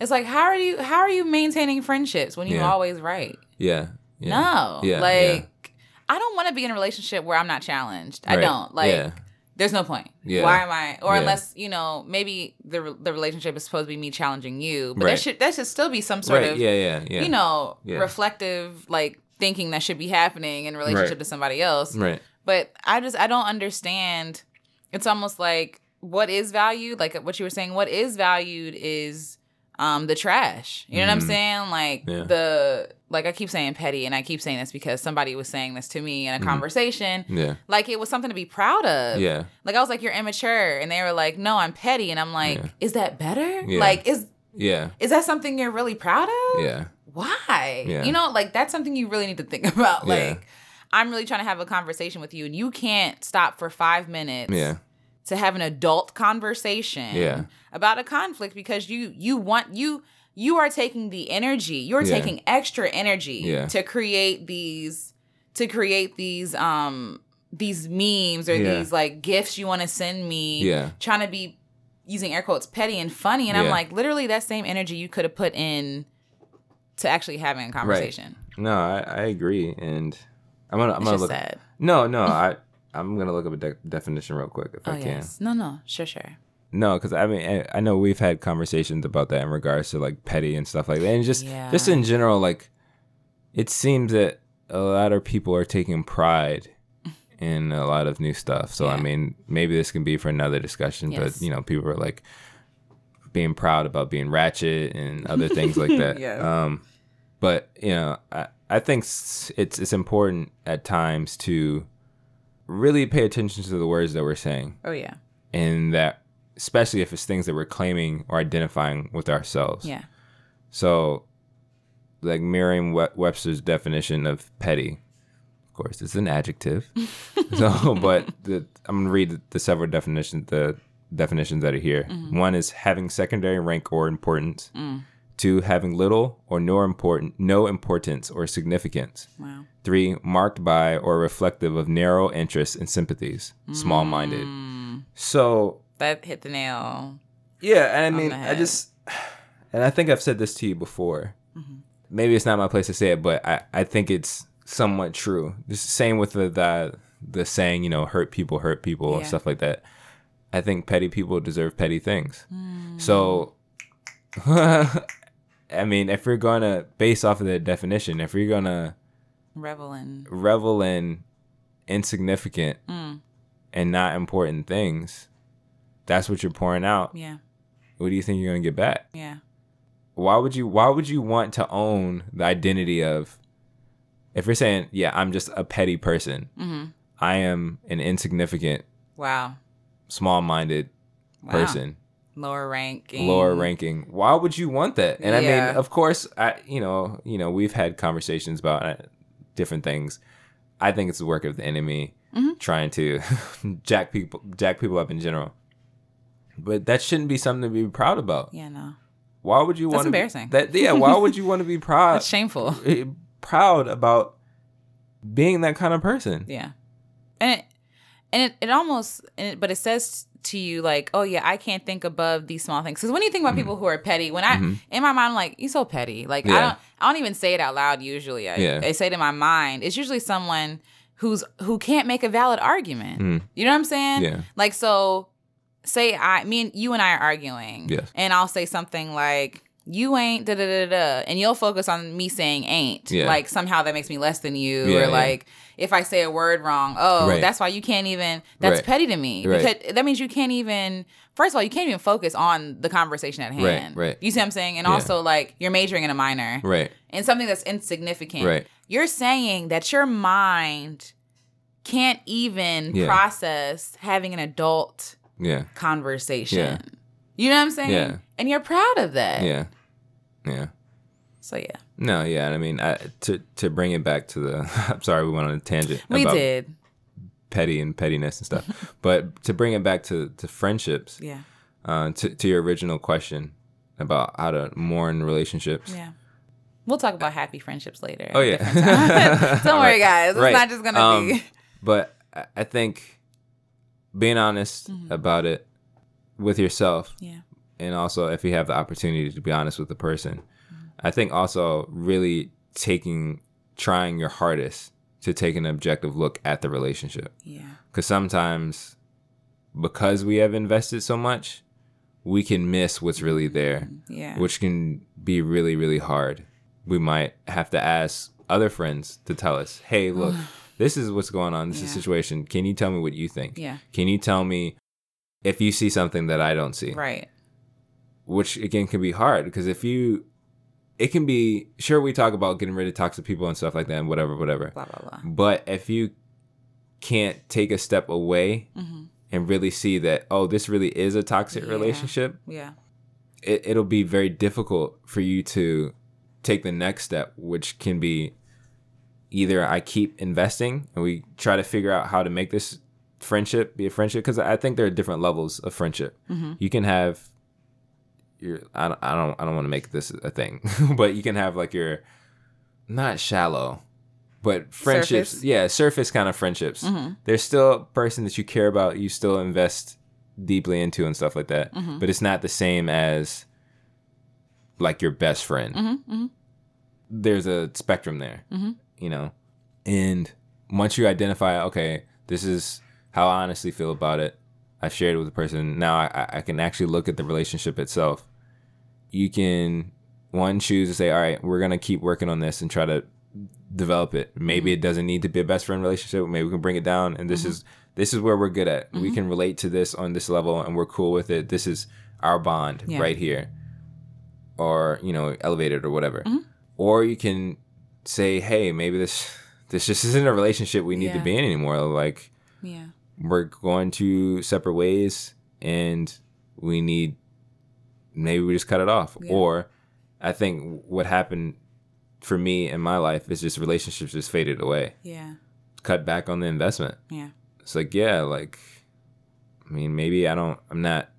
It's like how are you how are you maintaining friendships when you're Yeah. always right? yeah, yeah. No. Yeah, Like I don't want to be in a relationship where I'm not challenged. I don't. Like yeah, there's no point. Yeah. Why am I? Or Yeah. unless you know, maybe the the relationship is supposed to be me challenging you, but Right. that should that should still be some sort right. of yeah, yeah, yeah. you know Yeah. reflective like thinking that should be happening in relationship Right. to somebody else. right. But I just I don't understand. It's almost like what is valued, like what you were saying. What is valued is um the trash. You know what I'm Mhm. saying? Like Yeah. the like I keep saying petty, and I keep saying this because somebody was saying this to me in a Mhm. conversation. Yeah, Like it was something to be proud of. yeah, Like I was like, you're immature, and they were like, no, I'm petty, and I'm like, Yeah. is that better? Yeah. Like is yeah, is that something you're really proud of? yeah, Why? Yeah. You know, like that's something you really need to think <laughs> about. Yeah. Like I'm really trying to have a conversation with you, and you can't stop for five minutes yeah, to have an adult conversation Yeah. about a conflict because you you want you you are taking the energy you're Yeah. taking extra energy Yeah. to create these to create these um these memes or Yeah. these like gifts you want to send me Yeah. trying to be using air quotes petty and funny and i'm like literally that same energy you could have put in to actually having a conversation No, I, I agree, and I'm gonna I'm it's gonna look. sad No, no, I I'm gonna look up a de- definition real quick if oh I can. yes no no sure sure No, because I mean I, I know we've had conversations about that in regards to like petty and stuff like that, and just Yeah. just in general, like it seems that a lot of people are taking pride <laughs> in a lot of new stuff. So I mean, maybe this can be for another discussion, Yes. but you know, people are like being proud about being ratchet and <laughs> other things like that. Yes. Um, but you know, I I think it's it's important at times to really pay attention to the words that we're saying oh yeah and that especially if it's things that we're claiming or identifying with ourselves. yeah So, like Merriam Webster's definition of petty, of course, it's an adjective. <laughs> so, but the, I'm gonna read the several definitions. The definitions that are here. One is having secondary rank or importance. Two, having little or no important, no importance or significance. wow Three, marked by or reflective of narrow interests and sympathies, small-minded. Mm, So that hit the nail yeah, and I mean, I just, <sighs> and I think I've said this to you before. Mm-hmm. Maybe it's not my place to say it, but I, I think it's somewhat true. The same with the the, the saying, you know, hurt people hurt people and stuff like that. I think petty people deserve petty things. So <laughs> I mean, if we're going to base off of the definition, if we're going to Revel in. revel in insignificant Mm, and not important things, that's what you're pouring out. yeah. What do you think you're going to get back? Yeah. why would you why would you want to own the identity of if you're saying yeah i'm just a petty person hmm i am an insignificant Wow. small-minded Wow. person Lower ranking. lower ranking why would you want that and i mean of course i you know you know we've had conversations about uh, different things i think it's the work of the enemy Mhm. trying to <laughs> jack people jack people up in general but that shouldn't be something to be proud about Yeah, no. why would you want? That's embarrassing. that yeah why would you want to be <laughs> proud That's shameful. eh, proud about being that kind of person. Yeah. And it and it, it almost and it, but it says to you like, oh yeah, I can't think above these small things. Because when you think about people who are petty, when I Mhm. in my mind, I'm like, you so petty. Like I don't I don't even say it out loud usually. I, Yeah. I say it in my mind. It's usually someone who's who can't make a valid argument. Mm. You know what I'm saying? Yeah. Like so say I me and you and I are arguing. Yes. And I'll say something like you ain't da da da da and you'll focus on me saying ain't Yeah. like somehow that makes me less than you Yeah, or yeah. like if I say a word wrong oh Right. that's why you can't even that's Right. petty to me Right. because that means you can't even first of all you can't even focus on the conversation at Right, hand right. you see what I'm saying and Yeah. also like you're majoring in a minor Right. in something that's insignificant Right. you're saying that your mind can't even Yeah. process having an adult Yeah. conversation. Yeah. You know what I'm saying? Yeah. And you're proud of that. Yeah. Yeah. So yeah. No, yeah. I mean, I, to to bring it back to the. <laughs> I'm sorry, we went on a tangent We about did. petty and pettiness and stuff, <laughs> but to bring it back to to friendships, Yeah. uh, to to your original question about how to mourn relationships. Yeah. We'll talk about happy friendships later. Oh, yeah. <laughs> Don't worry, Right. guys. It's Right. not just gonna Um, be. But I- I think being honest Mhm. about it with yourself Yeah. and also if you have the opportunity to be honest with the person Mm-hmm. i think also really taking trying your hardest to take an objective look at the relationship Yeah. because sometimes because we have invested so much we can miss what's really there Yeah. which can be really really hard we might have to ask other friends to tell us hey look <sighs> this is what's going on this is Yeah. the situation can you tell me what you think yeah. can you tell me if you see something that i don't see Right. which again can be hard because if you it can be sure we talk about getting rid of toxic people and stuff like that and whatever whatever Blah blah blah. but if you can't take a step away hmm and really see that oh this really is a toxic Yeah. relationship Yeah. it, it'll be very difficult for you to take the next step which can be either i keep investing and we try to figure out how to make this friendship be a friendship because i think there are different levels of friendship hmm you can have your I don't I don't I don't want to make this a thing, <laughs> but you can have like your not shallow, but friendships. Surface. Yeah, surface kind of friendships. hmm There's still a person that you care about, you still invest deeply into and stuff like that. Mhm. But it's not the same as like your best friend. hmm hmm There's a spectrum there, Mhm. You know. And once you identify, okay, this is how I honestly feel about it. I've shared it with the person. Now I, I can actually look at the relationship itself. You can one choose to say, all right, we're gonna keep working on this and try to develop it. Maybe mm-hmm. it doesn't need to be a best friend relationship. Maybe we can bring it down, and this mm-hmm. is this is where we're good at. We mm-hmm. can relate to this on this level, and we're cool with it. This is our bond Yeah. right here, or you know, elevated or whatever. Mhm. Or you can say, hey, maybe this this just isn't a relationship we need Yeah. to be in anymore. Like Yeah. we're going to separate ways and we need maybe we just cut it off Yeah. or i think what happened for me in my life is just relationships just faded away Yeah. cut back on the investment Yeah. it's like yeah like i mean maybe i don't i'm not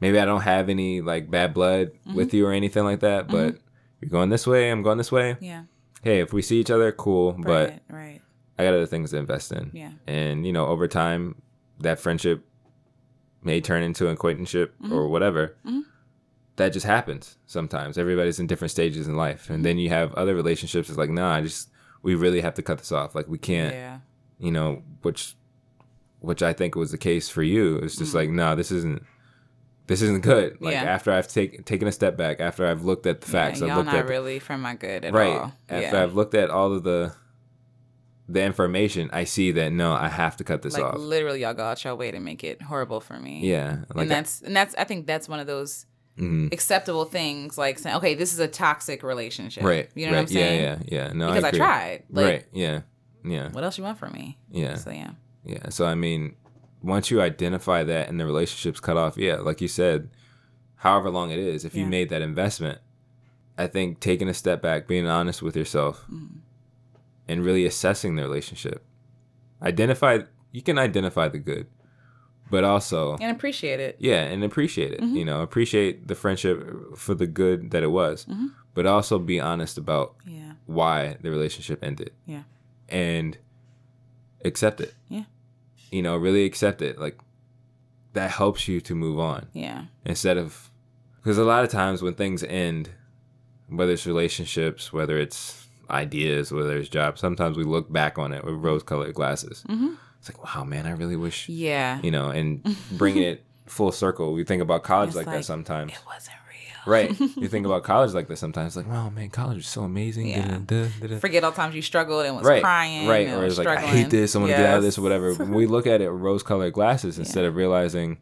maybe i don't have any like bad blood Mm-hmm. with you or anything like that but you're going this way i'm going this way Yeah. Hey if we see each other cool but right. Right. i got other things to invest in Yeah. and you know over time that friendship may turn into an acquaintanceship Mm-hmm. or whatever Mhm. that just happens sometimes everybody's in different stages in life and then you have other relationships it's like nah i just we really have to cut this off. Like we can't, Yeah. you know, which which I think was the case for you. It's just like, no, this isn't this isn't good. Like Mm-hmm. Yeah. after I've taken taken a step back, after I've looked at the facts, yeah, I've looked not at really for my good at right all. after yeah. I've looked at all of the the information, I see that no, I have to cut this like off. literally, y'all go out your way to make it horrible for me. Yeah, like and that's and that's I think that's one of those mhm. acceptable things. Like saying, okay, this is a toxic relationship. right. You know right, what I'm saying? Yeah, yeah, yeah. No, Because I, agree. tried. Like, right. Yeah. Yeah. what else you want from me? Yeah. So yeah. Yeah. So I mean, once you identify that and the relationship's cut off, yeah, like you said, however long it is, if you made that investment, I think taking a step back, being honest with yourself, Mm. and really assessing the relationship. Identify you can identify the good, but also And appreciate it. yeah, and appreciate it. Mm-hmm. You know, appreciate the friendship for the good that it was, Mm-hmm. but also be honest about Yeah. why the relationship ended Yeah. and accept it. Yeah. You know, really accept it. Like that helps you to move on Yeah. instead of because a lot of times when things end, whether it's relationships, whether it's ideas, whether it's jobs, sometimes we look back on it with rose-colored glasses. Mm-hmm. It's like, wow, man, I really wish, Yeah. you know, and <laughs> bringing it full circle. We think about college It's like, that sometimes. It wasn't. Right. <laughs> you think about college like this sometimes. Like, wow, man, college is so amazing. Yeah. Da-da-da, da-da. Forget all times you struggled and was right, crying. right, and or it's like I hate this, I want to get out of this, or whatever. <laughs> We look at it rose-colored glasses instead of realizing,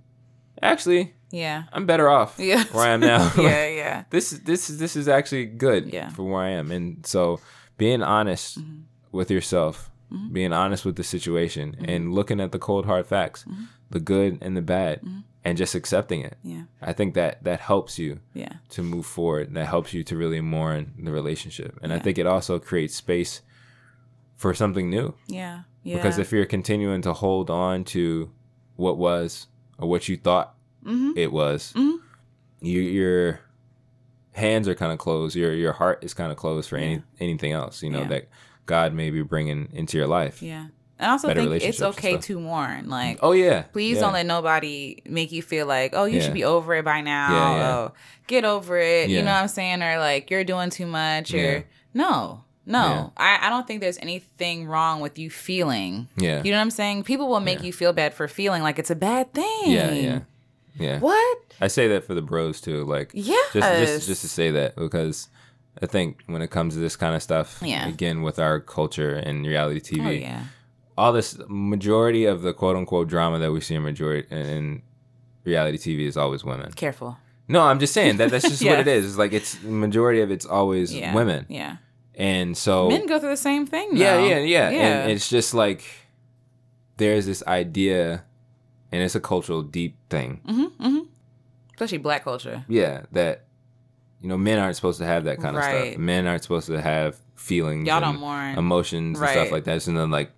actually, Yeah. I'm better off Yeah. where I am now. <laughs> yeah. Yeah. this this is this is actually good Yeah. for where I am, and so being honest Mm-hmm. with yourself, being honest with the situation, Mm-hmm. and looking at the cold hard facts, the good and the bad, Mm-hmm. And just accepting it. Yeah. I think that that helps you Yeah. to move forward. That helps you to really mourn the relationship, and I think it also creates space for something new. Yeah. Yeah. Because if you're continuing to hold on to what was or what you thought Mhm. it was, Mhm. you, your hands are kind of closed. Your your heart is kind of closed for any anything else. You know Yeah. that God may be bringing into your life. Yeah. And I also better think it's okay to mourn. Like, Oh yeah. please yeah. don't let nobody make you feel like, oh, you Yeah. should be over it by now. Yeah. Oh, get over it. You know what I'm saying? Or like, you're doing too much. Or no, no. I, I don't think there's anything wrong with you feeling. Yeah. You know what I'm saying? People will make you feel bad for feeling like it's a bad thing. Yeah. Yeah. Yeah. What? I say that for the bros too. Like yeah, just just just to say that because I think when it comes to this kind of stuff, Yeah. again with our culture and reality TV, Oh, yeah. All this majority of the quote unquote drama that we see in majority in reality TV is always women. Careful. No, I'm just saying that that's just what it <laughs> is. It's like it's majority of it's always Yeah. women, Yeah. and so Men go through the same thing. yeah, though. yeah, yeah, Yeah. and it's just like there's this idea, and it's a cultural deep thing. hmm hmm Especially black culture. Yeah, that you know men aren't supposed to have that kind of stuff. Men aren't supposed to have feelings, Y'all don't mourn. emotions and stuff like that. And then like.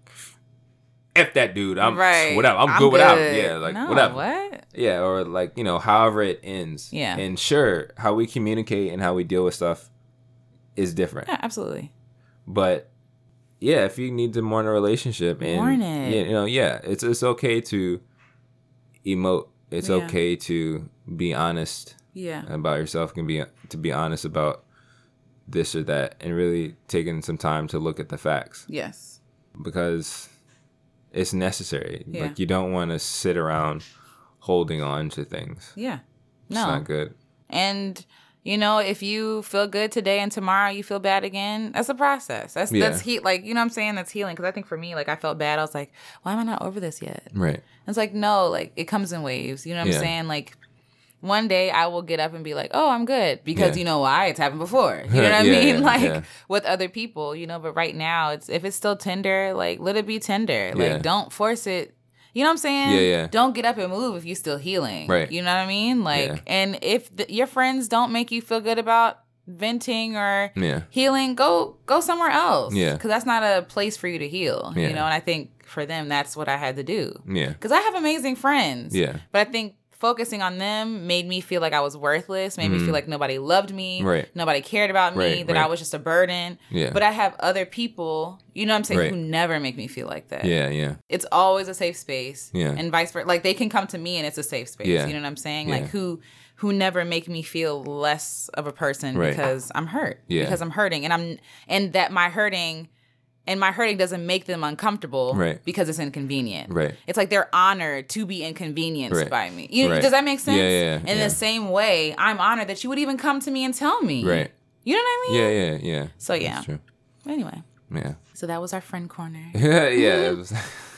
F that dude. I'm right. whatever. I'm, I'm good without. good. Yeah, like no, whatever. What? Yeah, or like, you know, however it ends. Yeah. And sure, how we communicate and how we deal with stuff is different. Yeah, absolutely. But yeah, if you need to mourn a relationship and Mourn it. You know, yeah, it's it's okay to emote. It's Yeah. okay to be honest Yeah. about yourself can be to be honest about this or that and really taking some time to look at the facts Yes. because it's necessary. Yeah. Like you don't want to sit around holding on to things. Yeah. No. It's not good. And you know, if you feel good today and tomorrow you feel bad again, that's a process. That's Yeah. that's he like you know what I'm saying that's healing because I think for me like I felt bad. I was like, why am I not over this yet? Right. It's like no, like it comes in waves. You know what Yeah. I'm saying? Like one day I will get up and be like, oh, I'm good because Yeah. you know why? It's happened before. You <laughs> know what I Yeah, mean? <laughs> yeah, like with other people, you know. But right now, it's if it's still tender, like let it be tender. Like don't force it. You know what I'm saying? Yeah, yeah. Don't get up and move if you're still healing. Right. You know what I mean? Like, and if the, your friends don't make you feel good about venting or Yeah. healing, go go somewhere else. Yeah. Because that's not a place for you to heal. Yeah. You know, and I think for them, that's what I had to do. Yeah. Because I have amazing friends. Yeah. But I think focusing on them made me feel like I was worthless, made me feel like nobody loved me, Mm. Right. nobody cared about me, Right, that I was just a burden. Yeah. But I have other people, you know what I'm saying, Right. who never make me feel like that. Yeah. Yeah. It's always a safe space. Yeah. And vice versa. Like they can come to me and it's a safe space. Yeah. You know what I'm saying? Yeah. Like who who never make me feel less of a person Right. because I'm hurt. Yeah. Because I'm hurting. And I'm and that my hurting and my hurting doesn't make them uncomfortable Right. because it's inconvenient. Right. It's like they're honored to be inconvenienced Right. by me. You, Right. Does that make sense? Yeah, yeah, yeah. In yeah. the same way, I'm honored that you would even come to me and tell me. Right. You know what I mean? Yeah, yeah, yeah. So yeah. That's true. Anyway, Yeah. so that was our friend corner. <laughs> yeah, <laughs>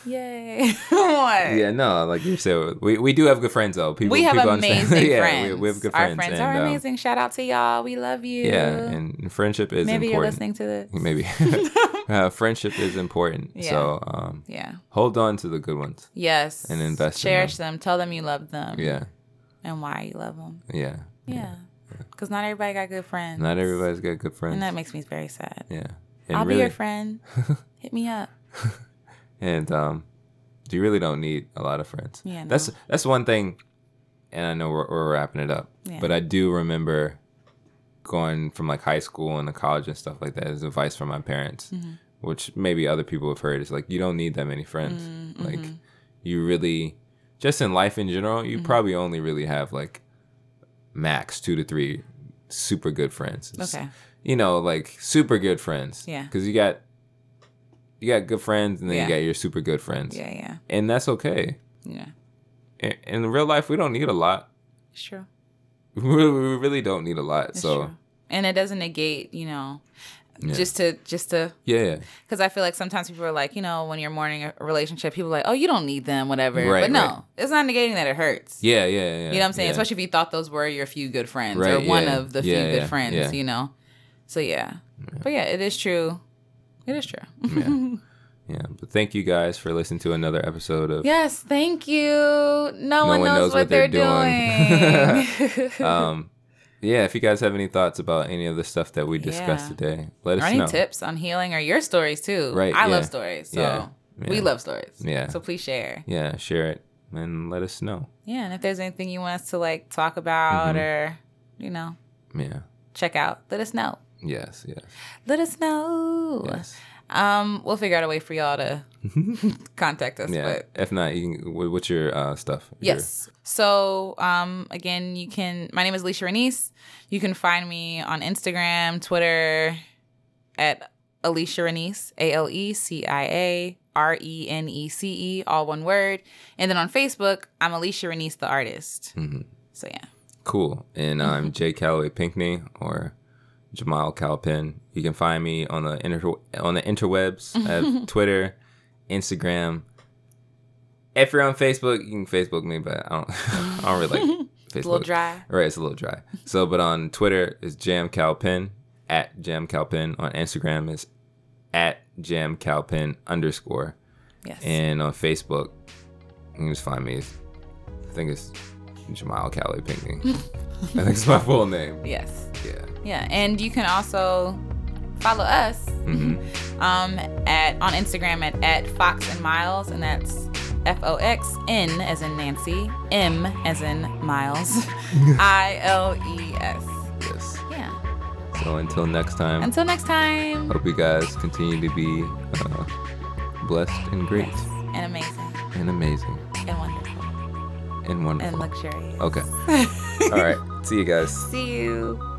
Yay! <laughs> yeah, no, like you said, we, we do have good friends though. People, we have people <laughs> amazing yeah, friends. We, we have good Our friends. friends and, are um, amazing. Shout out to y'all. We love you. yeah, and friendship is maybe you're important. listening to this. Maybe <laughs> uh, friendship is important. Yeah. So um, Yeah. hold on to the good ones. Yes. And invest in Cherish them. Tell them you love them. Yeah, And why you love them. yeah. Yeah. Because not everybody got good friends. Not everybody's got good friends. And that makes me very sad. yeah, and I'll really, be your friend. Hit me up. And um, you really don't need a lot of friends. Yeah, no. That's that's one thing, and I know we're, we're wrapping it up, Yeah. but I do remember going from like high school and the college and stuff like that as advice from my parents, Mm-hmm. which maybe other people have heard. Is like you don't need that many friends. Mm-hmm. Like you really, just in life in general, Mm-hmm. you probably only really have like max two to three super good friends. It's- Okay. You know, like super good friends. Yeah. Because you got you got good friends and then Yeah. you got your super good friends. Yeah, yeah. And that's okay. Yeah. In, in real life, we don't need a lot. It's true. <laughs> We really, we really don't need a lot. It's so true. And it doesn't negate, you know, Yeah. just to, just to, yeah, yeah, because I feel like sometimes people are like, you know, when you're mourning a relationship, people are like, oh, you don't need them, whatever. Right, but no, right. it's not negating that it hurts. yeah, yeah, yeah. You know what I'm saying? Yeah. Especially if you thought those were your few good friends or one of the few good friends, you know? So yeah. But yeah, it is true. It is true. Yeah. <laughs> yeah. But thank you guys for listening to another episode of. yes, thank you. No, one, knows, what, they're, doing. <laughs> <laughs> Um, yeah. If you guys have any thoughts about any of the stuff that we discussed Yeah. today, let us or any know. tips on healing or your stories too. Right, I yeah. love stories. So Yeah, we love stories. Yeah. So please share. Yeah, share it and let us know. Yeah. And if there's anything you want us to like talk about Mm-hmm. or, you know, Yeah. check out, let us know. Yes. Yes. Let us know. Yes. Um, we'll figure out a way for y'all to <laughs> contact us. Yeah. But If not, you can. What's your uh, stuff? Your- Yes. So, um, again, you can. My name is Alecia Renece. You can find me on Instagram, Twitter, at Alecia Renece, A L E C I A R E N E C E, all one word. And then on Facebook, I'm Alecia Renece, the artist. Mm-hmm. So yeah. Cool. And Mm-hmm. I'm Jay Calloway Pinkney or Jamal Calpin. You can find me on the inter on the interwebs <laughs> Twitter, Instagram. If you're on Facebook, you can Facebook me, but I don't <laughs> I don't really like Facebook. <laughs> It's a little dry. Right, it's a little dry. So but on Twitter it's Jam Calpin at Jam Calpin. On Instagram is at Jam Calpin underscore. Yes. And on Facebook, you can just find me. I think it's Jamal Calloway Pinkney. I think it's my full name. yes. Yeah. Yeah. And you can also follow us hmm <laughs> um, at on Instagram at, at Fox and Miles, and that's F O X N as in Nancy, M as in Miles, <laughs> I L E S. Yes. Yeah. So until next time, Until next time. hope you guys continue to be uh, blessed and great Yes. And amazing and amazing and wonderful and wonderful. and luxurious. Okay. <laughs> All right. See you guys. See you.